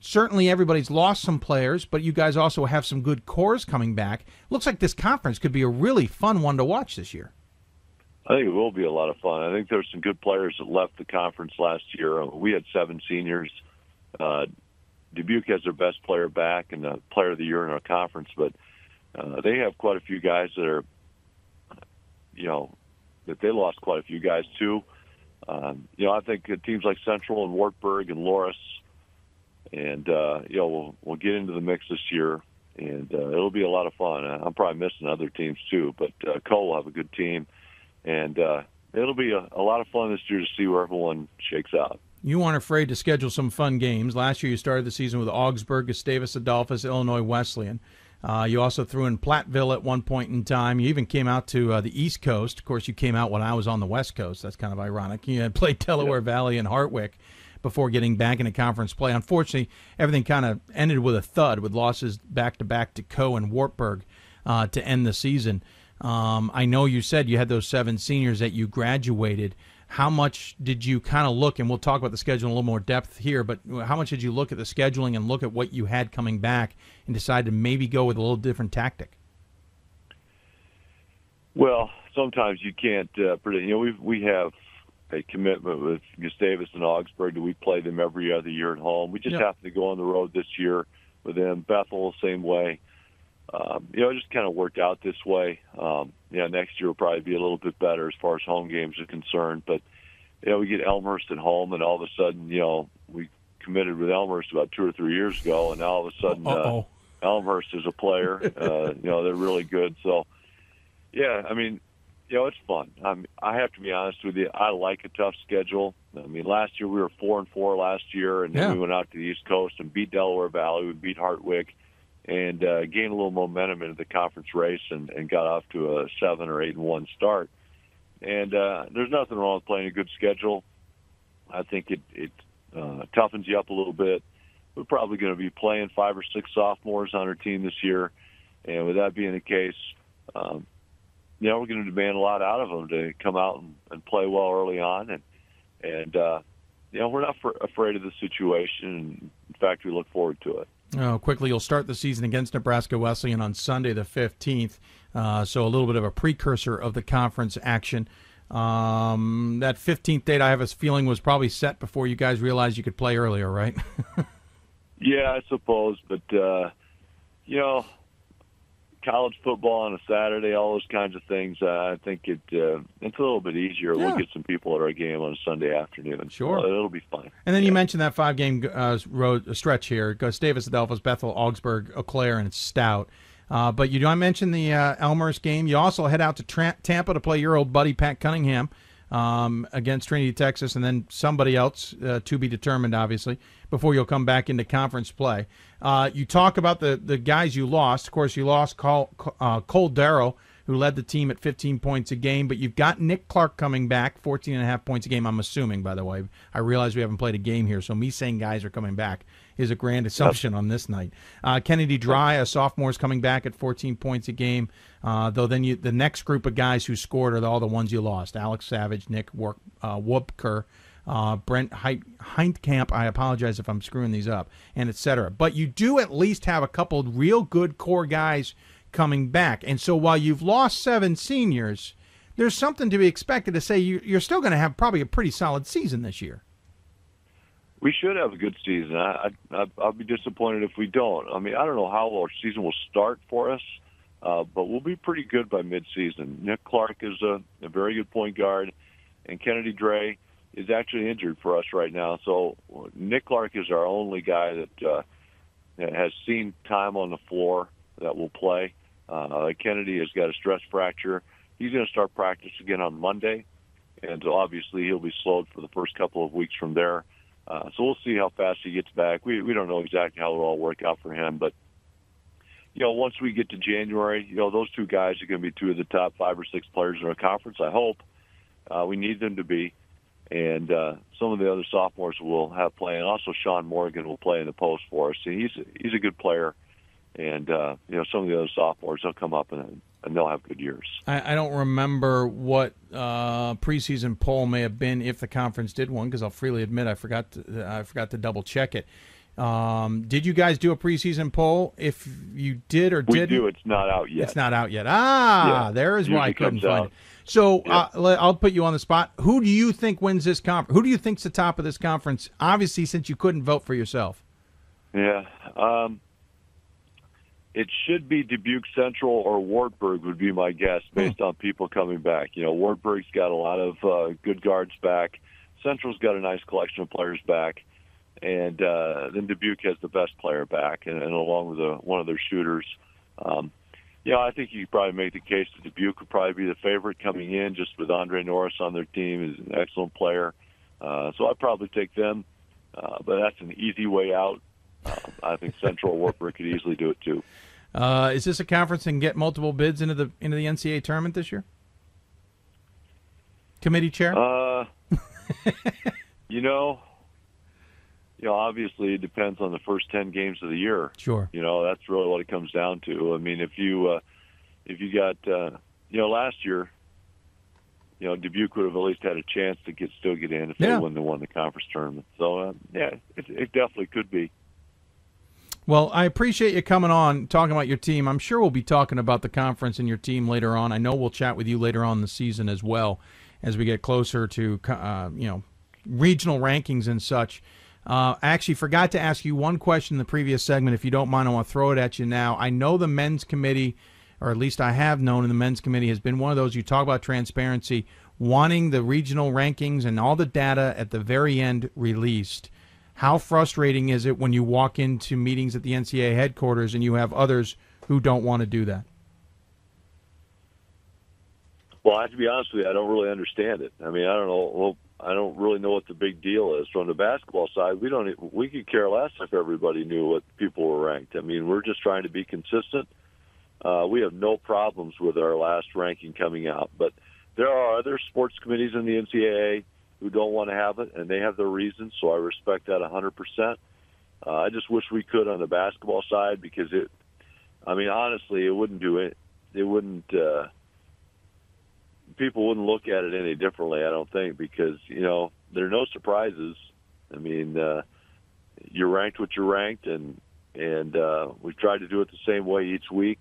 Certainly, everybody's lost some players, but you guys also have some good cores coming back. Looks like this conference could be a really fun one to watch this year. I think it will be a lot of fun. I think there's some good players that left the conference last year. We had seven seniors. Uh, Dubuque has their best player back and the player of the year in our conference, but uh, they have quite a few guys that are, you know, that they lost quite a few guys too. Um, you know, I think teams like Central and Wartburg and Loras, and uh, you know, we'll we'll get into the mix this year, and uh, it'll be a lot of fun. Uh, I'm probably missing other teams too, but uh, Coe will have a good team, and uh, it'll be a, a lot of fun this year to see where everyone shakes out. You aren't afraid to schedule some fun games. Last year, you started the season with Augsburg, Gustavus Adolphus, Illinois Wesleyan. Uh, you also threw in Platteville at one point in time. You even came out to uh, the East Coast. Of course, you came out when I was on the West Coast. That's kind of ironic. You had played Delaware Valley and Hartwick before getting back into conference play. Unfortunately, everything kind of ended with a thud with losses back to back to Coe and Wartburg uh, to end the season. Um, I know you said you had those seven seniors that you graduated. How much did you kind of look, and we'll talk about the schedule in a little more depth here, but how much did you look at the scheduling and look at what you had coming back and decide to maybe go with a little different tactic? Well, sometimes you can't uh, predict. You know, we we have a commitment with Gustavus and Augsburg that we play them every other year at home. We just Yeah. happen to go on the road this year with them. Bethel, same way. Um, you know, it just kind of worked out this way. Um, yeah, next year will probably be a little bit better as far as home games are concerned. But you know, we get Elmhurst at home, and all of a sudden, you know, we committed with Elmhurst about two or three years ago, and now all of a sudden, uh. Elmhurst is a player. uh, you know, they're really good. So, yeah, I mean, you know, it's fun. I'm, I have to be honest with you. I like a tough schedule. I mean, last year we were four and four last year, and then we went out to the East Coast and beat Delaware Valley. We beat Hartwick, and uh, gained a little momentum into the conference race, and, and got off to a seven or eight and one start. And uh, there's nothing wrong with playing a good schedule. I think it it uh, toughens you up a little bit. we're probably going to be playing five or six sophomores on our team this year, and with that being the case, um, you know, we're going to demand a lot out of them to come out and, and play well early on, and and uh, you know, we're not for, afraid of the situation. In fact, we look forward to it. Oh, quickly, you'll start the season against Nebraska Wesleyan on Sunday the 15th. Uh, so a little bit of a precursor of the conference action. Um, that 15th date, I have a feeling, was probably set before you guys realized you could play earlier, right? yeah, I suppose. But, uh, you know, college football on a Saturday, all those kinds of things. Uh, I think it uh, it's a little bit easier. Yeah. We'll get some people at our game on a Sunday afternoon. Sure. So it'll be fun. And then you mentioned that five game uh, road stretch here: Gustavus, Adolphus, Bethel, Augsburg, Eau Claire, and Stout. Uh, but you don't mention the uh, Elmhurst game. You also head out to Tra- Tampa to play your old buddy Pat Cunningham um, against Trinity, Texas, and then somebody else uh, to be determined, obviously, before you'll come back into conference play. Uh, you talk about the, the guys you lost. Of course, you lost uh, Cole Darrow, who led the team at 15 points a game, but you've got Nick Clark coming back, 14 and a half points a game, I'm assuming, by the way. I realize we haven't played a game here, so me saying guys are coming back is a grand assumption on this night. Uh, Kennedy Dry, a sophomore, is coming back at 14 points a game. Uh, though then you, the next group of guys who scored are all the ones you lost: Alex Savage, Nick Work, uh, Whoopker, uh, Brent Heintkamp. I apologize if I'm screwing these up, and etc. But you do at least have a couple real good core guys coming back, and so while you've lost seven seniors, there's something to be expected to say you, you're still going to have probably a pretty solid season this year. We should have a good season. I, I, I'll be disappointed if we don't. I mean, I don't know how our season will start for us, uh, but we'll be pretty good by midseason. Nick Clark is a, a very good point guard, and Kennedy Dre is actually injured for us right now. So Nick Clark is our only guy that uh, has seen time on the floor that will play. Uh, Kennedy has got a stress fracture. He's going to start practice again on Monday, and obviously he'll be slowed for the first couple of weeks from there. Uh, so we'll see how fast he gets back. We we don't know exactly how it'll all work out for him, but you know, once we get to January, you know, those two guys are going to be two of the top five or six players in our conference. I hope uh, we need them to be, and uh, some of the other sophomores will have playing. Also, Sean Morgan will play in the post for us. And He's he's a good player, and uh, you know, some of the other sophomores they'll come up and and they'll have good years. I, I don't remember what uh, preseason poll may have been if the conference did one because I'll freely admit I forgot to, I forgot to double check it. Um, did you guys do a preseason poll? If you did or didn't, do. It's not out yet. It's not out yet. Ah, Yeah. there is why I couldn't find out. it. So uh, I'll put you on the spot. Who do you think wins this conference? Who do you think's the top of this conference? Obviously, since you couldn't vote for yourself. Yeah. Um, it should be Dubuque Central or Wartburg would be my guess based on people coming back. You know, Wartburg's got a lot of uh, good guards back. Central's got a nice collection of players back, and uh, then Dubuque has the best player back, and, and along with a, one of their shooters. Um, yeah, I think you could probably make the case that Dubuque would probably be the favorite coming in, just with Andre Norris on their team. He's an excellent player, uh, so I'd probably take them. Uh, but that's an easy way out. Uh, I think Central or Wartburg could easily do it too. Uh, is this a conference that can get multiple bids into the into the NCAA tournament this year? Committee chair. Uh, you know, you know, obviously it depends on the first ten games of the year. Sure. You know, that's really what it comes down to. I mean, if you uh, if you got uh, you know last year, you know Dubuque would have at least had a chance to get still get in if Yeah. they wouldn't won the conference tournament. So uh, yeah, it, it definitely could be. Well, I appreciate you coming on, talking about your team. I'm sure we'll be talking about the conference and your team later on. I know we'll chat with you later on in the season as well, as we get closer to uh, you know regional rankings and such. Uh, I actually forgot to ask you one question in the previous segment. If you don't mind, I want to throw it at you now. I know the men's committee, or at least I have known in the men's committee, has been one of those you talk about transparency, wanting the regional rankings and all the data at the very end released. How frustrating is it when you walk into meetings at the NCAA headquarters and you have others who don't want to do that? Well, I have to be honest with you, I don't really understand it. I mean, I don't know. Well, I don't really know what the big deal is. From the basketball side, we don't. We could care less if everybody knew what people were ranked. I mean, we're just trying to be consistent. Uh, we have no problems with our last ranking coming out, but there are other sports committees in the NCAA who don't want to have it, and they have their reasons. So I respect that 100%. Uh, I just wish we could on the basketball side because it. I mean, honestly, it wouldn't do it. It wouldn't. Uh, people wouldn't look at it any differently. I don't think because you know there are no surprises. I mean, uh, you're ranked what you're ranked, and and uh, we've tried to do it the same way each week.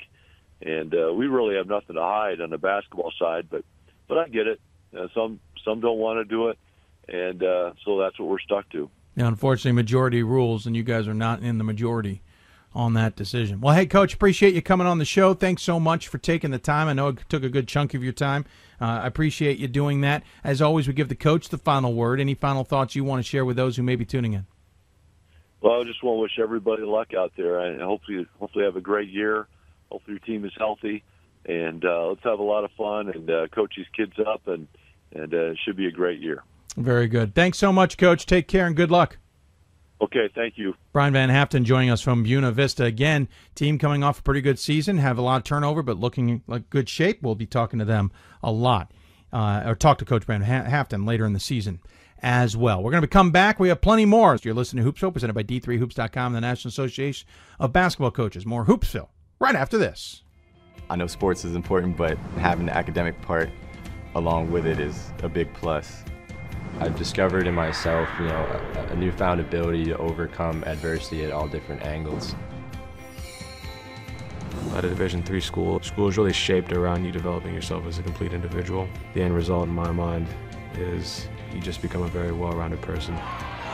And uh, we really have nothing to hide on the basketball side, but but I get it. Uh, some some don't want to do it, and uh, so that's what we're stuck to. Now, unfortunately, majority rules, and you guys are not in the majority on that decision. Well, hey, Coach, appreciate you coming on the show. Thanks so much for taking the time. I know it took a good chunk of your time. Uh, I appreciate you doing that. As always, we give the coach the final word. Any final thoughts you want to share with those who may be tuning in? Well, I just want to wish everybody luck out there. I hopefully hopefully have a great year. Hopefully your team is healthy, and uh, let's have a lot of fun and uh, coach these kids up, and and uh, it should be a great year. Very good. Thanks so much, Coach. Take care and good luck. Okay, thank you. Brian Van Haaften joining us from Buena Vista again. Team coming off a pretty good season, have a lot of turnover, but looking like good shape. We'll be talking to them a lot, uh, or talk to Coach Brian Haaften later in the season as well. We're going to come back. We have plenty more. You're listening to Hoopsville, presented by D3Hoops.com, the National Association of Basketball Coaches. More Hoopsville right after this. I know sports is important, but having the academic part along with it is a big plus. I've discovered in myself, you know, a, a newfound ability to overcome adversity at all different angles. At a Division three school, school is really shaped around you developing yourself as a complete individual. The end result, in my mind, is you just become a very well-rounded person.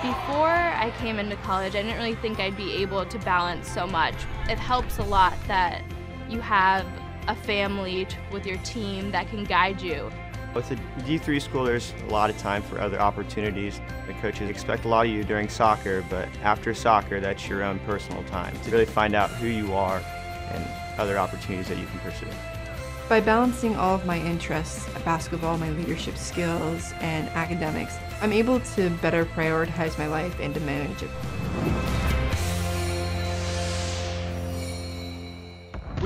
Before I came into college, I didn't really think I'd be able to balance so much. It helps a lot that you have a family with your team that can guide you. With a D3 school, there's a lot of time for other opportunities. The coaches expect a lot of you during soccer, but after soccer, that's your own personal time to really find out who you are and other opportunities that you can pursue. By balancing all of my interests, basketball, my leadership skills, and academics, I'm able to better prioritize my life and to manage it.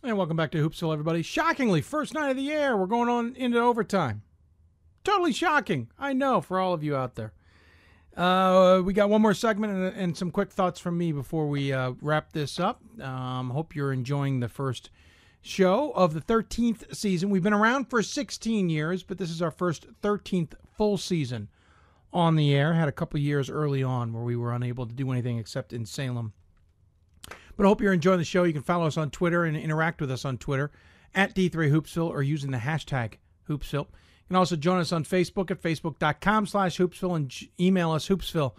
And welcome back to Hoopsville, everybody. Shockingly, first night of the year, we're going on into overtime. Totally shocking. I know for all of you out there. Uh, we got one more segment and, and, some quick thoughts from me before we uh, wrap this up. Um, hope you're enjoying the first show of the 13th season. We've been around for 16 years, but this is our first 13th full season on the air. Had a couple years early on where we were unable to do anything except in Salem. But I hope you're enjoying the show. You can follow us on Twitter and interact with us on Twitter at D3Hoopsville or using the hashtag Hoopsville. You can also join us on Facebook at facebook.com slash hoopsville and email us hoopsville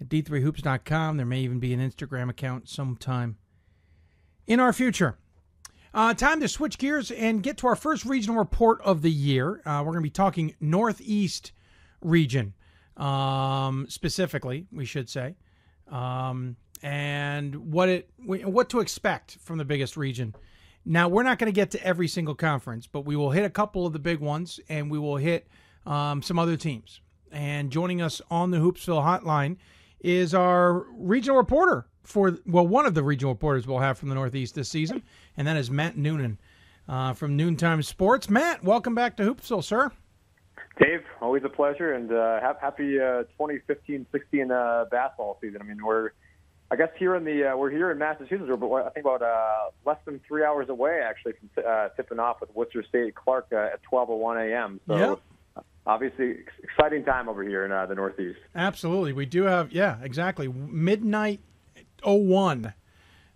at d3hoops.com. There may even be an Instagram account sometime in our future. Uh, time to switch gears and get to our first regional report of the year. Uh, we're going to be talking Northeast region um, specifically, we should say. Um, and what it what to expect from the biggest region. Now we're not going to get to every single conference, but we will hit a couple of the big ones, and we will hit um, some other teams. And joining us on the Hoopsville Hotline is our regional reporter for well, one of the regional reporters we'll have from the Northeast this season, and that is Matt Noonan uh, from Noontime Sports. Matt, welcome back to Hoopsville, sir. Dave, always a pleasure, and uh, happy uh, 2015-16 uh, basketball season. I mean, we're I guess here in the uh, we're here in Massachusetts, but I think about uh, less than three hours away actually from uh, tipping off with Worcester State Clark uh, at 12:01 a.m. So yep. obviously exciting time over here in uh, the Northeast. Absolutely, we do have yeah, exactly. Midnight 01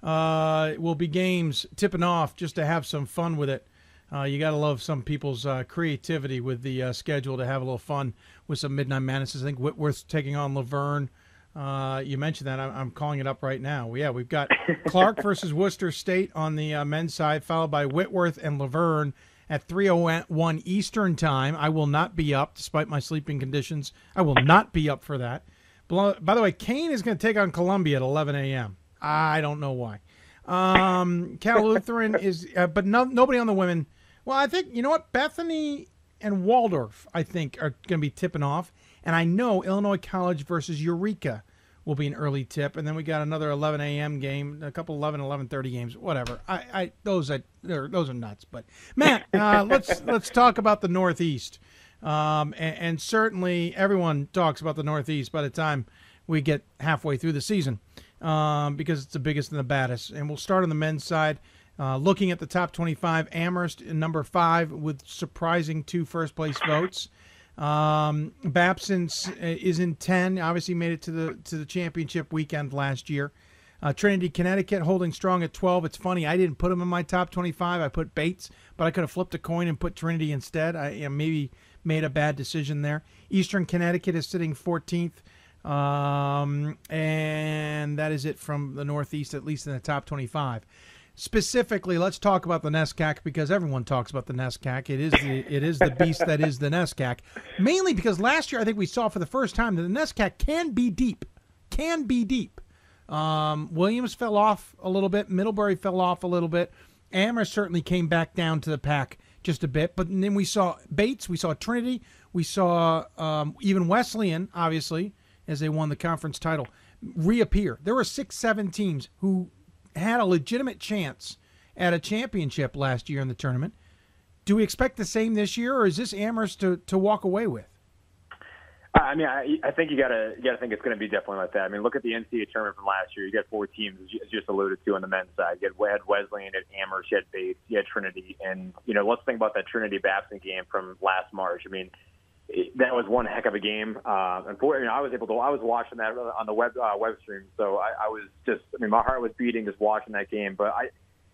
uh, will be games tipping off just to have some fun with it. Uh, you got to love some people's uh, creativity with the uh, schedule to have a little fun with some Midnight Madnesses. I think Whitworth's taking on La Verne. Uh, you mentioned that. I'm, I'm, calling it up right now. Yeah, we've got Clark versus Worcester State on the uh, men's side, followed by Whitworth and La Verne at 3:01 Eastern Time. I will not be up, despite my sleeping conditions. I will not be up for that. By the way, Kane is going to take on Columbia at 11 a.m. I don't know why. Um, Cal Lutheran is, uh, but no, nobody on the women. Well, I think you know what Bethany and Waldorf. I think are going to be tipping off, and I know Illinois College versus Eureka will be an early tip, and then we got another 11 a.m. game, a couple 11, 11:30 games, whatever. I, I those are those are nuts. But Matt, uh, let's let's talk about the Northeast, um, and, and, certainly everyone talks about the Northeast by the time we get halfway through the season, um, because it's the biggest and the baddest. And we'll start on the men's side. Uh, looking at the top 25, Amherst in number five with surprising two first place votes. Um, Babson is in ten. Obviously, made it to the to the championship weekend last year. Uh, Trinity, Connecticut, holding strong at 12. It's funny, I didn't put them in my top 25. I put Bates, but I could have flipped a coin and put Trinity instead. I you know, maybe made a bad decision there. Eastern Connecticut is sitting 14th. Um, and that is it from the Northeast, at least in the top 25 specifically, let's talk about the NESCAC because everyone talks about the NESCAC. It is the it is the beast that is the NESCAC. Mainly because last year I think we saw for the first time that the NESCAC can be deep, can be deep. Um, Williams fell off a little bit. Middlebury fell off a little bit. Amherst certainly came back down to the pack just a bit. But then we saw Bates, we saw Trinity, we saw um, even Wesleyan, obviously, as they won the conference title, reappear. There were six, seven teams who had a legitimate chance at a championship last year in the tournament. Do we expect the same this year, or is this Amherst to, to walk away with? Uh, I mean, I, I think you gotta you gotta think it's going to be definitely like that. I mean, look at the NCAA tournament from last year. You got four teams, as you just alluded to, on the men's side. You had Wesleyan, had Amherst, you had Bates, you had Trinity, and you know, let's think about that Trinity Babson game from last March. I mean, that was one heck of a game. Uh, unfortunately, I was able to. I was watching that on the web uh, web stream, so I, I was just. I mean, my heart was beating just watching that game. But I,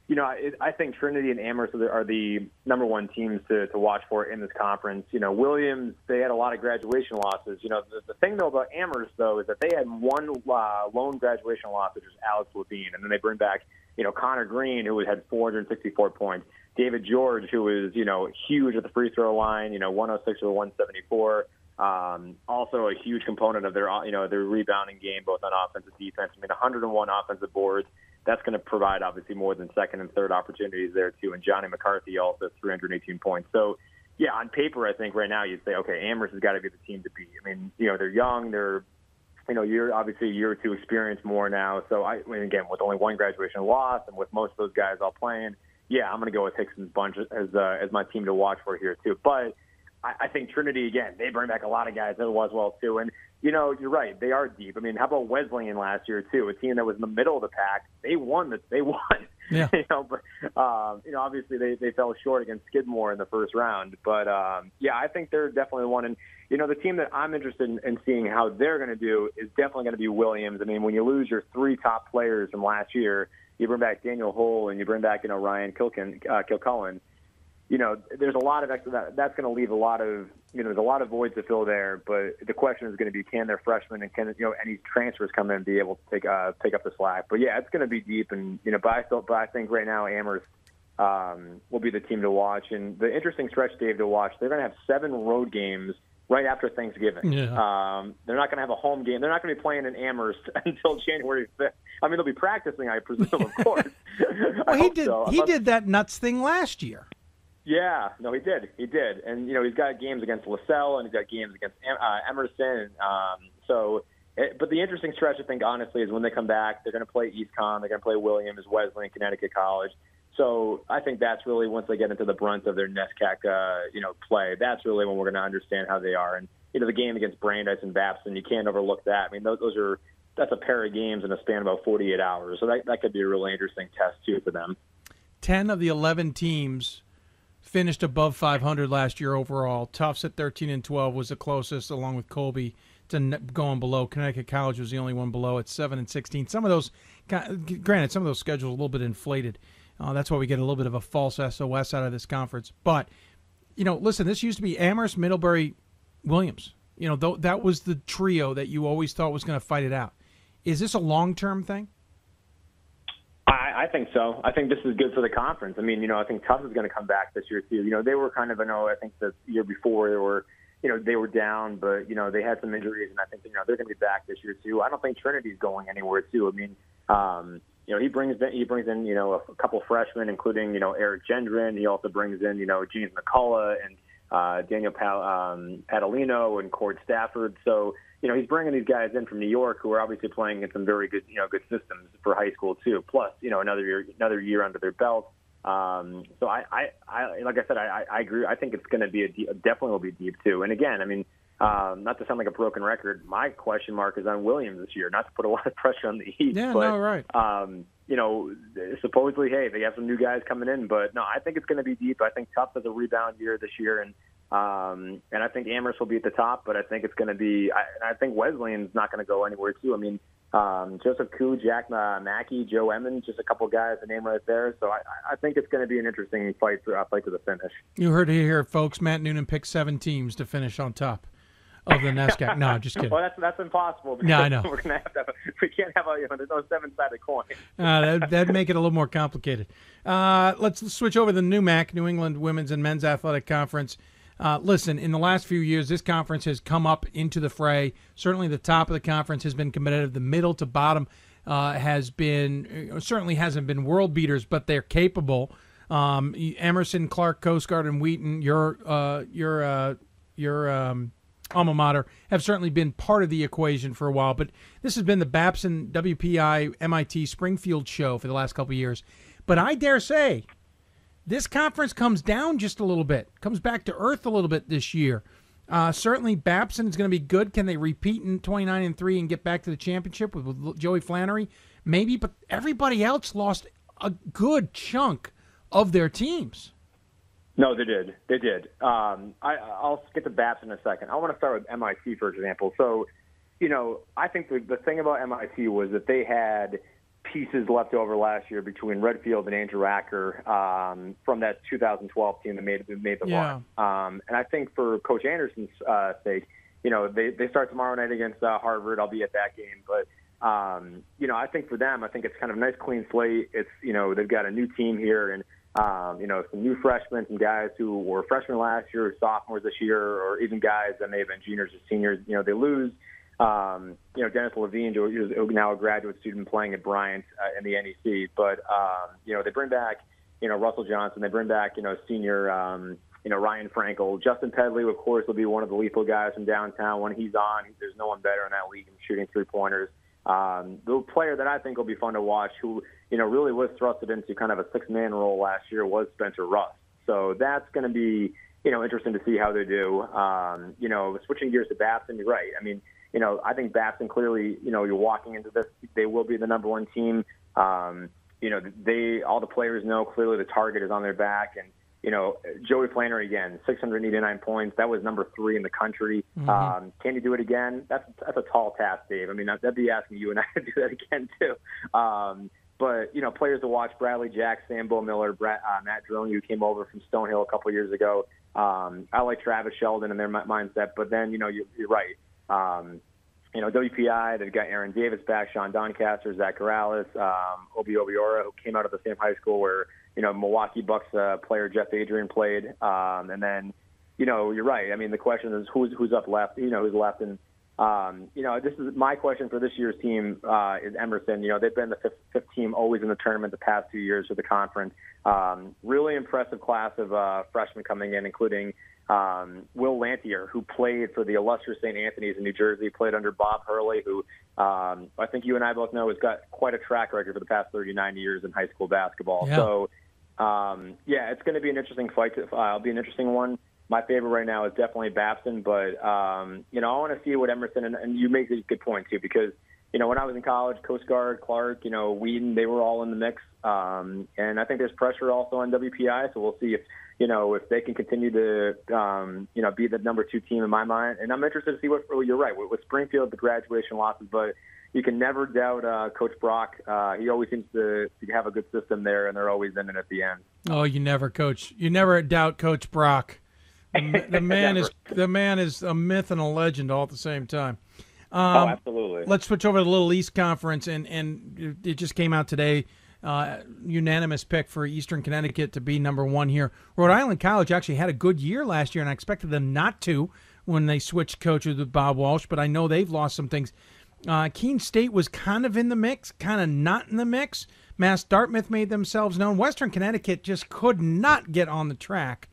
you know, I, I think Trinity and Amherst are the, are the number one teams to to watch for in this conference. You know, Williams they had a lot of graduation losses. You know, the, the thing though about Amherst though is that they had one uh, lone graduation loss, which was Alex Levine, and then they bring back you know Connor Green, who had 464 points. David George, who was, you know, huge at the free throw line, you know, 106 or 174. Um, also a huge component of their, you know, their rebounding game, both on offense and defense. I mean, 101 offensive boards. That's going to provide obviously more than second and third opportunities there too. And Johnny McCarthy also 318 points. So, yeah, on paper, I think right now you'd say, okay, Amherst has got to be the team to beat. I mean, you know, they're young, they're, you know, you're obviously a year or two experience more now. So I again, with only one graduation loss and with most of those guys all playing yeah, I'm going to go with Hixon's bunch as uh, as my team to watch for here too. But I, I think Trinity again, they bring back a lot of guys that was well too. And you know, you're right, they are deep. I mean, how about Wesleyan last year too? A team that was in the middle of the pack, they won. The, they won. Yeah. you know, but um, you know, obviously they they fell short against Skidmore in the first round. But um, yeah, I think they're definitely one. And you know, the team that I'm interested in, in seeing how they're going to do is definitely going to be Williams. I mean, when you lose your three top players from last year you bring back Daniel Hull and you bring back you know Ryan Kilkin, uh, Kilcullen, you know there's a lot of extra that, that's going to leave a lot of you know there's a lot of voids to fill there. But the question is going to be can their freshmen and can you know any transfers come in and be able to take uh, take up the slack. But yeah, it's going to be deep and you know but I still but I think right now Amherst um, will be the team to watch. And the interesting stretch, Dave, to watch. They're going to have seven road games right after Thanksgiving. Yeah. Um, they're not going to have a home game. They're not going to be playing in Amherst until January 5th. I mean, they'll be practicing, I presume, of course. well, he did. So. He did that nuts thing last year. Yeah, no, he did. He did, and you know, he's got games against LaSalle and he's got games against uh, Emerson. Um, so, it, but the interesting stretch, I think, honestly, is when they come back. They're going to play East Con. They're going to play Williams, Wesleyan, Connecticut College. So I think that's really once they get into the brunt of their NESCAC, uh, you know, play. That's really when we're going to understand how they are. And you know, the game against Brandeis and Babson, you can't overlook that. I mean, those, those are that's a pair of games in a span of about 48 hours. So that that could be a really interesting test too for them. Ten of the eleven teams finished above 500 last year overall. Tufts at 13 and 12 was the closest, along with Colby, to going below. Connecticut College was the only one below at 7 and 16. Some of those, granted, some of those schedules a little bit inflated. Uh, that's why we get a little bit of a false SOS out of this conference. But, you know, listen, this used to be Amherst, Middlebury, Williams. You know, th- that was the trio that you always thought was going to fight it out. Is this a long term thing? I, I think so. I think this is good for the conference. I mean, you know, I think Tufts is going to come back this year too. You know, they were kind of, I know, I think the year before they were, you know, they were down, but you know, they had some injuries, and I think you know they're going to be back this year too. I don't think Trinity's going anywhere too. I mean, um, you know, he brings in, he brings in, you know, a, couple freshmen, including you know Eric Gendron. He also brings in, you know, James McCullough and uh, Daniel Pal, um, Padalino and Cord Stafford. So you know, he's bringing these guys in from New York who are obviously playing in some very good, you know, good systems for high school too. Plus, you know, another year, another year under their belt. Um, so I, I, I, like I said, I, I agree. I think it's going to be a deep, definitely will be deep too. And again, I mean, um, not to sound like a broken record, my question mark is on Williams this year. Not to put a lot of pressure on the Heat, yeah, but no, right. um, you know, supposedly, hey, they have some new guys coming in, but no, I think it's going to be deep. I think Tufts has a rebound year this year, and um, and I think Amherst will be at the top, but I think it's going to be. I, I think Wesleyan's not going to go anywhere too. I mean, um, Joseph Kuo, Jack uh, Mackey, Joe Emmons, just a couple guys to name right there. So I, I think it's going to be an interesting fight, uh, fight to the finish. You heard it here, folks. Matt Noonan picked seven teams to finish on top of the NESCAC. No, just kidding. well, that's that's impossible. Yeah, I know. We're gonna have to. Have a, we can't have a. You know, there's no seven-sided coin. uh, that, that'd make it a little more complicated. Uh, let's switch over to the NEWMAC, New England Women's and Men's Athletic Conference. Uh, listen, in the last few years, this conference has come up into the fray. Certainly, the top of the conference has been competitive. The middle to bottom uh, has been uh, certainly hasn't been world beaters, but they're capable. Um, Emerson, Clark, Coast Guard, and Wheaton, your uh, your uh, your um, alma mater, have certainly been part of the equation for a while. But this has been the Babson WPI MIT Springfield show for the last couple years. But I dare say this conference comes down just a little bit, comes back to earth a little bit this year. Uh, certainly, Babson is going to be good. Can they repeat in 29 and 3 and get back to the championship with Joey Flannery? Maybe, but everybody else lost a good chunk of their teams. No, they did. They did. Um, I, I'll get to Babson in a second. I want to start with MIT, for example. So, you know, I think the, the thing about MIT was that they had – pieces left over last year between Redfield and Andrew Acker um, from that 2012 team that made made the yeah. run. Um, and I think for Coach Anderson's uh, sake, you know, they they start tomorrow night against uh, Harvard. I'll be at that game, but um, you know, I think for them, I think it's kind of a nice clean slate. It's you know they've got a new team here and. Um, you know, some new freshmen, some guys who were freshmen last year, sophomores this year, or even guys that may have been juniors or seniors. You know, they lose um, you know, Dennis Levine, who's now a graduate student playing at Bryant uh, in the NEC. But, um, you know, they bring back, you know, Russell Johnson. They bring back, you know, senior, um, you know, Ryan Frankel. Justin Pedley, of course, will be one of the lethal guys from downtown. When he's on, there's no one better in that league in shooting three-pointers. Um, the player that I think will be fun to watch, who, you know, really was thrusted into kind of a six-man role last year, was Spencer Russ. So that's going to be, you know, interesting to see how they do. Um, you know, switching gears to Babson, you're right. I mean, you know, I think Babson clearly, you know, you're walking into this, they will be the number one team. Um, you know, they all the players know clearly the target is on their back, and you know, Joey Flannery again, 689 points. That was number three in the country. Mm-hmm. Um, can you do it again? That's that's a tall task, Dave. I mean, that'd be asking you and I to do that again too. Um, but you know, players to watch: Bradley Jack, Sambo Miller, Brett, uh, Matt Drone, who came over from Stonehill a couple years ago. Um, I like Travis Sheldon and their mindset, but then you know, you, you're right. Um, you know, WPI, they've got Aaron Davis back, Sean Doncaster, Zach Corrales, um, Obi Obiora, who came out of the same high school where, you know, Milwaukee Bucks uh, player Jeff Adrien played. Um, and then, you know, you're right. I mean, the question is who's, who's up left, you know, who's left. And, um, you know, this is my question for this year's team uh, is Emerson. You know, they've been the fifth, fifth team always in the tournament the past two years for the conference. Um, really impressive class of uh, freshmen coming in, including um, Will Lantier, who played for the illustrious St. Anthony's in New Jersey, played under Bob Hurley, who um, I think you and I both know has got quite a track record for the past 39 years in high school basketball. Yeah. So, um, yeah, it's going to be an interesting fight. To, uh, it'll be an interesting one. My favorite right now is definitely Babson, but um, you know I want to see what Emerson and, and you make a good point too because you know, when I was in college, Coast Guard, Clark, you know, Wheaton, they were all in the mix. Um, and I think there's pressure also on WPI, so we'll see if you know if they can continue to um, you know be the number two team in my mind. And I'm interested to see what. Well, you're right with, with Springfield, the graduation losses, but you can never doubt uh, Coach Brock. Uh, he always seems to, to have a good system there, and they're always in it at the end. Oh, you never, Coach. You never doubt Coach Brock. The, the man is the man is a myth and a legend all at the same time. Um, oh, absolutely. Let's switch over to the Little East Conference, and and it just came out today. Uh, unanimous pick for Eastern Connecticut to be number one here. Rhode Island College actually had a good year last year, and I expected them not to when they switched coaches with Bob Walsh, but I know they've lost some things. Uh, Keene State was kind of in the mix, kind of not in the mix. Mass Dartmouth made themselves known. Western Connecticut just could not get on the track.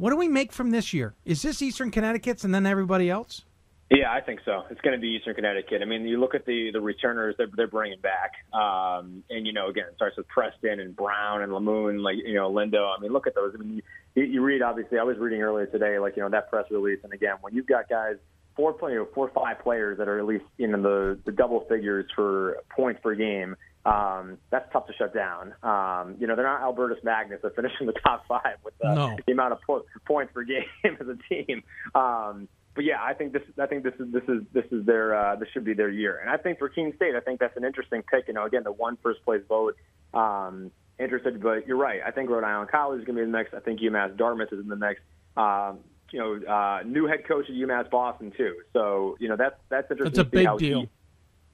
What do we make from this year? Is this Eastern Connecticut's and then everybody else? Yeah, I think so. It's going to be Eastern Connecticut. I mean, you look at the the returners they're they're bringing back, um, and you know, again, it starts with Preston and Brown and Lamoon, like you know, Lindo. I mean, look at those. I mean, you, you read obviously. I was reading earlier today, like you know, that press release, and again, when you've got guys four play, you know, four or five players that are at least in the the double figures for points per game. Um, that's tough to shut down. Um, you know, they're not Albertus Magnus that finish in the top five with the, no. the amount of po- points per game as a team. Um, but yeah, I think this. I think this is this is this is their uh, this should be their year. And I think for Keene State, I think that's an interesting pick. You know, again, the one first place vote. Um, interested, but you're right. I think Rhode Island College is going to be in the mix. I think UMass Dartmouth is in the mix. Um, you know, uh, new head coach at UMass Boston too. So you know that's that's interesting. That's a big deal. He,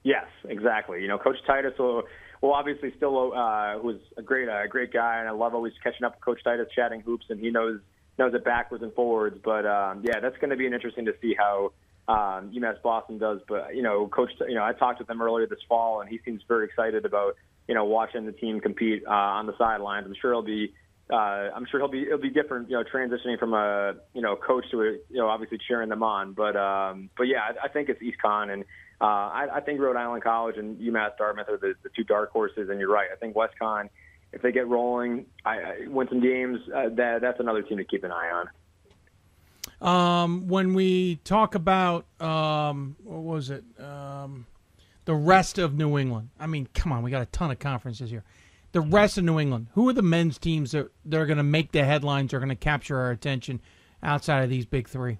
yes, exactly. You know, Coach Titus will will obviously still uh, who's a great uh, great guy, and I love always catching up with Coach Titus, chatting hoops, and he knows knows it backwards and forwards. But um, yeah, that's going to be an interesting to see how um, UMass Boston does. But you know, Coach, you know, I talked with him earlier this fall, and he seems very excited about you know watching the team compete uh, on the sidelines. I'm sure he'll be. Uh, I'm sure he'll be it'll be different, you know, transitioning from a you know coach to a, you know obviously cheering them on. But um, but yeah, I, I think it's East Con, and uh, I, I think Rhode Island College and UMass Dartmouth are the, the two dark horses. And you're right, I think West Con if they get rolling, I, I win some games. Uh, that that's another team to keep an eye on. Um, when we talk about um, what was it, um, the rest of New England? I mean, come on, we got a ton of conferences here. The rest of New England, who are the men's teams that that are going to make the headlines, are going to capture our attention outside of these big three?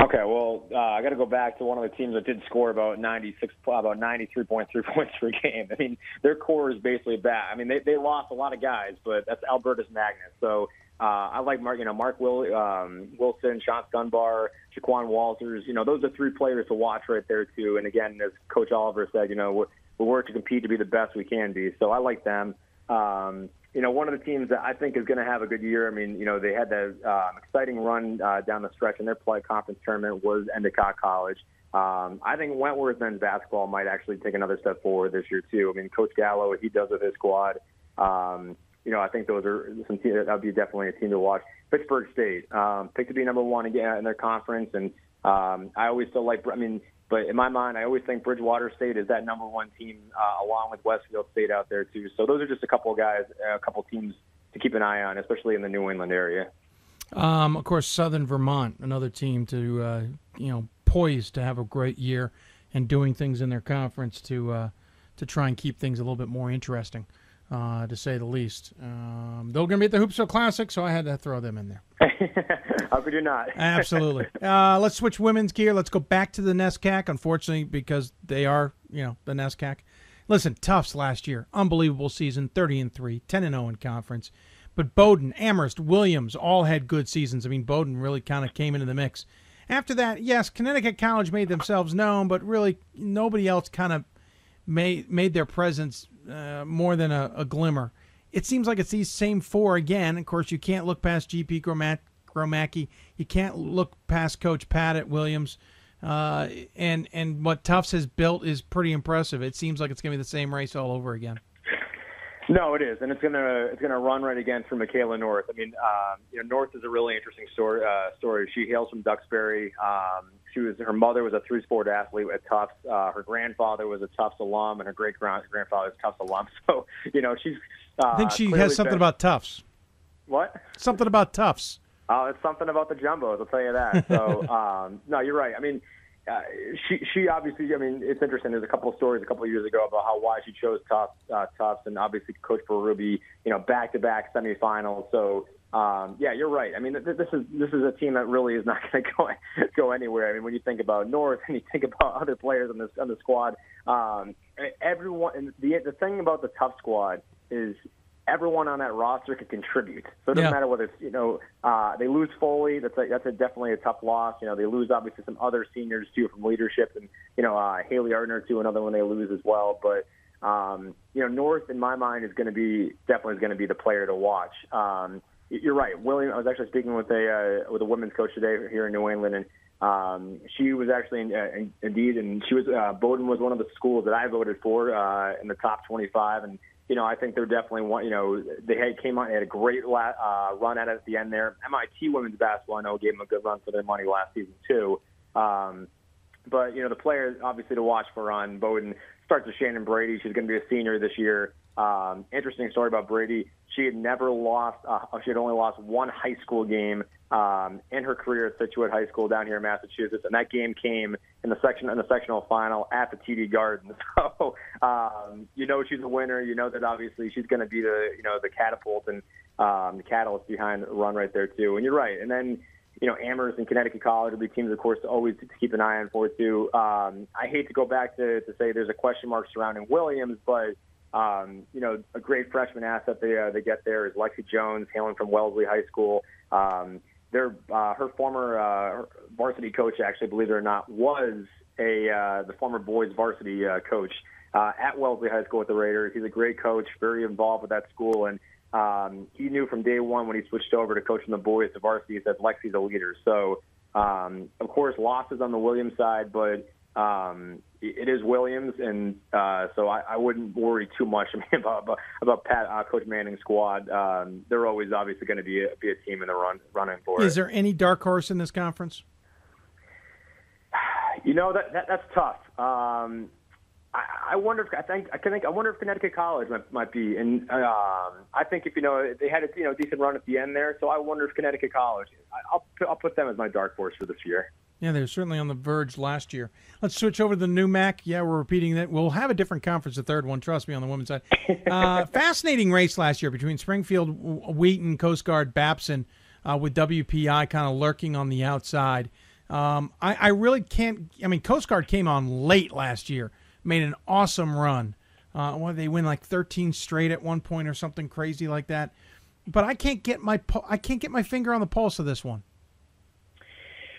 Okay, well, uh, I got to go back to one of the teams that did score about 96, about 93.3 points per game. I mean, their core is basically bad. I mean, they they lost a lot of guys, but that's Albertus Magnus. So uh, I like Mark, you know, Mark Will, um, Wilson, Sean Dunbar, Jaquan Walters. You know, those are three players to watch right there too. And again, as Coach Oliver said, you know, we're, we're to compete to be the best we can be. So I like them. Um, you know, one of the teams that I think is going to have a good year. I mean, you know, they had that um, exciting run uh, down the stretch in their play conference tournament was Endicott College. Um, I think Wentworth men's basketball might actually take another step forward this year too. I mean, Coach Gallo, what he does with his squad. Um, you know, I think those are some that would be definitely a team to watch. Plattsburgh State um, picked to be number one again in their conference, and um, I always still like. I mean, but in my mind, I always think Bridgewater State is that number one team, uh, along with Westfield State out there too. So those are just a couple of guys, a couple teams to keep an eye on, especially in the New England area. Um, of course, Southern Vermont, another team to uh, you know poised to have a great year and doing things in their conference to uh, to try and keep things a little bit more interesting, uh, to say the least. Um, they're going to be at the Hoopsville Classic, so I had to throw them in there. How could you not? Absolutely. Uh, let's switch women's gear. Let's go back to the NESCAC, unfortunately, because they are, you know, the NESCAC. Listen, Tufts last year, unbelievable season, 30 and 3, 10 and 0 in conference. But Bowdoin, Amherst, Williams all had good seasons. I mean, Bowdoin really kind of came into the mix. After that, yes, Connecticut College made themselves known, but really nobody else kind of made made their presence uh, more than a, a, glimmer. It seems like it's these same four again. Of course, you can't look past GP Gromacki. You can't look past Coach Pat at Williams. Uh, and and what Tufts has built is pretty impressive. It seems like it's going to be the same race all over again. No, it is, and it's gonna it's gonna run right again for Michela North. I mean, um, you know, North is a really interesting story. Uh, story. She hails from Duxbury. Um, she was her mother was a three sport athlete at Tufts. Uh, her grandfather was a Tufts alum, and her great grandfather was a Tufts alum. So, you know, she's. Uh, I think she has something been, about Tufts. What? Something about Tufts. Oh, it's something about the jumbos. I'll tell you that. So, um, no, you're right. I mean, uh, she she obviously. I mean, it's interesting. There's a couple of stories a couple of years ago about how why she chose Tufts, uh, Tufts, and obviously Coach Ruby, you know, back-to-back semifinals. So um, yeah, you're right. I mean, th- this is this is a team that really is not going to go go anywhere. I mean, when you think about North and you think about other players on this on the squad, um, everyone. And the the thing about the Tufts squad is everyone on that roster can contribute. So it doesn't Yeah. matter whether it's you know uh, they lose Foley. That's a, that's a definitely a tough loss. You know they lose obviously some other seniors too from leadership, and you know uh, Haley Ardner too, another one they lose as well. But um, you know North in my mind is going to be definitely is going to be the player to watch. Um, you're right, William. I was actually speaking with a uh, with a women's coach today here in New England, and um, she was actually in, uh, in, indeed, and she was uh, Bowdoin was one of the schools that I voted for uh, in the top 25, and you know I think they're definitely one. You know they had came on, had a great la- uh, run at it at the end there. MIT women's basketball, I know, gave them a good run for their money last season too. Um, but you know the player obviously to watch for on Bowdoin starts with Shannon Brady. She's going to be a senior this year. Um, interesting story about Brady. She had never lost. Uh, she had only lost one high school game um, in her career at Scituate High School down here in Massachusetts, and that game came in the section in the sectional final at the TD Garden. So um, you know she's a winner. You know that obviously she's going to be the you know the catapult and um, the catalyst behind the run right there too. And you're right. And then you know, Amherst and Connecticut College will be teams, of course, to always to keep an eye on for too. Um, I hate to go back to, to say there's a question mark surrounding Williams, but um, you know, a great freshman asset they uh, they get there is Lexi Jones, hailing from Wellesley High School. Um, their uh, her former uh, varsity coach, actually, believe it or not, was a uh, the former boys varsity uh, coach uh, at Wellesley High School with the Raiders. He's a great coach, very involved with that school, and um, he knew from day one when he switched over to coaching the boys to varsity that Lexi's a leader. So, um, of course, losses on the Williams side, but um, it is Williams, and uh, so I, I wouldn't worry too much about about, about Pat, uh, Coach Manning's squad. Um, they're always obviously going to be a, be a team in the run running for Is it. there any dark horse in this conference? You know that, that that's tough. Um, I, I wonder if I think I can think I wonder if Connecticut College might, might be, and um, I think if you know they had a you know decent run at the end there, so I wonder if Connecticut College. I, I'll I'll put them as my dark horse for this year. Yeah, they were certainly on the verge last year. Let's switch over to the NEWMAC. Yeah, we're repeating that. We'll have a different conference, the third one. Trust me, on the women's side. Uh, fascinating race last year between Springfield, Wheaton, Coast Guard, Babson, uh, with WPI kind of lurking on the outside. Um, I, I really can't. I mean, Coast Guard came on late last year, made an awesome run. Uh, what they win like 13 straight at one point or something crazy like that. But I can't get my I can't get my finger on the pulse of this one.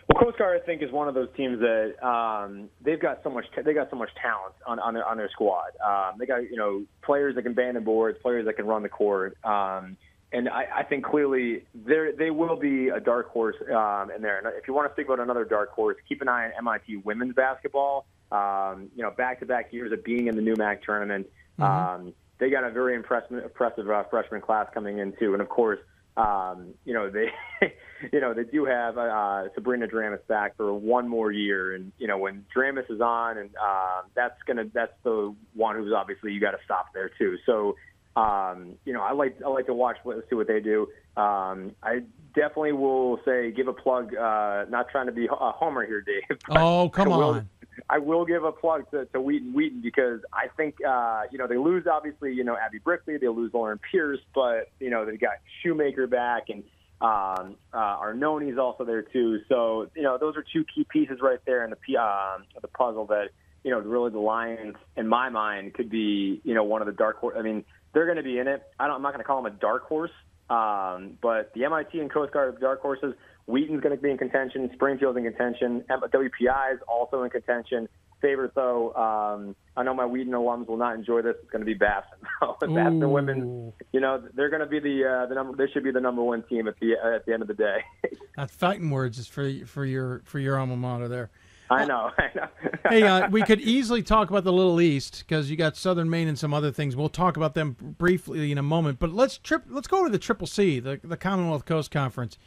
Well, Coast Guard, I think, is one of those teams that um, they've got so much. they got so much talent on, on their on their squad. Um, they got you know players that can band the boards, players that can run the court, um, and I, I think clearly they they will be a dark horse um, in there. And if you want to speak about another dark horse, keep an eye on MIT women's basketball. Um, you know, back to back years of being in the NEWMAC tournament. Um, they got a very impressive impressive uh, freshman class coming in too, and of course. Um, you know they, you know they do have uh, Sabrina Dramis back for one more year, and you know when Dramis is on, and um, that's gonna that's the one who's obviously you got to stop there too. So um, you know I like I like to watch what see what they do. Um, I definitely will say give a plug. Uh, not trying to be a homer here, Dave. Oh, come I will- on. I will give a plug to, to Wheaton Wheaton because I think uh, you know they lose obviously you know Abby Brickley they lose Lauren Pierce but you know they got Shoemaker back and um, uh, Arnoni's also there too so you know those are two key pieces right there in the um, the puzzle that you know really the Lions in my mind could be you know one of the dark horse I mean they're going to be in it I don't I'm not going to call them a dark horse um, but the MIT and Coast Guard are dark horses. Wheaton's going to be in contention. Springfield's in contention. WPI is also in contention. Favorite though, um, I know my Wheaton alums will not enjoy this. It's going to be Babson. Babson women, you know, they're going to be the uh, the number. They should be the number one team at the at the end of the day. That fighting words is for for your for your alma mater there. I know. I know. hey, uh, we could easily talk about the Little East because you got Southern Maine and some other things. We'll talk about them briefly in a moment. But let's trip. Let's go to the Triple C, the the Commonwealth Coast Conference,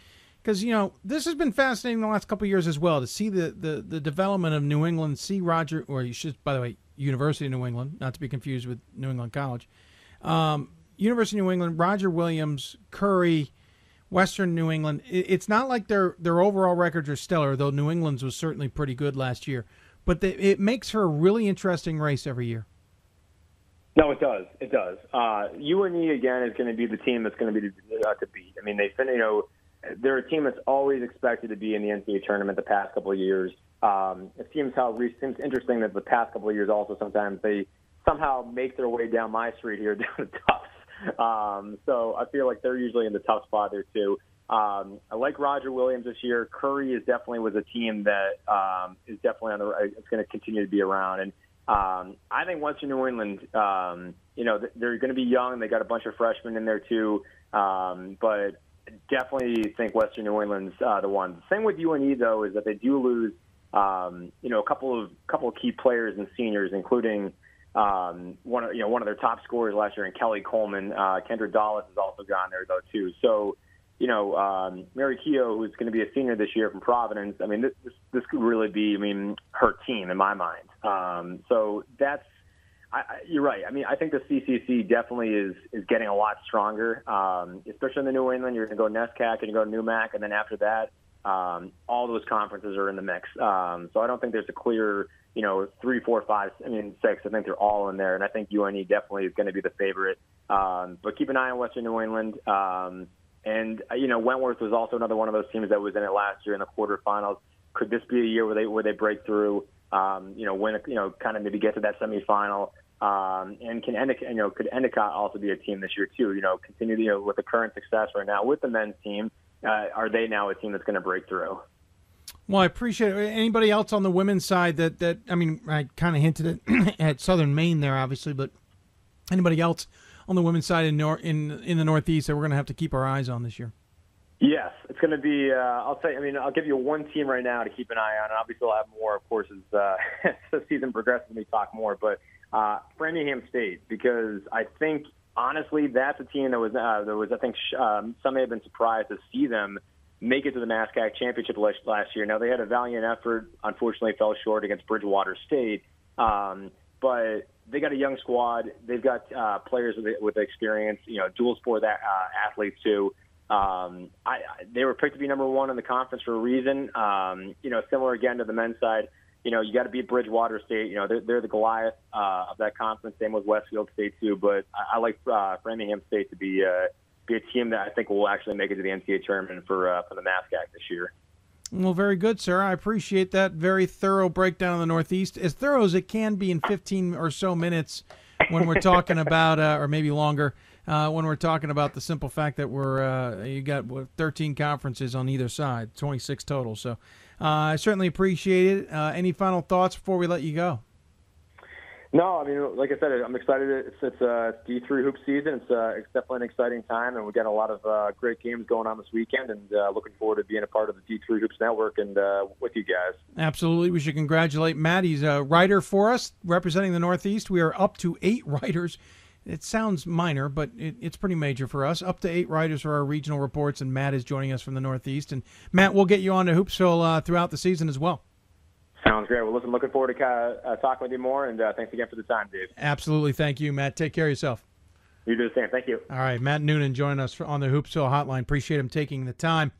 because you know this has been fascinating the last couple of years as well to see the, the the development of New England. See Roger, or you should, by the way, University of New England, not to be confused with New England College. Um, University of New England, Roger Williams, Curry. Western New England. It's not like their their overall records are stellar, though New England's was certainly pretty good last year. But the, it makes for a really interesting race every year. No, it does. It does. Uh, UNE again is going to be the team that's going to be uh, to beat. I mean, they fin- you know they're a team that's always expected to be in the NCAA tournament the past couple of years. Um, it seems how it seems interesting that the past couple of years also sometimes they somehow make their way down my street here down to Tufts. Um, so I feel like they're usually in the tough spot there too. Um, I like Roger Williams this year. Curry is definitely was a team that um, is definitely on the. It's going to continue to be around, and um, I think Western New England, um, you know, they're going to be young. They got a bunch of freshmen in there too, um, but definitely think Western New England's uh, the one. The with UNE though is that they do lose, um, you know, a couple of couple of key players and seniors, including um, one of you know one of their top scorers last year, in Kelly Coleman. Uh, Kendra Dawes has also gone there though too. So, you know, um, Mary Keogh, who's going to be a senior this year from Providence. I mean, this this, this could really be, I mean, her team in my mind. Um, so that's I, I, you're right. I mean, I think the CCC definitely is is getting a lot stronger, um, especially in the New England. You're going to go NESCAC and you go NEWMAC, and then after that, um, all those conferences are in the mix. Um, so I don't think there's a clear, you know, three, four, five, I mean, six. I think they're all in there, and I think UNE definitely is going to be the favorite. Um, but keep an eye on Western New England. Um, and uh, you know, Wentworth was also another one of those teams that was in it last year in the quarterfinals. Could this be a year where they where they break through? Um, you know, win, you know, kind of maybe get to that semifinal. Um, and can Endicott, you know, could Endicott also be a team this year too? You know, continue you know with the current success right now with the men's team. Uh, are they now a team that's going to break through? Well, I appreciate it. Anybody else on the women's side that that I mean, I kind of hinted it at Southern Maine there, obviously, but anybody else on the women's side in nor- in in the Northeast that we're going to have to keep our eyes on this year? Yes, it's going to be. Uh, I'll say. I mean, I'll give you one team right now to keep an eye on, and obviously, we'll have more, of course, as, uh, as the season progresses and we talk more. But uh, Framingham State, because I think honestly, that's a team that was uh, there was. I think um, some may have been surprised to see them make it to the MASCAC championship last year. Now they had a valiant effort. Unfortunately, fell short against Bridgewater State. Um, but they got a young squad. They've got uh, players with, with experience. You know, dual sport that, uh, athletes too. Um, I, they were picked to be number one in the conference for a reason. Um, you know, similar again to the men's side. You know, you got to beat Bridgewater State. You know, they're, they're the Goliath uh, of that conference. Same with Westfield State too. But I, I like uh, Framingham State to be uh, be a team that I think will actually make it to the NCAA tournament for uh, for the MASCAC this year. Well, very good, sir. I appreciate that very thorough breakdown of the Northeast, as thorough as it can be in 15 or so minutes when we're talking about, uh, or maybe longer, uh, when we're talking about the simple fact that we're uh, you got 13 conferences on either side, 26 total. So uh, I certainly appreciate it. Uh, any final thoughts before we let you go? No, I mean, like I said, I'm excited. It's it's uh, D3 hoop season. It's uh, it's definitely an exciting time, and we've got a lot of uh, great games going on this weekend, and uh, looking forward to being a part of the D3 Hoops Network and uh, with you guys. Absolutely, we should congratulate Matt. He's a writer for us, representing the Northeast. We are up to eight writers. It sounds minor, but it, it's pretty major for us. Up to eight writers for our regional reports, and Matt is joining us from the Northeast. And Matt, we'll get you on to Hoopsville uh, throughout the season as well. Sounds great. Well, listen, looking forward to uh, talking with you more, and uh, thanks again for the time, Dave. Absolutely. Thank you, Matt. Take care of yourself. You do the same. Thank you. All right, Matt Noonan joining us on the Hoopsville Hotline. Appreciate him taking the time.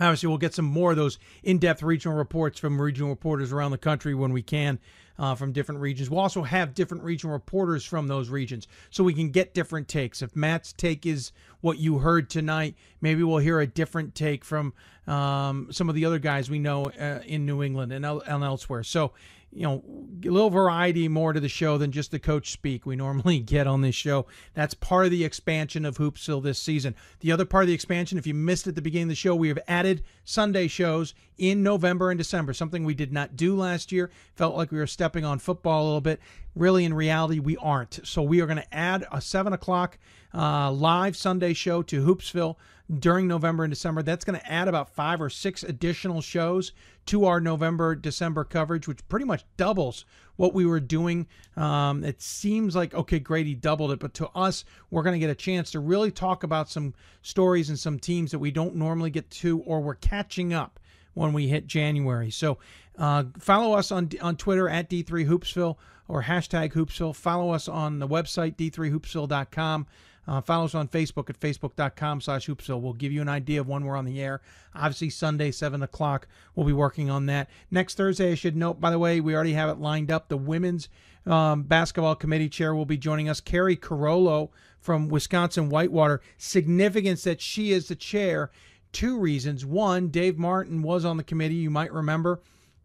Obviously, we'll get some more of those in-depth regional reports from regional reporters around the country when we can uh, from different regions. We'll also have different regional reporters from those regions so we can get different takes. If Matt's take is what you heard tonight, maybe we'll hear a different take from um, some of the other guys we know uh, in New England and, and elsewhere. So you know, a little variety more to the show than just the coach speak we normally get on this show. That's part of the expansion of Hoopsville this season. The other part of the expansion, if you missed at the beginning of the show, we have added Sunday shows in November and December, something we did not do last year. Felt like we were stepping on football a little bit. Really, in reality, we aren't. So we are going to add a 7 o'clock uh, live Sunday show to Hoopsville during November and December. That's going to add about five or six additional shows to our November December coverage, which pretty much doubles what we were doing. Um, it seems like okay, Grady doubled it, but to us, we're going to get a chance to really talk about some stories and some teams that we don't normally get to, or we're catching up when we hit January. So uh, follow us on on Twitter at D3Hoopsville or hashtag Hoopsville. Follow us on the website, d3hoopsville.com. Uh, follow us on Facebook at facebook.com slash hoopsville. We'll give you an idea of when we're on the air. Obviously, Sunday, 7 o'clock, we'll be working on that. Next Thursday, I should note, by the way, we already have it lined up. The women's um, basketball committee chair will be joining us, Carrie Carollo from Wisconsin Whitewater. Significance that she is the chair. Two reasons. One, Dave Martin was on the committee, you might remember.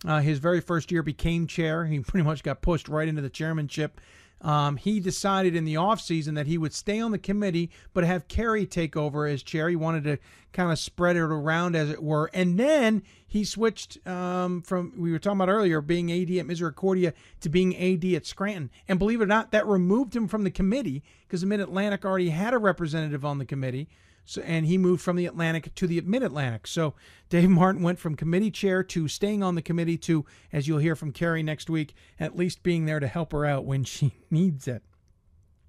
Uh, his very first year became chair. He pretty much got pushed right into the chairmanship. Um, he decided in the offseason that he would stay on the committee but have Carrie take over as chair. He wanted to kind of spread it around, as it were. And then he switched um, from, we were talking about earlier, being AD at Misericordia to being AD at Scranton. And believe it or not, that removed him from the committee because the Mid Atlantic already had a representative on the committee. So, and he moved from the Atlantic to the Mid Atlantic. So Dave Martin went from committee chair to staying on the committee to, as you'll hear from Carrie next week, at least being there to help her out when she needs it.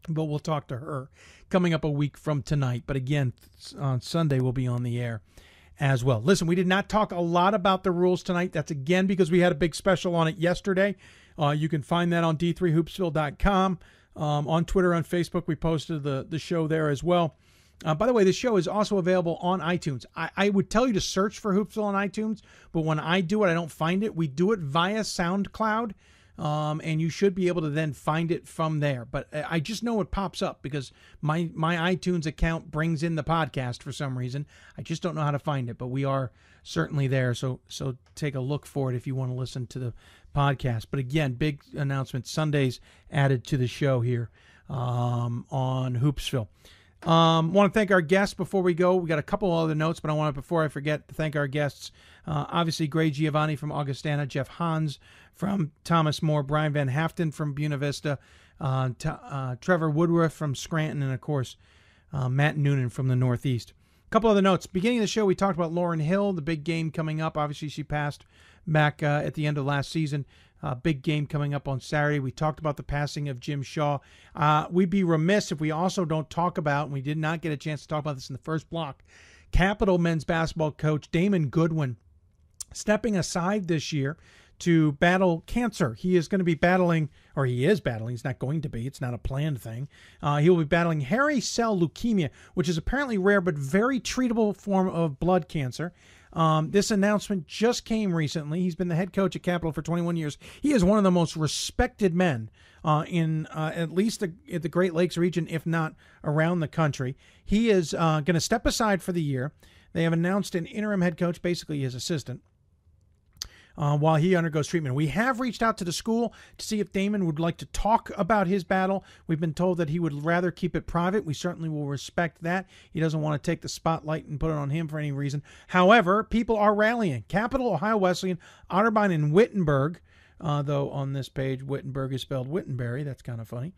But we'll talk to her coming up a week from tonight. But again, on Sunday, we'll be on the air as well. Listen, we did not talk a lot about the rules tonight. That's again because we had a big special on it yesterday. Uh, you can find that on d3hoopsville.com. Um, on Twitter, on Facebook, we posted the, the show there as well. Uh, by the way, this show is also available on iTunes. I, I, would tell you to search for Hoopsville on iTunes, but when I do it, I don't find it. We do it via SoundCloud, um, and you should be able to then find it from there. But I just know it pops up because my my iTunes account brings in the podcast for some reason. I just don't know how to find it, but we are certainly there. So so take a look for it if you want to listen to the podcast. But again, big announcement: Sundays added to the show here um, on Hoopsville. Um, want to thank our guests before we go. We got a couple other notes, but I want to, before I forget, to thank our guests. Uh, obviously, Grey Giovanine from Augustana, Jeff Hans from Thomas More, Brian Van Haaften from Buena Vista, uh, t- uh, Trevor Woodruff from Scranton, and of course, uh, Matt Noonan from the Northeast. A couple other notes. Beginning of the show, we talked about Lauren Hill, the big game coming up. Obviously, she passed back uh, at the end of last season. Uh, big game coming up on Saturday. We talked about the passing of Jim Shaw. Uh, we'd be remiss if we also don't talk about, and we did not get a chance to talk about this in the first block, Capital men's basketball coach Damon Goodwin stepping aside this year to battle cancer. He is going to be battling, or he is battling, he's not going to be, it's not a planned thing. Uh, he will be battling hairy cell leukemia, which is apparently rare but very treatable form of blood cancer. Um, this announcement just came recently. He's been the head coach at Capital for 21 years. He is one of the most respected men uh, in uh, at least the, the, Great Lakes region, if not around the country. He is uh, going to step aside for the year. They have announced an interim head coach, basically his assistant uh, while he undergoes treatment. We have reached out to the school to see if Damon would like to talk about his battle. We've been told that he would rather keep it private. We certainly will respect that. He doesn't want to take the spotlight and put it on him for any reason. However, people are rallying. Capital, Ohio Wesleyan, Otterbein, and Wittenberg. Uh, though on this page, Wittenberg is spelled Wittenberry. That's kind of funny.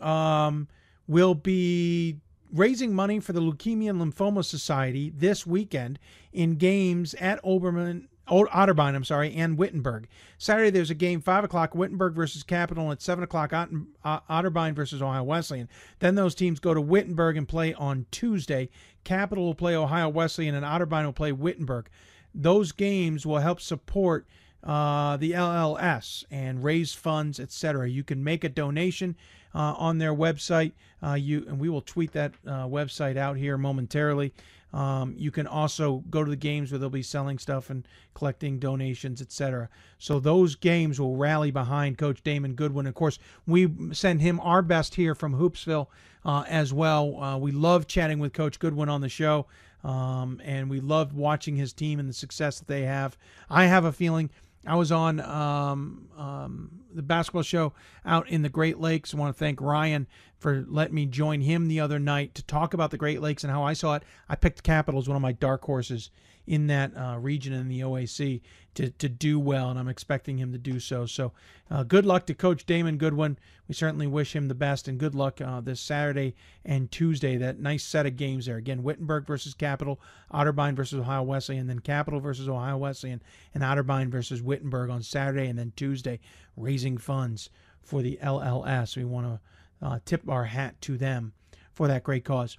Um, will be raising money for the Leukemia and Lymphoma Society this weekend in games at Oberman Otterbein, I'm sorry, and Wittenberg. Saturday there's a game, five o'clock, Wittenberg versus Capital, and at seven o'clock, Otterbein versus Ohio Wesleyan. Then those teams go to Wittenberg and play on Tuesday. Capital will play Ohio Wesleyan, and Otterbein will play Wittenberg. Those games will help support uh, the LLS and raise funds, etc. You can make a donation uh, on their website. Uh, you and we will tweet that uh, website out here momentarily. Um, you can also go to the games where they'll be selling stuff and collecting donations, etc. So those games will rally behind Coach Damon Goodwin. Of course, we send him our best here from Hoopsville uh, as well. Uh, we love chatting with Coach Goodwin on the show, um, and we love watching his team and the success that they have. I have a feeling I was on um, um, the basketball show out in the Great Lakes. I want to thank Ryan for letting me join him the other night to talk about the Great Lakes and how I saw it. I picked Capital as one of my dark horses in that uh, region in the OAC to, to do well, and I'm expecting him to do so. So, uh, good luck to Coach Damon Goodwin. We certainly wish him the best, and good luck uh, this Saturday and Tuesday. That nice set of games there. Again, Wittenberg versus Capital, Otterbein versus Ohio Wesleyan, and then Capital versus Ohio Wesleyan, and Otterbein versus Wittenberg on Saturday, and then Tuesday, raising funds for the LLS. We want to uh, tip our hat to them for that great cause.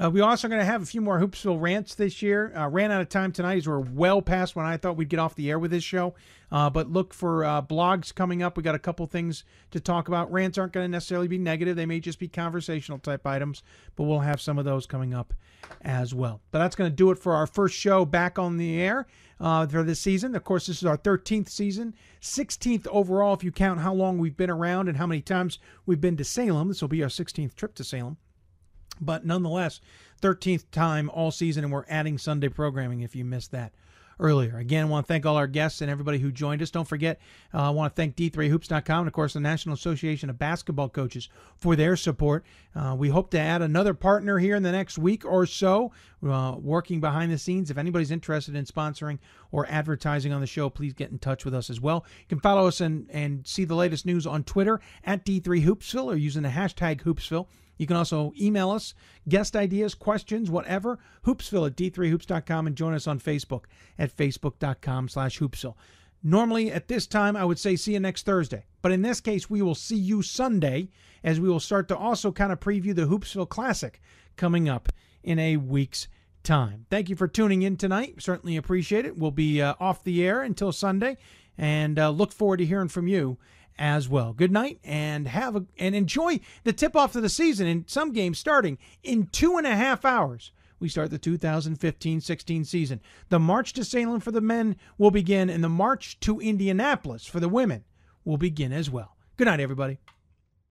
Uh, we also going to have a few more Hoopsville rants this year. Uh, ran out of time tonight as we're well past when I thought we'd get off the air with this show. Uh, but look for uh, blogs coming up. We got a couple things to talk about. Rants aren't going to necessarily be negative; they may just be conversational type items. But we'll have some of those coming up as well. But that's going to do it for our first show back on the air uh, for this season. Of course, this is our 13th season, 16th overall if you count how long we've been around and how many times we've been to Salem. This will be our 16th trip to Salem. But nonetheless, 13th time all season, and we're adding Sunday programming if you missed that earlier. Again, I want to thank all our guests and everybody who joined us. Don't forget, uh, I want to thank D3Hoops.com and, of course, the National Association of Basketball Coaches for their support. Uh, we hope to add another partner here in the next week or so, uh, working behind the scenes. If anybody's interested in sponsoring or advertising on the show, please get in touch with us as well. You can follow us and, and see the latest news on Twitter at D3Hoopsville or using the hashtag Hoopsville. You can also email us, guest ideas, questions, whatever, hoopsville at d3hoops.com and join us on Facebook at facebook.com slash hoopsville. Normally at this time, I would say see you next Thursday. But in this case, we will see you Sunday as we will start to also kind of preview the Hoopsville Classic coming up in a week's time. Thank you for tuning in tonight. Certainly appreciate it. We'll be uh, off the air until Sunday and uh, look forward to hearing from you as well. Good night and have a and enjoy the tip off of the season in some games starting in two and a half hours. We start the 2015 16 season. The march to Salem for the men will begin, and the march to Indianapolis for the women will begin as well. Good night, everybody.